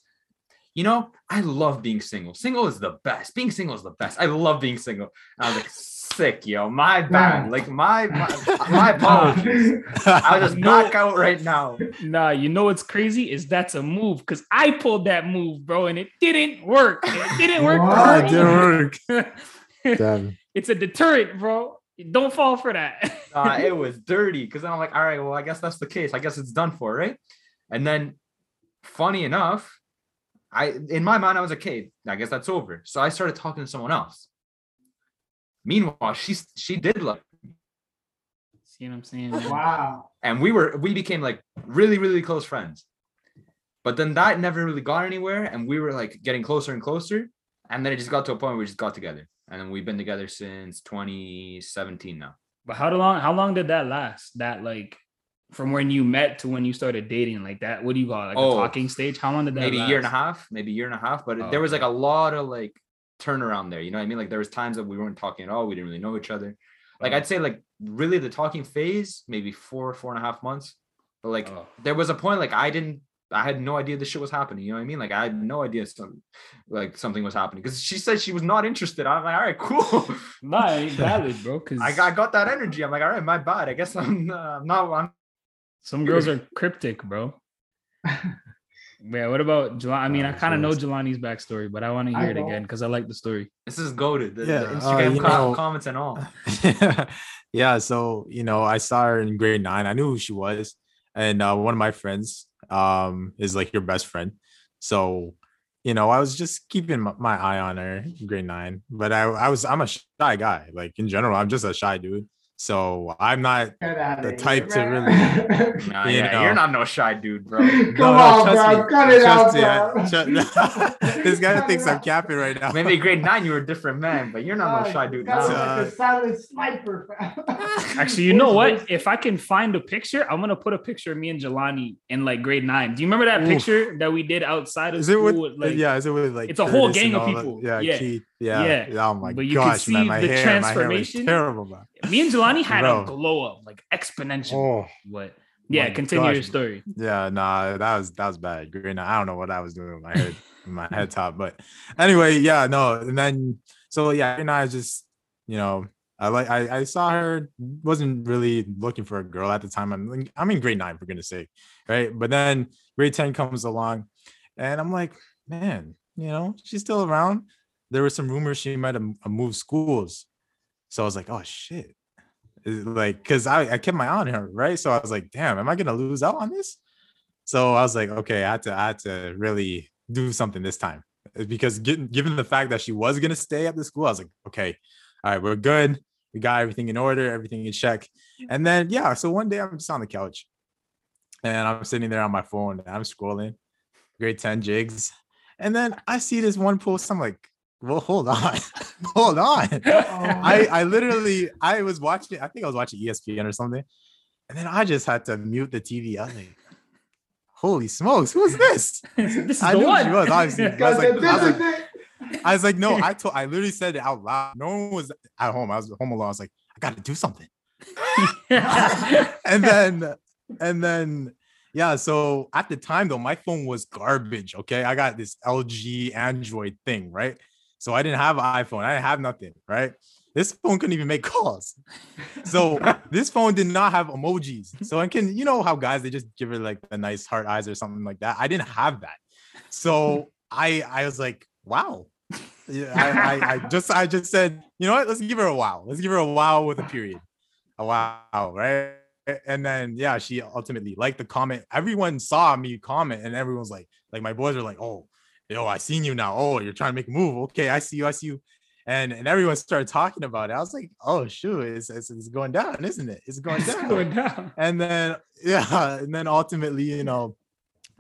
"You know, I love being single. Single is the best. Being single is the best. I love being single." And I was like, "Sick, yo, my bad. Like my my, my apologies. I'll just No. knock out right now." Nah, you know what's crazy is that's a move because I pulled that move, bro, and it didn't work. It didn't work. for Wow, her it didn't either. Damn. it's a deterrent, bro. Don't fall for that. uh, it was dirty because then I'm like, all right, well, I guess that's the case. I guess it's done for, right? And then, funny enough, I in my mind I was like, okay, I guess that's over. So I started talking to someone else. Meanwhile, she she did love, me. See what I'm saying? Wow. and we were we became like really really close friends. But then that never really got anywhere, and we were like getting closer and closer, and then it just got to a point where we just got together, and we've been together since 2017 now. But how long? How long did that last? That like from when you met to when you started dating, like that. What do you call it? Like Oh, a talking stage? How long did that? maybe a year and a half, maybe a year and a half. But Oh, there was like a lot of like turnaround there. You know what I mean? Like there was times that we weren't talking at all. We didn't really know each other. Like Oh. I'd say like really the talking phase, maybe four, four and a half months. But like Oh. there was a point like I didn't I had no idea this shit was happening. You know what I mean? Like I had no idea some like something was happening because she said she was not interested. I'm like, all right, cool. Nah, it ain't valid, bro. Because I got, I got that energy. I'm like, all right, my bad. I guess I'm, uh, not. I'm some girls are cryptic, bro. Yeah, what about Jelani? I mean, I Uh, kind of know girls. Jelani's backstory, but I want to I hear it don't. again because I like the story. This is goaded. The, Yeah, the uh, Instagram you co- know- comments and all. yeah so you know i saw her in grade nine i knew who she was and uh, one of my friends um is like your best friend. So you know i was just keeping my, eye on her grade nine but I, I was i'm a shy guy like in general i'm just a shy dude so i'm not Get outta The here, type to really. Nah, You yeah, know. you're not no shy dude, bro. Come No, no, on, trust bro. me. Cut it out, Trust me, bro. trust- this guy Cut thinks i'm capping right now Maybe grade nine you were a different man, but you're not no shy dude Got now. Uh, like a silent sniper. Actually, you know what? If I can find a picture, I'm gonna put a picture of me and Jelani in like grade nine. Do you remember that Oof. picture that we did outside of is it school? with, with, like, yeah is it with like it's a whole gang of all that? people. yeah Yeah. Keith, yeah Yeah. oh my But you can gosh man see my the hair my hair transformation. terrible man. me and Jelani had Bro. a glow up, like exponential. oh What? Oh yeah, my continue your story. Yeah, nah, that was that was bad. Green. I don't know what I was doing with my head, my head top, but anyway, yeah, no. And then so yeah, and I just, you know, I like I, I saw her, wasn't really looking for a girl at the time. I'm in- I'm in grade nine for goodness sake, right? But then grade 10 comes along, and I'm like, man, you know, she's still around. There were some rumors she might have uh, moved schools. So I was like, oh shit. Like, cause I, I kept my eye on her, right? So I was like, damn, am I gonna lose out on this? So I was like, okay, I had to, I had to really do something this time Uh, because given, given the fact that she was gonna stay at the school, I was like, okay, all right, we're good. We got everything in order, everything in check. And then yeah, so one day I'm just on the couch and I'm sitting there on my phone and I'm scrolling, grade 10 jigs. And then I see this one post. I'm like, well, hold on, hold on. I, I literally I was watching I think I was watching ESPN or something, and then I just had to mute the TV. I was like, "Holy smokes, who's this?" this is I the knew one. she was, obviously. I was like- I was like- I was like, "No," I told I literally said it out loud. No one was at home. I was home alone. I was like, "I got to do something." and then and then yeah so at the time though my phone was garbage okay i got this lg android thing right so i didn't have an iphone i didn't have nothing right this phone couldn't even make calls so this phone did not have emojis so i can you know how guys they just give her like a nice heart eyes or something like that i didn't have that so i i was like wow yeah, I, I, I just I just said, you know what? Let's give her a wow. Let's give her a wow with a period. A wow, right? And then yeah, she ultimately liked the comment. Everyone saw me comment, and everyone's like, like my boys are like, oh, yo, I seen you now. Oh, you're trying to make a move. Okay, I see you. I see you. And and everyone started talking about it. I was like, oh shoot, it's, it's, it's going down, isn't it? It's going It's down going down. and then yeah and then ultimately you know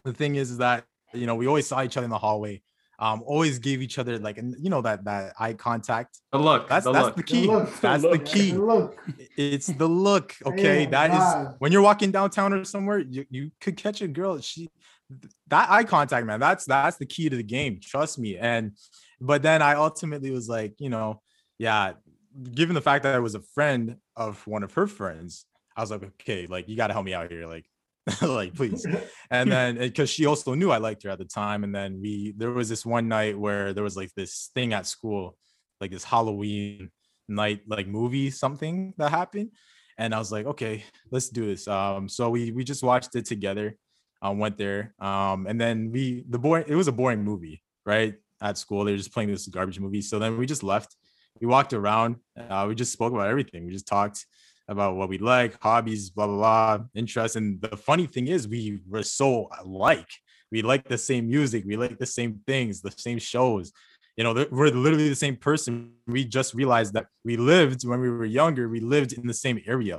the thing is, is that you know we always saw each other in the hallway um always gave each other like and you know that that eye contact The look. that's the that's look. the key look, that's the the look. key Look, it's the look okay Yeah, that is wow. when you're walking downtown or somewhere you, you could catch a girl she that eye contact man that's that's the key to the game trust me. And but then i ultimately was like you know yeah given the fact that i was a friend of one of her friends i was like okay like you got to help me out here like like please. And then because she also knew i liked her at the time and then we there was this one night where there was like this thing at school like this halloween night like movie something that happened and i was like okay let's do this. Um so we we just watched it together uh, went there um and then we the boy it was a boring movie right at school they were just playing this garbage movie so then we just left. We walked around uh, we just spoke about everything we just talked about what we like hobbies blah blah blah interests and the funny thing is we were so alike. We like the same music we like the same things the same shows you know we're literally the same person we just realized that we lived when we were younger we lived in the same area.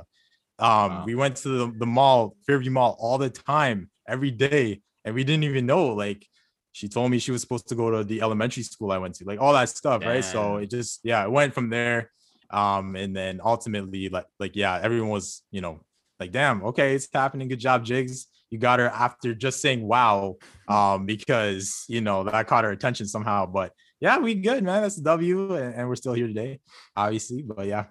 Um Wow. we went to the, the mall fairview mall all the time every day and we didn't even know like she told me she was supposed to go to the elementary school i went to like all that stuff right so it just yeah it went from there um and then ultimately like like yeah everyone was you know like damn okay it's happening good job jigs you got her after just saying wow um because you know that caught her attention somehow but yeah we good man that's w and, and we're still here today obviously but yeah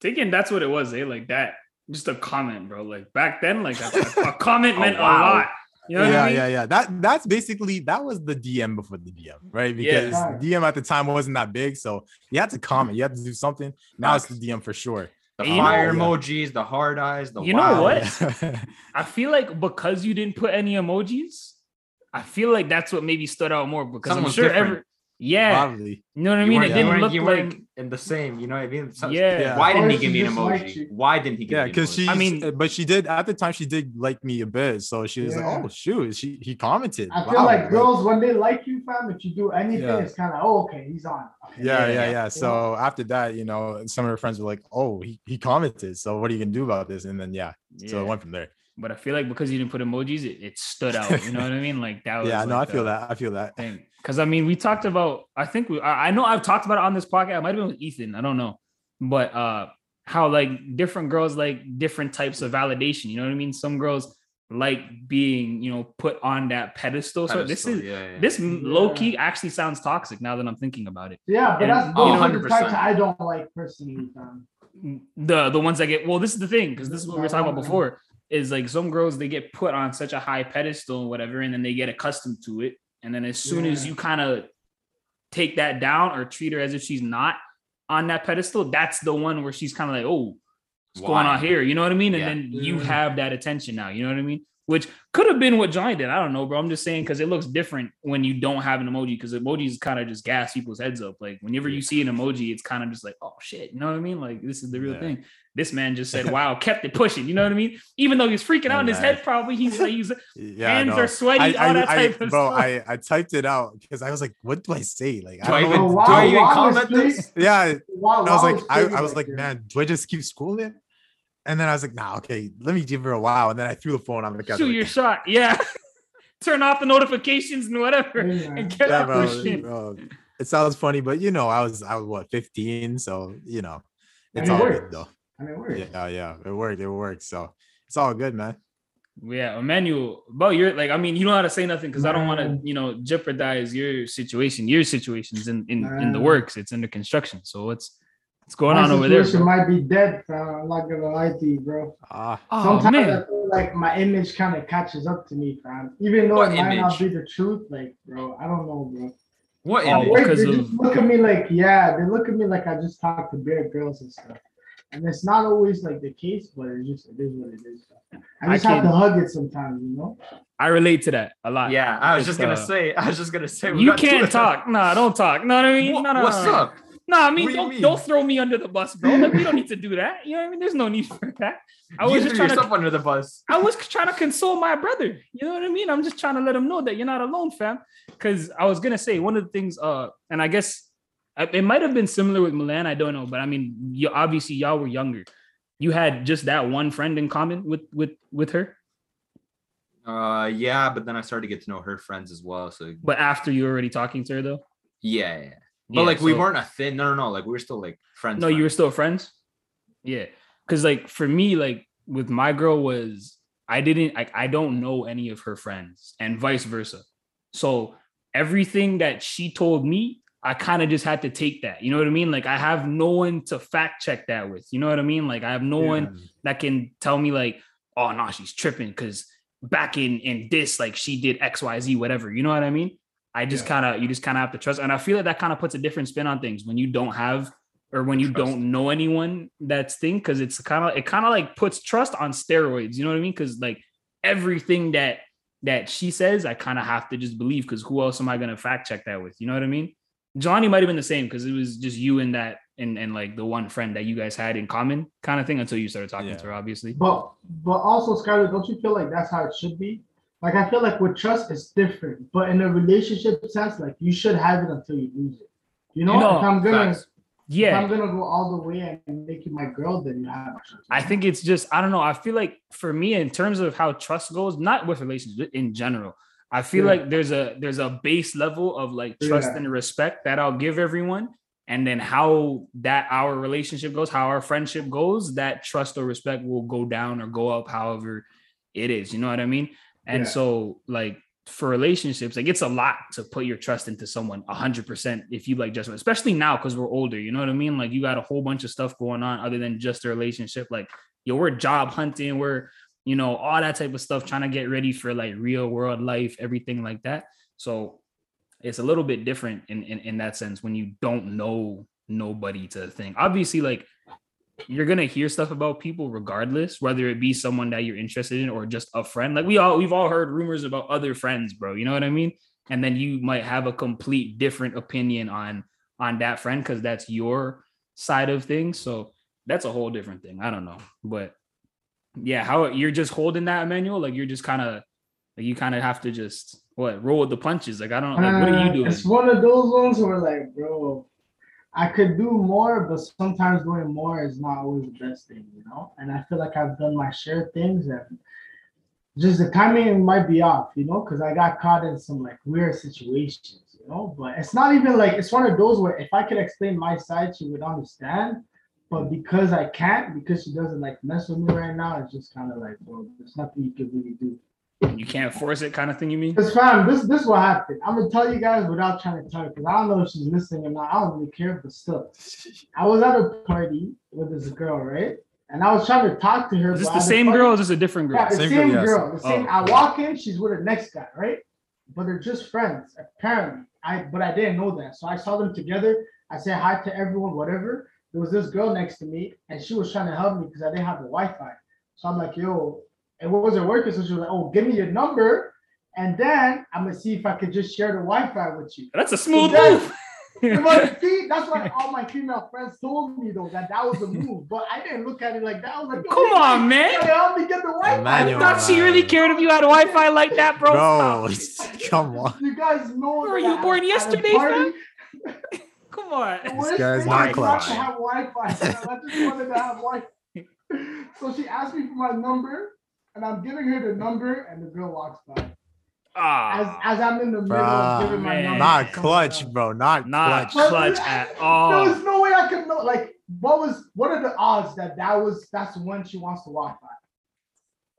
Thinking that's what it was, eh? Like that. Just a comment, bro. Like back then, like a, a comment Oh, meant wow. a lot. You know what yeah, I mean? yeah, yeah. That that's basically that was the DM before the DM, right? Because Yeah. DM at the time wasn't that big, so you had to comment, you had to do something. Now it's the DM for sure. The You know- fire Yeah. emojis, the hard eyes, the You know what? I feel like because you didn't put any emojis, I feel like that's what maybe stood out more because Someone's I'm sure different. every yeah, Probably. you know what I mean. It didn't look like in the same. You know what I mean? So- yeah. Yeah. Why didn't he give me an she just liked emoji? you. Why didn't he give Yeah, because she. I I mean- mean, but she did at the time. She did like me a bit, so she was Yeah. like, "Oh shoot!" She he commented. I feel Wow, like girls when they like you, fam, if you do anything, Yeah. it's kind of oh okay, he's on. Okay. Yeah, Yeah, yeah, yeah. yeah. So after that, you know, some of her friends were like, "Oh, he, he commented. So what are you gonna do about this?" And then yeah, so Yeah. it went from there. But I feel like because you didn't put emojis, it, it stood out. You know what I mean? Like that was Yeah, no, I feel that. I feel that. Thing. Because I mean, we talked about. I think we. I I know I've talked about it on this podcast. I might have been with Ethan. I don't know, but uh, how like different girls like different types of validation. You know what I mean? Some girls like being you know put on that pedestal. So this is yeah, yeah. this Yeah. low key actually sounds toxic now that I'm thinking about it. Yeah, but And, that's you those know, are the types 100%. I don't like personally, fam. the the ones that get well this is the thing because this is what we were talking about before is like some girls they get put on such a high pedestal and whatever and then they get accustomed to it and then as soon as you kind of take that down or treat her as if she's not on that pedestal that's the one where she's kind of like oh what's going on here you know what i mean and Yeah. then you mm. have that attention now you know what i mean which could have been what Johnny did. I don't know, bro. I'm just saying because it looks different when you don't have an emoji because emojis kind of just gas people's heads up. Like whenever you see an emoji, it's kind of just like, oh shit, you know what I mean? Like this is the real Yeah. thing. This man just said, wow, kept it pushing. You know what I mean? Even though he's freaking out in his head, probably he's like, he's Yeah, hands no. are sweaty, I, all that type I, of bro, stuff. I, I typed it out because I was like, what do I say? Like, Do I I don't even, know. Wow, do I even wow, comment this this? Yeah, Wow, And I was like, it's I, I was like, there. man, do I just keep scrolling it? And then I was like, nah, okay, let me give her a wow. And then I threw the phone on the couch. Shoot like, your shot. Yeah. Turn off the notifications and whatever. Yeah. And get yeah, bro, pushing. bro. It sounds funny, but you know, I was I was what 15, so you know, it's And all worked. good though. I mean, we're Yeah, yeah, it worked, it worked. So it's all good, man. Yeah, Emmanuel, bro, you're like, I mean, you don't have to say nothing because I don't want to, you know, jeopardize your situation. Your situation's in in, in the works. It's under construction. So what's what's going on over there? situation bro? might be dead, fam. I'm not gonna lie to you, bro. Ah, Oh Sometimes I feel like my image kind of catches up to me, fam. Even though What it might not be the truth, like, bro, I don't know, bro. What Oh, image? Like, because they of- just look at me like, yeah, they look at me like I just talk to bare girls and stuff. And it's not always like the case, but it's just it is what it is. I I just have to hug it sometimes, you know. I relate to that a lot. Yeah, I was It's, just gonna uh, say. I was just gonna say. You can't of them. talk. Nah, don't talk. No, what I mean, Wha- no, no, What's no, no. up? No, I mean, do you don't mean? don't throw me under the bus, bro. Like, we don't need to do that. You know what I mean? There's no need for that. I you was just threw trying yourself to. under the bus. I was trying to console my brother. You know what I mean? I'm just trying to let him know that you're not alone, fam. Because I was gonna say one of the things, uh, and I guess I- it might have been similar with Milan. I don't know, but I mean, you obviously y'all were younger. You had just that one friend in common with with with her, Uh, yeah, but then I started to get to know her friends as well. So but after you were already talking to her though. yeah, yeah. But Yeah, like we weren't a thin. No, no, no. Like we were still like friends. No, you were still friends. Yeah, because like for me, like with my girl was I didn't like I don't know any of her friends, and vice versa. So everything that she told me, I kind of just had to take that. You know what I mean? Like I have no one to fact check that with. You know what I mean? Like I have no one that can tell me like, oh no, she's tripping because back in in this like she did X Y Z whatever. You know what I mean? I just Yeah. kind of you just kind of have to trust, and I feel like that kind of puts a different spin on things when you don't have or when you Trust. don't know anyone that's thing because it's kind of it kind of like puts trust on steroids. You know what I mean? Because like everything that that she says, I kind of have to just believe because who else am I gonna fact check that with? You know what I mean? Johnny might have been the same because it was just you and that and and like the one friend that you guys had in common kind of thing until you started talking Yeah. to her, obviously. But but also, Skyler, don't you feel like that's how it should be? Like I feel like with trust it's different, but in a relationship sense, like you should have it until you lose it. You know, You know, if I'm gonna Facts. if Yeah, I'm gonna go all the way and make you my girl, then you have trust. I think it's just I don't know. I feel like for me, in terms of how trust goes, not with relationships in general, I feel Yeah. like there's a there's a base level of like trust Yeah. and respect that I'll give everyone, and then how that our relationship goes, how our friendship goes, that trust or respect will go down or go up, however it is. You know what I mean? And Yeah. so like for relationships, like it's a lot to put your trust into someone hundred percent if you like just especially now because we're older, you know what I mean? Like you got a whole bunch of stuff going on other than just a relationship. Like yo, we're job hunting, we're you know, all that type of stuff, trying to get ready for like real world life, everything like that. So it's a little bit different in, in, in that sense when you don't know nobody to think. Obviously, like you're gonna hear stuff about people regardless, whether it be someone that you're interested in or just a friend. Like we all we've all heard rumors about other friends, bro. You know what I mean? And then you might have a complete different opinion on on that friend because that's your side of things. So that's a whole different thing. I don't know, but yeah, how you're just holding that Emmanuel, like you're just kind of like you kind of have to just what roll with the punches. Like I don't like what are you Uh, doing? It's one of those ones where like, bro, I could do more, but sometimes doing more is not always the best thing, you know. And I feel like I've done my share of things, and just the timing might be off, you know, because I got caught in some like weird situations, you know. But it's not even like it's one of those where if I could explain my side, she would understand. But because I can't, because she doesn't like mess with me right now, it's just kind of like, well, there's nothing you can really do. You can't force it, kind of thing. You mean? It's fine. this this what happened. I'm gonna tell you guys without trying to tell you, because I don't know if she's listening or not. I don't really care, but still. I was at a party with this girl, right? And I was trying to talk to her. Is this the same party- girl? Or is this a different girl? Yeah, the Same same, girl, girl. The same. Oh, I walk in, she's with the next guy, right? But they're just friends, apparently. I but I didn't know that. So I saw them together. I said hi to everyone, whatever. There was this girl next to me, and she was trying to help me because I didn't have the Wi-Fi. So I'm like, yo, it wasn't working. So she was like, oh, give me your number. And then I'm gonna see if I could just share the Wi-Fi with you. That's a smooth That- move. But see, that's what all my female friends told me though, that that was a move. But I didn't look at it like that. I was like, yo, Come you on, man. gotta help me get the Wi-Fi. Emmanuel, Thought she really cared if you had Wi-Fi like that, bro. Bro, Stop. come on. You guys know. Were you at- born yesterday, party, Come on. the worst guy's thing not is clutch. to have Wi-Fi. So I just wanted to have Wi-Fi. So she asked me for my number, and I'm giving her the number, and the girl walks by. As Ah, as I'm in the middle Bruh, of giving my man. number. Not clutch, bro. Not not clutch. clutch at all. There all. was no way I could know. Like, what was what are the odds that that was that's when she wants to Wi-Fi?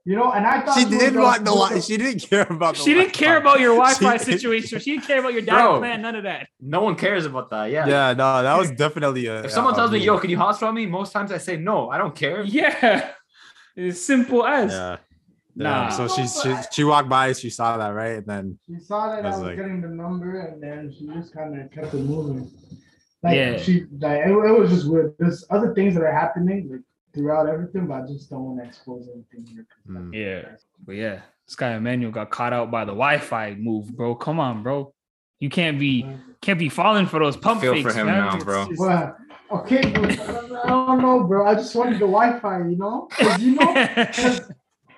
You know, and I thought She did a- want the with Wi. She didn't care about the She didn't care Wi-Fi. about your Wi-Fi She- situation. She didn't care about your data Bro. plan. None of that. No one cares about that. Yeah. Yeah, no, that was definitely a. If someone a tells me, "Yo, can you hotspot me?" Most times I say no. I don't care. Yeah, it's simple as. Yeah. Nah. Yeah, So she, she she walked by, she saw that, right? And then She saw that I I was was like- getting the number, and then she just kind of kept it moving. Like Yeah. she, like it, it was just weird. There's other things that are happening like throughout everything, but I just don't want to expose anything here. 'cause, like, Mm. Yeah. But yeah, this guy Emmanuel got caught out by the Wi-Fi move, bro. Come on, bro. You can't be can't be falling for those pump feel fakes, for him man. now, bro. just- Well, okay, but I don't, I don't know, bro. I just wanted the Wi-Fi, you know, 'Cause you know, 'cause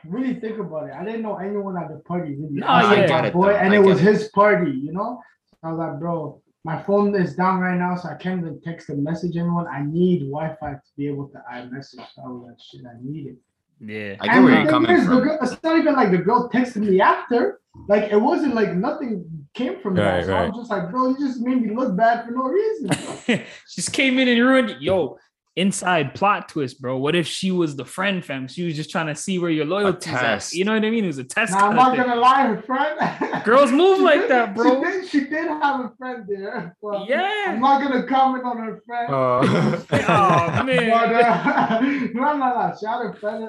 really think about it. I didn't know anyone at the party really. No, I yeah. got I it, boy, though. and I it was it. his party, you know. I was like, bro, my phone is down right now, so I can't even text and message anyone. I need Wi-Fi to be able to iMessage. So I was like, shit, I need it. yeah. I get And where the you're thing coming is, from. girl- it's not even like the girl texted me after. Like it wasn't like nothing came from that. Right, So I right. was just like, bro, you just made me look bad for no reason. She just came in and ruined it. Yo, inside plot twist, bro. What if she was the friend, fam? She was just trying to see where your loyalty is test. You know what I mean? It was a test. Now I'm not thing. gonna lie, her friend. Girls move like did- that, bro. She did, she did have a friend there. Well, Yeah. I'm not gonna comment on her friend. Uh, Oh man. But uh, no, no, no. She had a friend.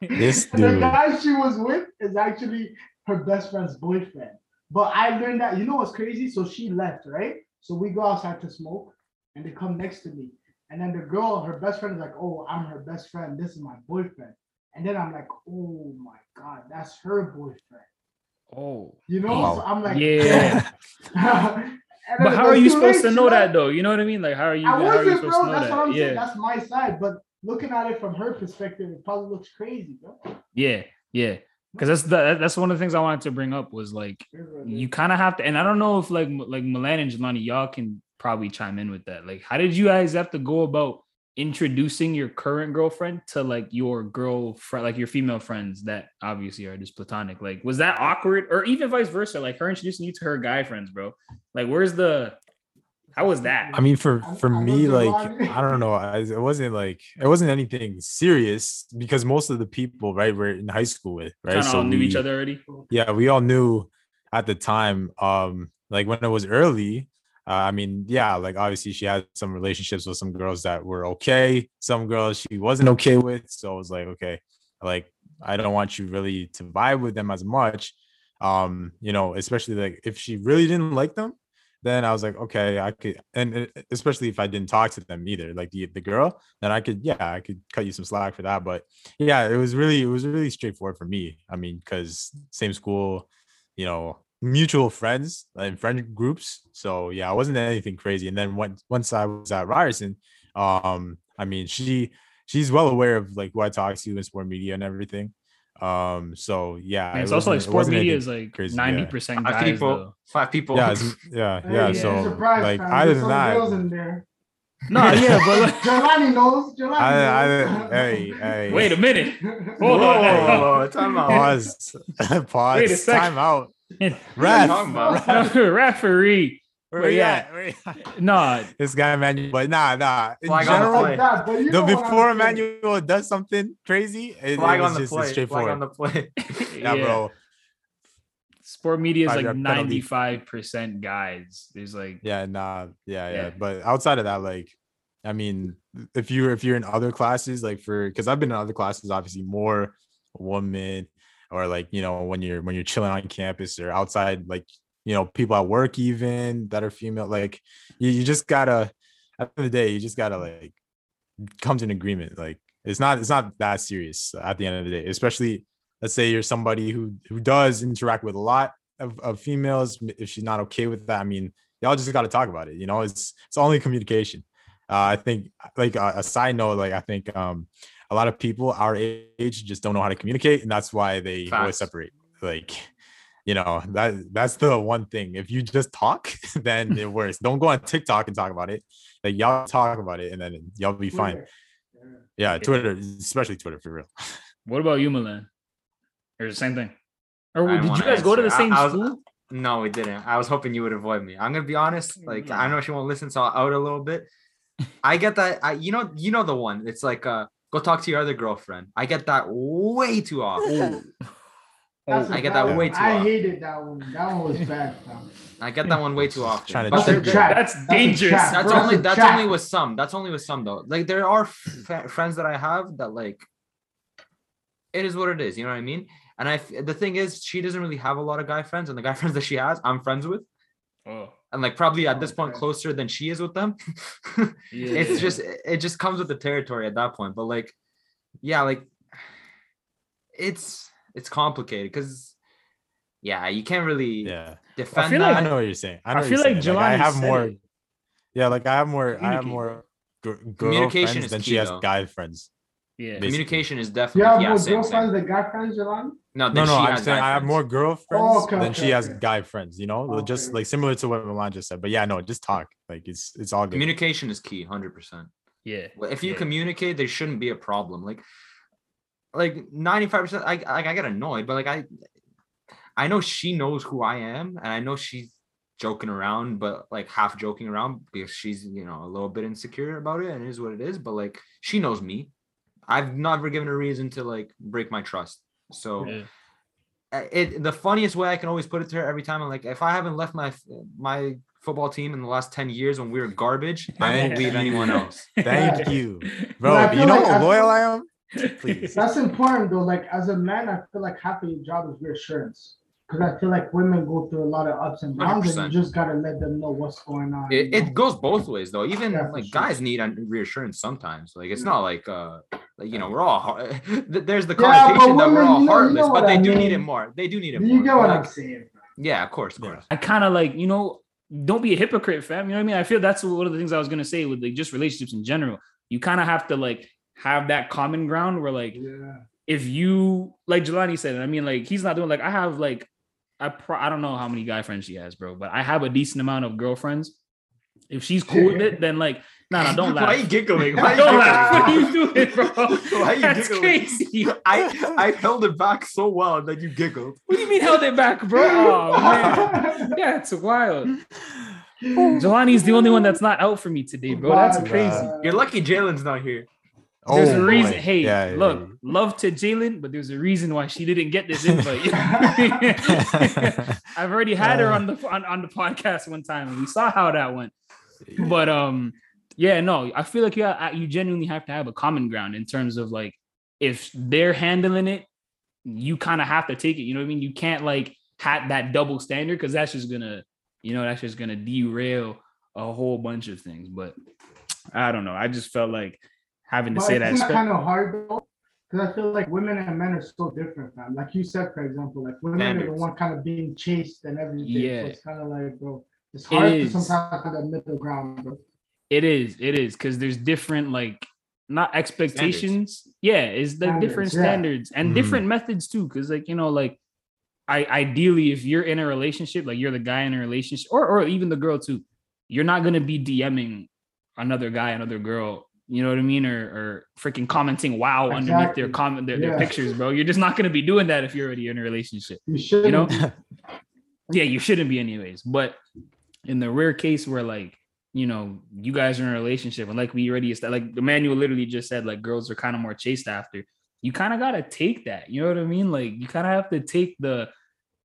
this And the guy she was with is actually her best friend's boyfriend. But I learned that you know what's crazy? So she left, right? So we go outside to smoke, and they come next to me. And then the girl, her best friend, is like, "Oh, I'm her best friend. This is my boyfriend." And then I'm like, "Oh my god, that's her boyfriend." oh. You know? Wow. So I'm like, Yeah. But how are you supposed to know left. that though? You know what I mean? Like how are you I how are you supposed bro. to know That's what that? I'm saying. Yeah. That's my side. But looking at it from her perspective, it probably looks crazy, bro. Yeah, yeah. Because that's the, that's one of the things I wanted to bring up was like you kind of have to, and I don't know if like like Milan and Jelani, y'all can probably chime in with that. Like, how did you guys have to go about introducing your current girlfriend to like your girlfriend, like your female friends that obviously are just platonic? Like, was that awkward, or even vice versa? Like her introducing you to her guy friends, bro. Like, where's the how was that? I mean, for for I me, wasn't like. I don't know, I, it wasn't like it wasn't anything serious because most of the people, right, we're in high school with, right, Kind of all knew each other already. yeah we all knew at the time um like when it was early uh, i mean yeah like obviously she had some relationships with some girls that were okay some girls she wasn't okay with so i was like okay like I don't want you really to vibe with them as much. Um, you know, especially like if she really didn't like them, then I was like, okay, I could, and especially if I didn't talk to them either, like the the girl, then I could, yeah, I could cut you some slack for that. But yeah, it was really, it was really straightforward for me. I mean, because same school, you know, mutual friends and friend groups. So yeah, it wasn't anything crazy. And then once once I was at Ryerson, um, I mean, she she's well aware of like who I talk to in sport media and everything. Um, so yeah, And it's it also like wasn't- sport media is like crazy, yeah. ninety percent Five guys. people. though. Five people. yeah, it's- yeah, Hey, yeah. yeah, So surprise, like fam. other There's than that, girls in there. No, yeah, but like, Jelani knows. Jelani I, I, knows. hey, hey, wait a minute. Whoa, Hold whoa, on. whoa, whoa, time out. pause, pause, Wait a second. time out, What are you ref, talking about? referee. Where But you yeah. at? Where you at? Nah, this guy Emmanuel, but nah, nah. In Flag on the general, play. like you the know before saying. Emmanuel does something crazy, it, Flag it on was the just play. Flag straightforward. on the play. yeah, bro. sport media is like ninety five percent guys. There's like Yeah, nah, yeah, yeah, Yeah. But outside of that, like, I mean, if you're if you're in other classes, like for because I've been in other classes, obviously more women, or like you know when you're when you're chilling on campus or outside, like you know people at work even that are female, like you, you just gotta at the end of the day, you just gotta like come to an agreement. Like it's not it's not that serious at the end of the day, especially let's say you're somebody who who does interact with a lot of, of females. If she's not okay with that, I mean, y'all just got to talk about it. You know, it's it's only communication. Uh, I think like a side note, like I think um a lot of people our age just don't know how to communicate, and that's why they always Facts. separate. Like. You know that that's the one thing. If you just talk, then it works. Don't go on TikTok and talk about it. Like y'all talk about it, and then y'all be fine. Yeah, Twitter, especially Twitter for real. what about you, Milan? Or the same thing? Or I did you wanna guys go to the same I- I was- school? No, we didn't. I was hoping you would avoid me. I'm gonna be honest. Like I know she won't listen, so I'll out a little bit. I get that. I you know you know the one. It's like uh go talk to your other girlfriend. I get that way too often. That's a I get that one. way too often. I often. hated that one. That one was bad. fam. I get that one way too often. Trying to But That's a trick there- trap. That's dangerous. trap, that's only that's trap. only with some. That's only with some though. Like there are f- friends that I have that like it is what it is. You know what I mean? And I f- the thing is, she doesn't really have a lot of guy friends, and the guy friends that she has, I'm friends with, Oh, and like probably at this oh, point closer than she is with them. yeah. it's just it just comes with the territory at that point. But like, yeah, like it's it's complicated because yeah, you can't really Yeah, defend feel that. like- I know what you're saying. I, I know what feel you're like saying. I have more. it. Yeah, like I have more. I have more gr- girl Communication friends than key, she has though. guy friends. Yeah. Communication is You definitely have yeah, more same, same. girlfriends than guy friends, Jelani? No, No, no, she I'm has saying I have more girlfriends Oh, okay, than okay, she has guy friends. You know, just like similar to what Milan just said. But yeah, no, just talk. Like it's it's all good. Communication is key, hundred percent. Yeah. If you Yeah. communicate, there shouldn't be a problem. Like, like ninety five percent. I like I get annoyed, but like I, I know she knows who I am, and I know she's joking around, but like half joking around because she's you know a little bit insecure about it, and it is what it is. But like she knows me. I've never given a reason to like break my trust. So yeah. it the funniest way I can always put it to her every time I'm like, if I haven't left my my football team in the last 10 years when we were garbage, I won't leave anyone else. Thank you, But bro. You know like- I how loyal I am. Please. That's important though. Like as a man, I feel like half of your job is reassurance. Because I feel like women go through a lot of ups and downs, and 100%. you just gotta let them know what's going on. It, it goes both ways though. Even Yeah, like sure. guys need un- reassurance sometimes. Like it's not like uh like you know we're all heart- there's the Yeah, that we're all you know- you heartless, know but they I do need it more. They do need it you more. get what I'm saying. yeah, of course, of course. I kind of like, you know, don't be a hypocrite, fam. You know what I mean? I feel that's one of the things I was gonna say with like just relationships in general. You kind of have to like have that common ground where like Yeah. if you like Jelani said, I mean, like he's not doing like I have like I pro- I don't know how many guy friends she has, bro, but I have a decent amount of girlfriends. If she's cool with it, then like, no, no, don't laugh. Why are you giggling? Why are you Don't laugh. What are you doing, bro? Why are you That's giggling? crazy. I I held it back so well and then you giggled. What do you mean held it back, bro? Oh man, yeah, it's wild. Jelani's the only one that's not out for me today, bro. That's crazy. You're lucky Jalen's not here. There's Oh, a reason. boy. Hey, Yeah, yeah, look, love to Jalen, but there's a reason why she didn't get this invite. I've already had her Uh. on the on, on the podcast one time, and we saw how that went. But um, yeah, no, I feel like you ha- you genuinely have to have a common ground in terms of like if they're handling it, you kind of have to take it. You know what I mean? You can't like have that double standard because that's just gonna, you know, that's just gonna derail a whole bunch of things. But I don't know. I just felt like having to But say that. spe- kind of hard though? Because I feel like women and men are so different, man. Like you said, for example, like women are the one kind of being chased and everything. Yeah. So it's kind of like, bro, it's It hard to sometimes find that middle ground, bro. It is, it is, because there's different like not expectations. Yeah, is the different Standards, yeah. standards and Mhm. different methods too. Cause like, you know, like I ideally if you're in a relationship, like you're the guy in a relationship, or or even the girl too, you're not gonna be DMing another guy, another girl, you know what I mean? Or or freaking commenting wow underneath their comment their, their pictures, bro. You're just not gonna be doing that if you're already in a relationship You should, you know yeah you shouldn't be anyways but in the rare case where like you know you guys are in a relationship and like we already like Emmanuel literally just said like girls are kind of more chased after. You kind of got to take that you know what i mean? Like you kind of have to take the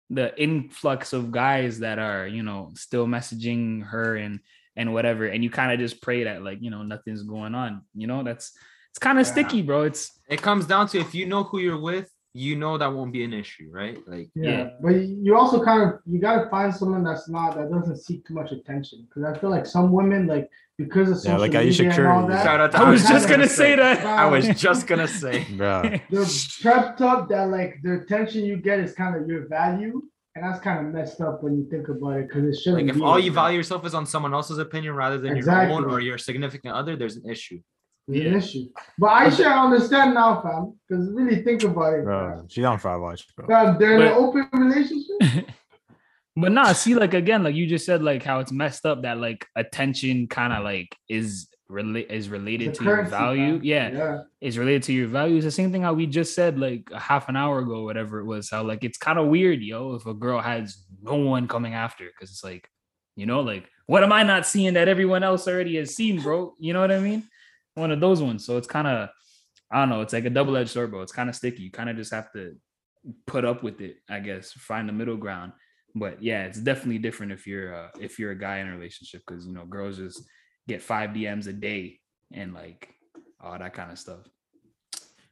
the influx of guys that are you know still messaging her and and whatever and you kind of just pray that like you know nothing's going on you know? That's it's kind of Yeah. sticky bro. It's It comes down to if you know who you're with, you know that won't be an issue, right? Like Yeah, Yeah. but you also kind of you gotta find someone that's not that doesn't seek too much attention because I feel like some women like because of Yeah, social like Aisha media and all that, Shout out to i was just gonna say that I was just gonna say. bro. they're prepped up that like the attention you get is kind of your value, and that's kind of messed up when you think about it because it shouldn't. Like if all like you that. value yourself is on someone else's opinion rather than your own or your significant other, there's an issue. It's Yeah. an issue. But I should understand now, fam, because really think about it, Bro, fam. she's on Five Watch, bro. Fam, they're in an open relationship. But nah, see, like again, like you just said, like how it's messed up that like attention kind of like is relate is related The to your value. Yeah, yeah. is related to your values. The same thing how we just said like a half an hour ago, whatever it was. How like it's kind of weird, yo, if a girl has no one coming after, because it's like, you know, like what am I not seeing that everyone else already has seen, bro? You know what I mean? One of those ones. So it's kind of, I don't know. It's like a double edged sword, bro. It's kind of sticky. You kind of just have to put up with it, I guess. Find the middle ground. But yeah, it's definitely different if you're uh, if you're a guy in a relationship because you know girls just get five DMs a day and like all that kind of stuff.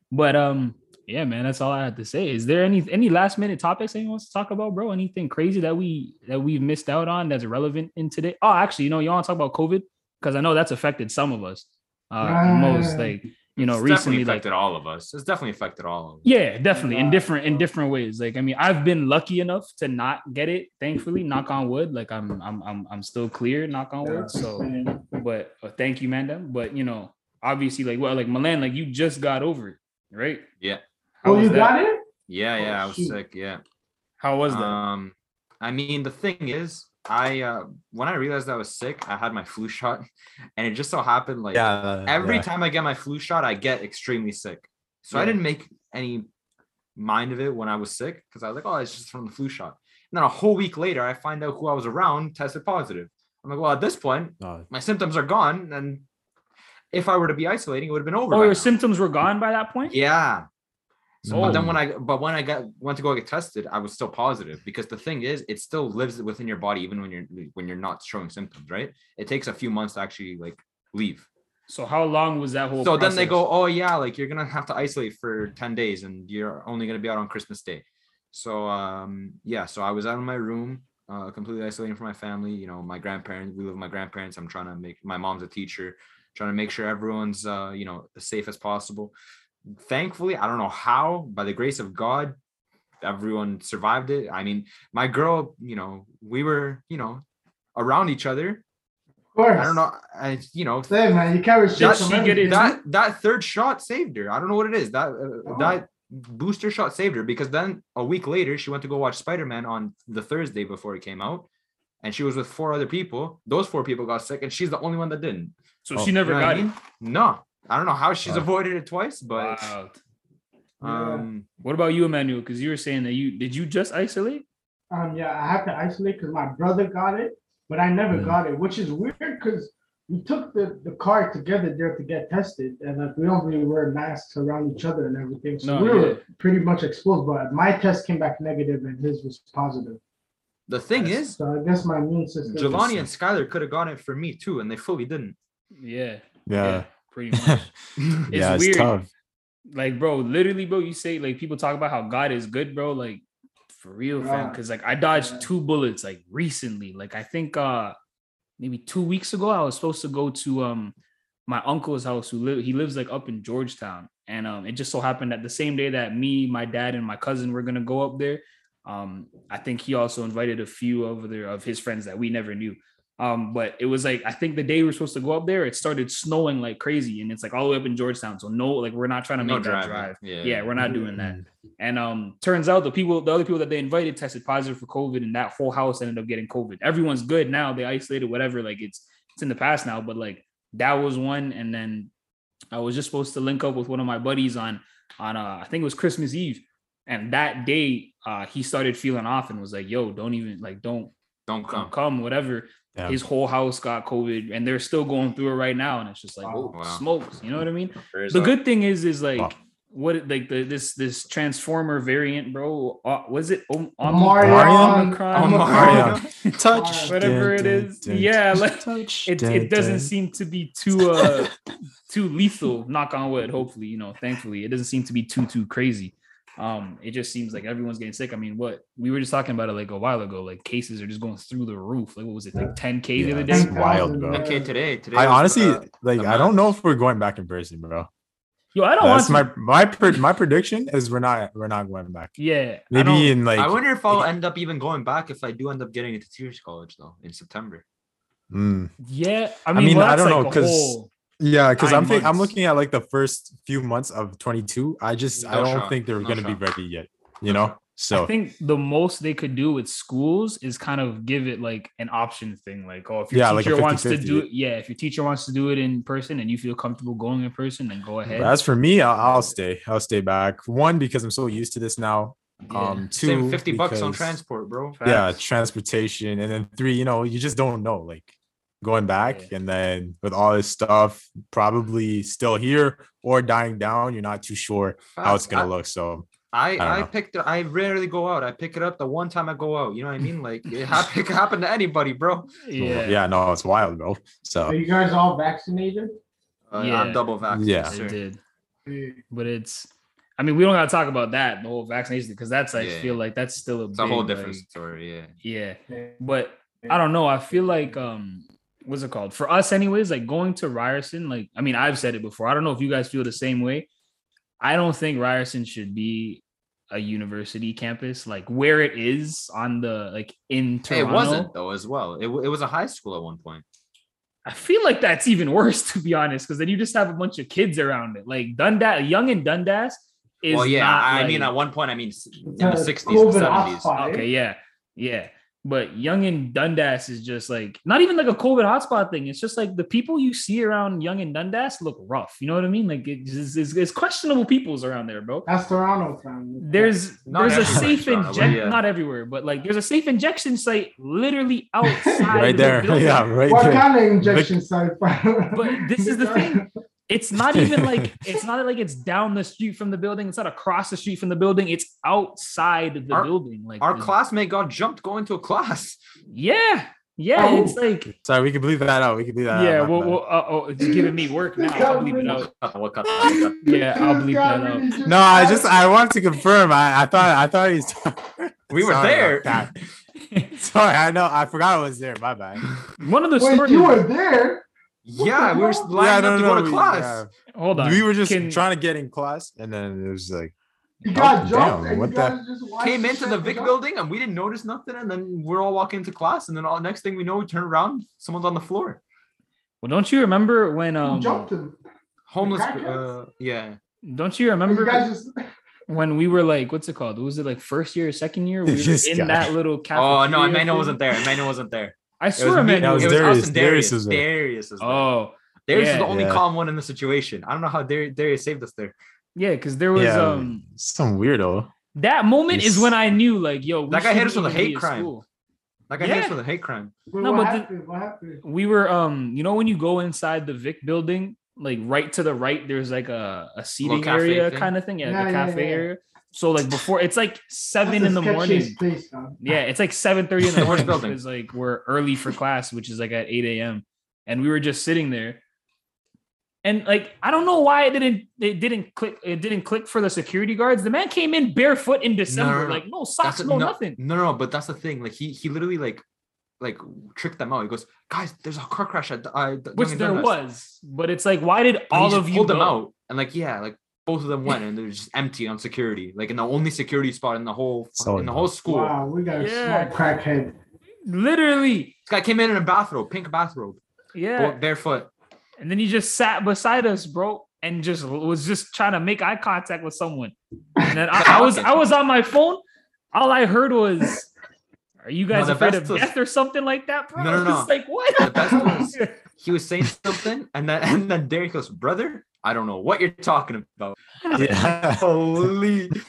But um, yeah, man, that's all I had to say. Is there any any last minute topics anyone wants to talk about, bro? Anything crazy that we that we've missed out on that's relevant in today? Oh, actually, you know, y'all want to talk about COVID because I know that's affected some of us. Uh, most like you know It's definitely recently, like affected all of us. It's definitely affected all of us. yeah, definitely in different in different ways. Like I mean, I've been lucky enough to not get it. Thankfully, knock on wood. Like I'm I'm I'm I'm still clear. Knock on wood. So but uh, thank you, Manda. But you know, obviously, like well, like Milan, like you just got over it, right? Yeah. How Oh, you that? got it? Yeah, yeah, Oh, I was shoot. sick. Yeah. How was that? Um, I mean, the thing is, I uh when I realized I was sick, I had my flu shot, and it just so happened like Yeah. every yeah. time I get my flu shot, I get extremely sick. So I didn't make any mind of it when I was sick because I was like, oh, it's just from the flu shot. And then a whole week later, I find out who I was around tested positive. I'm like, well, at this point, No, my symptoms are gone, and if I were to be isolating, it would have been over. oh, your now. symptoms were gone by that point. Yeah. So, Oh. but then when I but when I got went to go get tested, I was still positive because the thing is, it still lives within your body even when you're when you're not showing symptoms, right? It takes a few months to actually like leave. So how long was that whole? So then they go, oh yeah, like you're gonna have to isolate for ten days, and you're only gonna be out on Christmas Day. So um yeah, so I was out in my room, uh, completely isolating from my family. You know, my grandparents. We live with my grandparents. I'm trying to make my mom's a teacher, trying to make sure everyone's uh you know as safe as possible. Thankfully, I don't know how, by the grace of God, everyone survived it. I mean, my girl, you know, we were, you know, around each other. Of course. I don't know, I you know, Say, man, you carry shit that from she get that that third shot saved her. I don't know what it is. That uh, Oh. that booster shot saved her because then a week later she went to go watch Spider Man on the Thursday before it came out, and she was with four other people. Those four people got sick, and she's the only one that didn't. So Oh, she You never know what I got it. No, I don't know how she's Wow. avoided it twice, but Wow. Yeah. um, What about you, Emmanuel? Because you were saying that you did you just isolate? Um, yeah, I have to isolate because my brother got it, but I never Mm. got it, which is weird because we took the, the car together there to get tested, and like we don't really wear masks around each other and everything. So No, we were yeah. pretty much exposed, but my test came back negative and his was positive. the thing is, So I guess my immune system. Jelani and Skyler could have gotten it for me too, and they fully didn't. Yeah. Yeah. Pretty much. yeah, it's weird. tough. Like, bro, literally, bro, you say like people talk about how God is good, bro. Like, for real, fam. Because like I dodged Yeah. two bullets like recently. Like I think uh maybe two weeks ago, I was supposed to go to um my uncle's house who live he lives like up in Georgetown. And um it just so happened that the same day that me, my dad, and my cousin were gonna go up there. Um, I think he also invited a few of their of his friends that we never knew. Um, but it was like I think the day we were supposed to go up there, it started snowing like crazy, and it's like all the way up in Georgetown. So no, like we're not trying to No make that drive. Yeah. Yeah, we're not doing that. Mm. And um, turns out the people, the other people that they invited tested positive for COVID, and that whole house ended up getting COVID. Everyone's good now. They isolated whatever. Like it's it's in the past now, but like that was one. And then I was just supposed to link up with one of my buddies on on uh, I think it was Christmas Eve, and that day uh he started feeling off and was like, "Yo, don't even like don't Don't come, come. come whatever." Yeah. His whole house got COVID, and they're still going through it right now. And it's just like, Wow. oh, Wow. smokes. You know what I mean? Prayers the up. good thing is is like Wow. what like the this this transformer variant bro uh, was it Om- Omarion. Omicron? Omarion. Touch whatever it is yeah like it, it doesn't seem to be too uh too lethal knock on wood hopefully you know thankfully it doesn't seem to be too too crazy um it just seems like everyone's getting sick i mean what we were just talking about it like a while ago like cases are just going through the roof like what was it like 10k the other it's day wild, bro. Okay, today. Today. I was, honestly uh, like. I don't know if we're going back in person, bro. yo i don't want That's to my my pre- my prediction is we're not we're not going back. yeah Maybe in like I wonder if I'll end up even going back if I do end up getting into Teachers College though in September. mm, yeah i I mean, mean, well, I don't know, like a 'cause whole- yeah, because I'm think, I'm looking at like the first few months of 22. I just I don't shot. think they're No gonna be ready yet. You No know, shot. so I think the most they could do with schools is kind of give it like an option thing. Like, oh, if your Yeah, like a teacher wants to 50-50. do it, yeah, if your teacher wants to do it in person and you feel comfortable going in person, then go ahead. But as for me, I'll, I'll stay. I'll stay back. One because I'm so used to this now. Yeah. Um, two Same 50 bucks on transport, bro. Yeah, transportation, and then three. You know, you just don't know. Like going back, Yeah. and then with all this stuff, probably still here or dying down. You're not too sure how it's gonna look. So I don't I, picked it. I rarely go out. I pick it up the one time I go out. You know what I mean? Like it, hap- it could happen to anybody, bro. yeah, yeah, no, it's wild, bro. So Are you guys all vaccinated? Uh, Yeah. I'm double vaccinated. Yeah. I sir. did. But it's, I mean, we don't gotta talk about that the whole vaccination because that's I Yeah. feel like that's still a It's a whole different like- story. Yeah. yeah, but I don't know. I feel like um what's it called? For us anyways, like going to Ryerson, like I mean, I've said it before. I don't know if you guys feel the same way. I don't think Ryerson should be a university campus like where it is on the like in Hey, Toronto. it wasn't though as well. It, it was a high school at one point. I feel like that's even worse to be honest, because then you just have a bunch of kids around it. Like Dundas, Yonge and Dundas is well, yeah. not, I mean, at one point, I mean, in the 60s and 70s. eh? Okay, yeah, yeah. But Yonge and Dundas is just like not even like a COVID hotspot thing. It's just like the people you see around Yonge and Dundas look rough. You know what I mean? Like it's, it's, it's questionable peoples around there, bro. That's Toronto, fam. There's Not there's a safe injection, yeah. not everywhere, but like there's a safe injection site literally outside. right there, building. yeah, right what there. kind of injection site? But this is the thing. It's not even like it's not like it's down the street from the building. It's not across the street from the building. It's outside the Our- building. Like Our the- classmate got jumped going to a class. Yeah, yeah. Oh. It's like Sorry, we can believe that out. We can believe that. yeah. out. My Well, well uh, oh, it's giving me work now. I'll bleep it out. What cut cut Yeah, I'll bleep that out. no, I just I wanted to confirm. I, I thought I thought he's. We were Sorry there. Sorry, I know I forgot I was there. My bad. One of the Wait, stories. you were there? Yeah, we were Yeah, lining up to go to we- class. Hold on. We were just Can- trying to get in class, and then it was like, You got Oh, jumped damn, what the- guys just watched Came into the shit Vic building and we didn't notice nothing. And then we're all walking into class. And then all next thing we know, we turn around, someone's on the floor. Well, don't you remember when um? jumped him? Homeless. Uh, yeah. Don't you And You remember guys just when we were like, what's it called? Was it like first year, or second year? We were in guy. that little Oh, no, Emmanuel thing. wasn't there. Emmanuel wasn't there. I It was swear, me- Emmanuel. That was it was Darius. us and Darius Darius. was there. Darius was there. Oh, Darius yeah. is the only Yeah. calm one in the situation. I don't know how Darius, Darius saved us there. yeah, because there was yeah, um some weirdo. that moment is when I knew like, yo, we That guy hit us shouldn't with a hate crime. school. Like I hit us Yeah. with a hate crime. Wait, No, what but the- happened? What happened? we were um you know when you go inside the Vic building, like right to the right, there's like a, a seating cafe area thing? kind of thing. Yeah, Yeah, the yeah, cafe yeah. area. So like before it's like seven in the the morning. Place. Yeah, it's like 7 30 in the morning building? because like we're early for class, which is like at 8 a.m. And we were just sitting there. And like I don't know why it didn't it didn't click it didn't click for the security guards. The man came in barefoot in December, no, like no socks, a- no, no, nothing. No, no, but that's the thing. Like he he literally like like tricked them out. He goes, guys, there's a car crash at the, uh, Which there was, but it's like, why did all of you pulled them out and like yeah, like both of them went and they're just empty on security, like in the only security spot in the whole So in the whole school. Wow, we got a smart crackhead. Literally, This guy came in in a bathrobe, pink bathrobe, yeah. barefoot. And then he just sat beside us, bro, and just was just trying to make eye contact with someone. And then I, I was I was on my phone. All I heard was, "Are you guys the afraid of was- death or something like that, bro?" No, no, no. It's like what? The best was he was saying something, and then and then Derek goes, "Brother, I don't know what you're talking about." Yeah. Holy!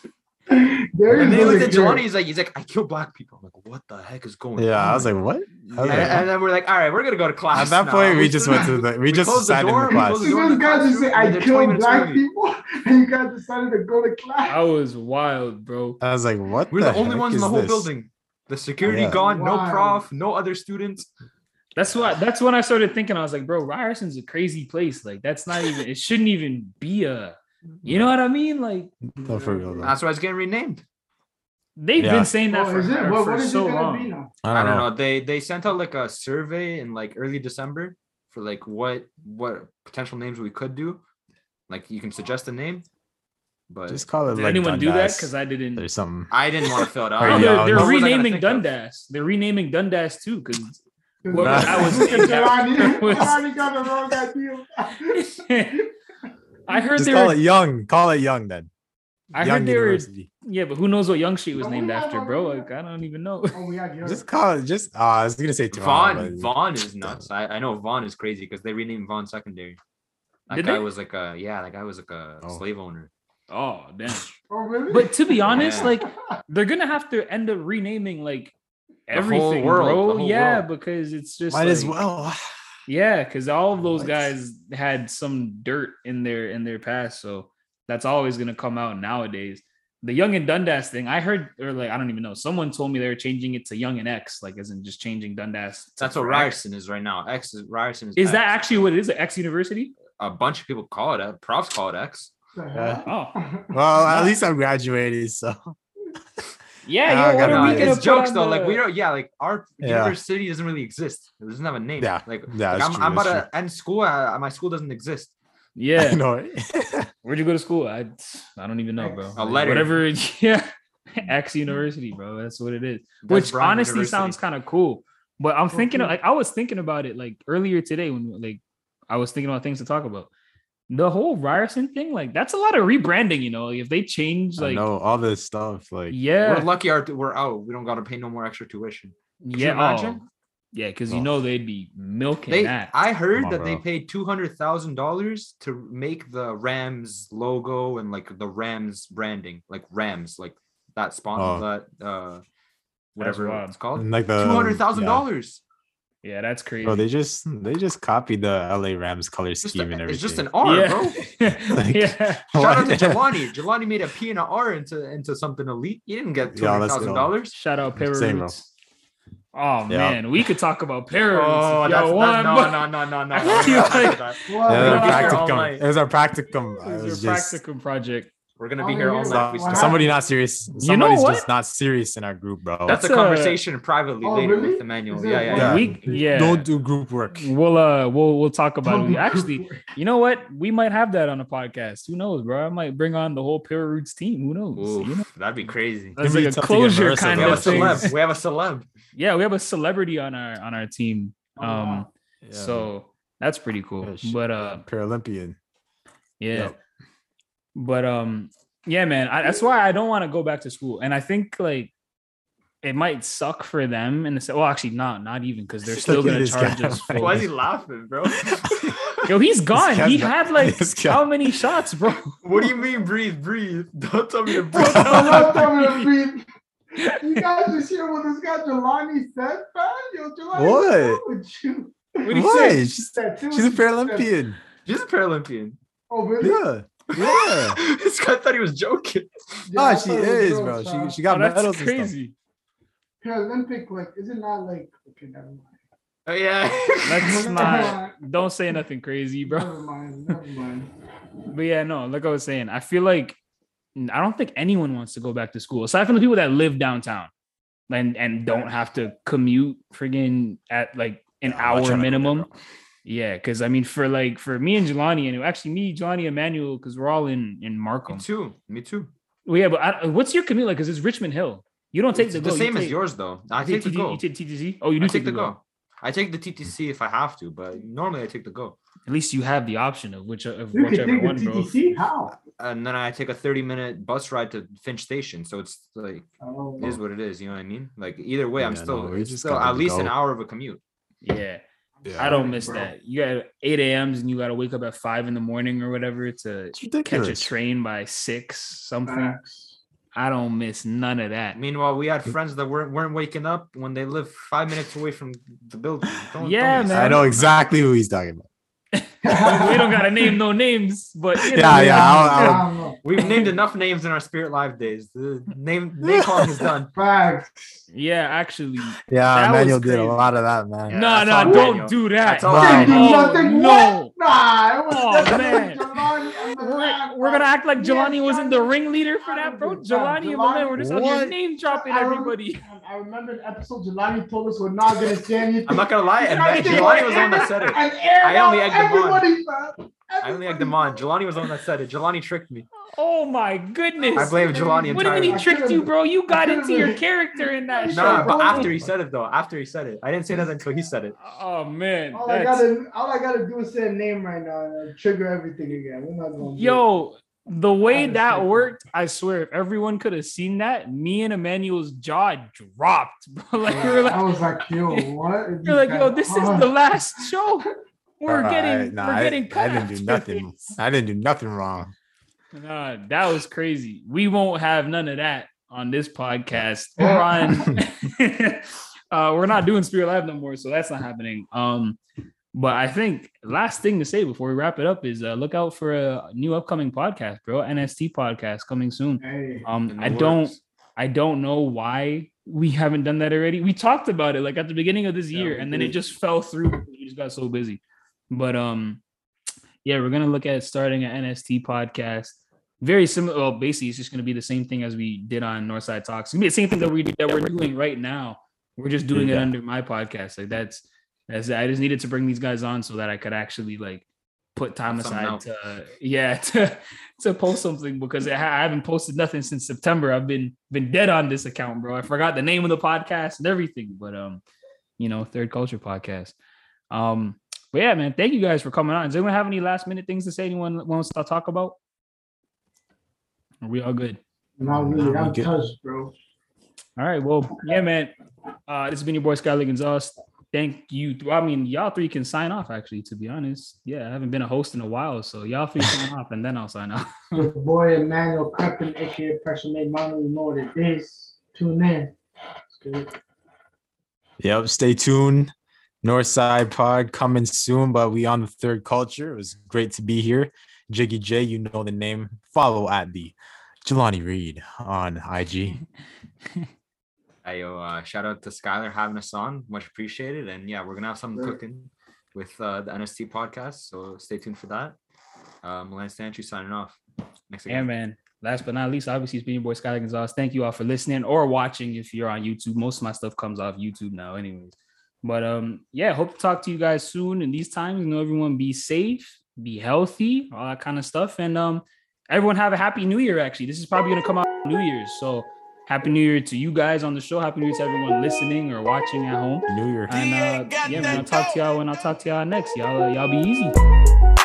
There And then he is looked at Jelani. He's like, he's like, I kill black people. I'm like, what the heck is going on? Yeah, I was like, what? I was and, like, and then we're like, all right, we're gonna go to class. At that now." point, we just went to the we just closed the sat in door, the we class. closed the door. This guy just say I there 20 kill black early. people, and you guys decided to go to class. I was wild, bro. I was like, what? We're the, only heck ones in the whole this? building. The security Yeah. gone, no prof, no other students. That's why. That's when I started thinking. I was like, bro, Ryerson's a crazy place. Like, that's not even. It shouldn't even be a. You know what I mean? Like, No, for real. That's why it's getting renamed. they've Yeah. been saying that Oh, for, is it? for What, what is so it gonna long. I don't, know. They they sent out like a survey in like early December for like what what potential names we could do. Like you can suggest a name, but Just call it Did like anyone do that? Because I didn't. There's something. I didn't want to fill it out. Or Oh, they're, they're know. What was I gonna renaming think of? Dundas. They're renaming Dundas too. Because Because Well, that was- Jelani, was- got the wrong idea. I heard Just they call were. it young. Call it young then. I young heard they were. University. Yeah, but who knows what Yonge Street was Oh, named after, well, bro? Like I don't even know. Oh, we had yours. Just call it. Just uh, I was gonna say Toronto. Vaughan but- Vaughan is nuts. I, I know Vaughan is crazy because they renamed Vaughan Secondary. That Did guy they? was like a yeah, that guy was like a Oh. slave owner. Oh damn! Oh, really? But to be honest, Yeah. like they're gonna have to end up renaming like The whole everything, world, the bro. whole Yeah, world. because it's just Might as well. Yeah, because all of those What? guys had some dirt in their in their past, so that's always gonna come out nowadays. The Yonge and Dundas thing, I heard, or like I don't even know. Someone told me they were changing it to Yonge and X, like as in just changing Dundas. That's what for X. Ryerson is right now. X is Ryerson is. Is that actually what it is? At X University? a bunch of people call it? X. Profs call it X. The Yeah. Oh, Well, at least I'm graduated, so yeah. I yo, what gotta are we No, gonna it's put jokes on though. Like we don't. Yeah, like our Yeah. university doesn't really exist. It doesn't have a name. Yeah. Like, yeah, like, I'm, true, I'm about that's to end school. Uh, my school doesn't exist. Yeah. I know. Where'd you go to school? I I don't even know, bro. X. A Like, letter. Whatever. Yeah. X University, bro. That's what it is. That's Which Brown honestly University. sounds kind of cool. But I'm thinking of, like I was thinking about it like earlier today when like I was thinking about things to talk about. The whole Ryerson thing, like that's a lot of rebranding, you know. If they change like know all this stuff. Like, yeah, We're lucky our we're out. We don't got to pay no more extra tuition. Could you yeah, imagine? oh, yeah, because you Oh. know they'd be milking They, that. I heard on, that they paid two hundred thousand dollars to make the Rams logo and like the Rams branding, like Rams, like that spawn, Oh. that uh, whatever it's called. and like the Two hundred thousand yeah. dollars. Yeah, that's crazy. Bro, they just they just copied the LA Rams color Just scheme and everything. it's just an R, yeah. bro. Like- yeah. Shout out to What? Jelani. Jelani made a P and a R into into something elite. He didn't get two Yeah, hundred let's thousand go. dollars. Shout out Same, bro. Pararoots. Oh Yeah. man, we could talk about Pararoots. Oh, that's y'all that, want, no, but- no, no, no, no. I no. feel We're not gonna like- do that. Well, Yeah, We're the gonna be here all practicum. It was our practicum. It It's was your just practicum project. We're gonna Oh, be here all yeah. night. We somebody not serious. know Somebody's what? just not serious in our group, bro. That's, That's a a- conversation privately Oh, later really? with Emmanuel. Is Yeah, yeah, yeah. We- yeah. Don't do group work. We'll uh we'll we'll talk about it. Actually, you know what? We might have that on a podcast. Who knows, bro? I might bring on the whole Pararoots team. Who knows? Oof, You know, that'd be crazy. that's It'd be like a tough to get closure Marissa kind We have a of thing. celeb. We have a celeb. Yeah, we have a celebrity on our on our team. Oh, Um, wow. so that's pretty cool. Yeah, But uh, Paralympian. yeah. Yep. But um, yeah, man. I, that's why I don't want to go back to school, and I think like it might suck for them in the se- well, actually, not not even because they're still gonna charge us. Why full. Why is he laughing, bro? Yo, he's gone. He not- had like how many shots, bro? what do you mean breathe, breathe? Don't tell me to breathe. I'm not telling to breathe. You guys just hear what this guy Jelani said, man? Yo, Jelani, What? with you? What do you What? She's, she's a Paralympian. She's a Paralympian. Oh, really? Yeah. Yeah. this guy thought he was joking. Yeah, I Ah, she thought it was is, bro. huh? She she got Oh, that's medals and stuff. crazy. Paralympic, like, is it not like okay, never mind. Oh, yeah. Let's not. Don't say nothing crazy, bro. Never mind. Never mind. But yeah, no, like I was saying, I feel like I don't think anyone wants to go back to school aside from the people that live downtown and and don't have to commute friggin' at like an Yeah, I'm not trying hour to go minimum. Bro. Yeah, because I mean, for like for me and Jelani, and actually me, Jelani, Emmanuel, because we're all in in Markham. Me too. Me too. Well, yeah, but I, what's your commute like? Because it's Richmond Hill. You don't take It's the the GO. you same as yours though. I you take the GO. You take TTC. Oh, you do I take the GO. I take the TTC if I have to, but normally I take the GO. At least you have the option of which of You can whichever take the one, bro. TTC. How? Uh, and then I take a 30 minute bus ride to Finch Station. So it's like Oh, it is what it is. You know what I mean? Like either way, I'm still no, it's still at least an hour of a commute. Yeah. Yeah. I don't miss Bro. that. You got 8 a.m.s and you got to wake up at five in the morning or whatever to It's catch a train by six something. facts. I don't miss none of that. Meanwhile, we had friends that weren't weren't waking up when they live five minutes away from the building. Don't- Yeah, don't man. I know exactly who he's talking about. We don't gotta name no names, but you know, Yeah, yeah, I'll- I I'll- We've named enough names in our SpiritLive days. The name name calling is done. Facts. yeah, actually, Yeah, That was Emmanuel did a lot of that, man. Yeah, no, no, don't Daniel. do that. That's all Wow. Didn't do Oh, nothing. no. What? Nah, it was Oh, man. Jelani and the We're, we're gonna act like Yes, Jelani wasn't the ringleader for that, bro. Jelani, Jelani and my man were just out here name dropping everybody. I remember an episode Jelani told us we're not gonna say anything. I'm not gonna lie, and Jelani Jelani was the one that said it. And aired I only out egged him on. Everybody. I only egged him on. Jelani was the one that said it. Jelani tricked me. Oh my goodness. I blame Jelani What do you mean he entirely. Tricked you, bro? You got into your character in that show. Nah, but after he said it though, after he said it, I didn't say that until he said it. Oh man. All I gotta, all I gotta do is say a name right now and trigger everything again. We're not gonna. Yo, the way that worked, I swear, if everyone could have seen that, me and Emmanuel's jaw dropped, bro. Like we were I was like, yo, what? is you're like, yo, this is the last show. We're Uh, getting, I- nah, we're I- getting cut. I didn't do nothing. this. I didn't do nothing wrong. Nah, that was crazy. We won't have none of that on this podcast or on. uh, we're not doing SpiritLive no more, so that's not happening. Um, but I think last thing to say before we wrap it up is uh, look out for a new upcoming podcast, bro. NST podcast coming soon. Hey, Um, In the I don't, works. I don't know why we haven't done that already. We talked about it like at the beginning of this Yeah, year, we and then it just fell through. because We just got so busy. But um, yeah, we're gonna look at starting an NST podcast. Very similar. Well, basically, it's just gonna be the same thing as we did on Northside Talks. It's gonna be the same thing that we that we're doing right now. We're just doing it under my podcast. Like that's that's. I just needed to bring these guys on so that I could actually like put time aside to yeah to to post something because I, I haven't posted nothing since September. I've been been dead on this account, bro. I forgot the name of the podcast and everything, but um, you know, Third Culture Podcast. Um, but yeah, man, thank you guys for coming on. Does anyone have any last minute things to say? Anyone wants to talk about? Are we all good? not really. We I'm good. touched, bro. All right. Well, yeah, man. Uh, this has been your boy Skyler Gonzalez. Thank you. I mean, y'all three can sign off. Actually, to be honest, yeah, I haven't been a host in a while, so y'all three sign off, and then I'll sign off. Your boy Emmanuel Crepin, aka Pressure Made Mama, you know what it is. Tune in. It's good. Yep. Stay tuned. Northside Pod coming soon, but we on the third culture. It was great to be here. Jiggy J, you know the name. Follow at the Jelani Reid on IG. Hey, yo, uh, shout out to Skyler having us on. Much appreciated. And yeah, we're gonna have something Right. cooking with uh, the NST podcast. So stay tuned for that. Uh, Milan Stanciu signing off. Next Yeah, man. Last but not least, obviously, it's been your boy Skyler Gonzalez. Thank you all for listening or watching if you're on YouTube. Most of my stuff comes off YouTube now, anyways. But um, yeah, hope to talk to you guys soon. In these times, you know, everyone be safe, be healthy, all that kind of stuff. And um, everyone have a happy new year. Actually, this is probably gonna come out New Year's. So happy new year to you guys on the show. Happy new year to everyone listening or watching at home. New Year. And uh, yeah, man, I'll talk to y'all when I'll talk to y'all next. Y'all, uh, y'all be easy.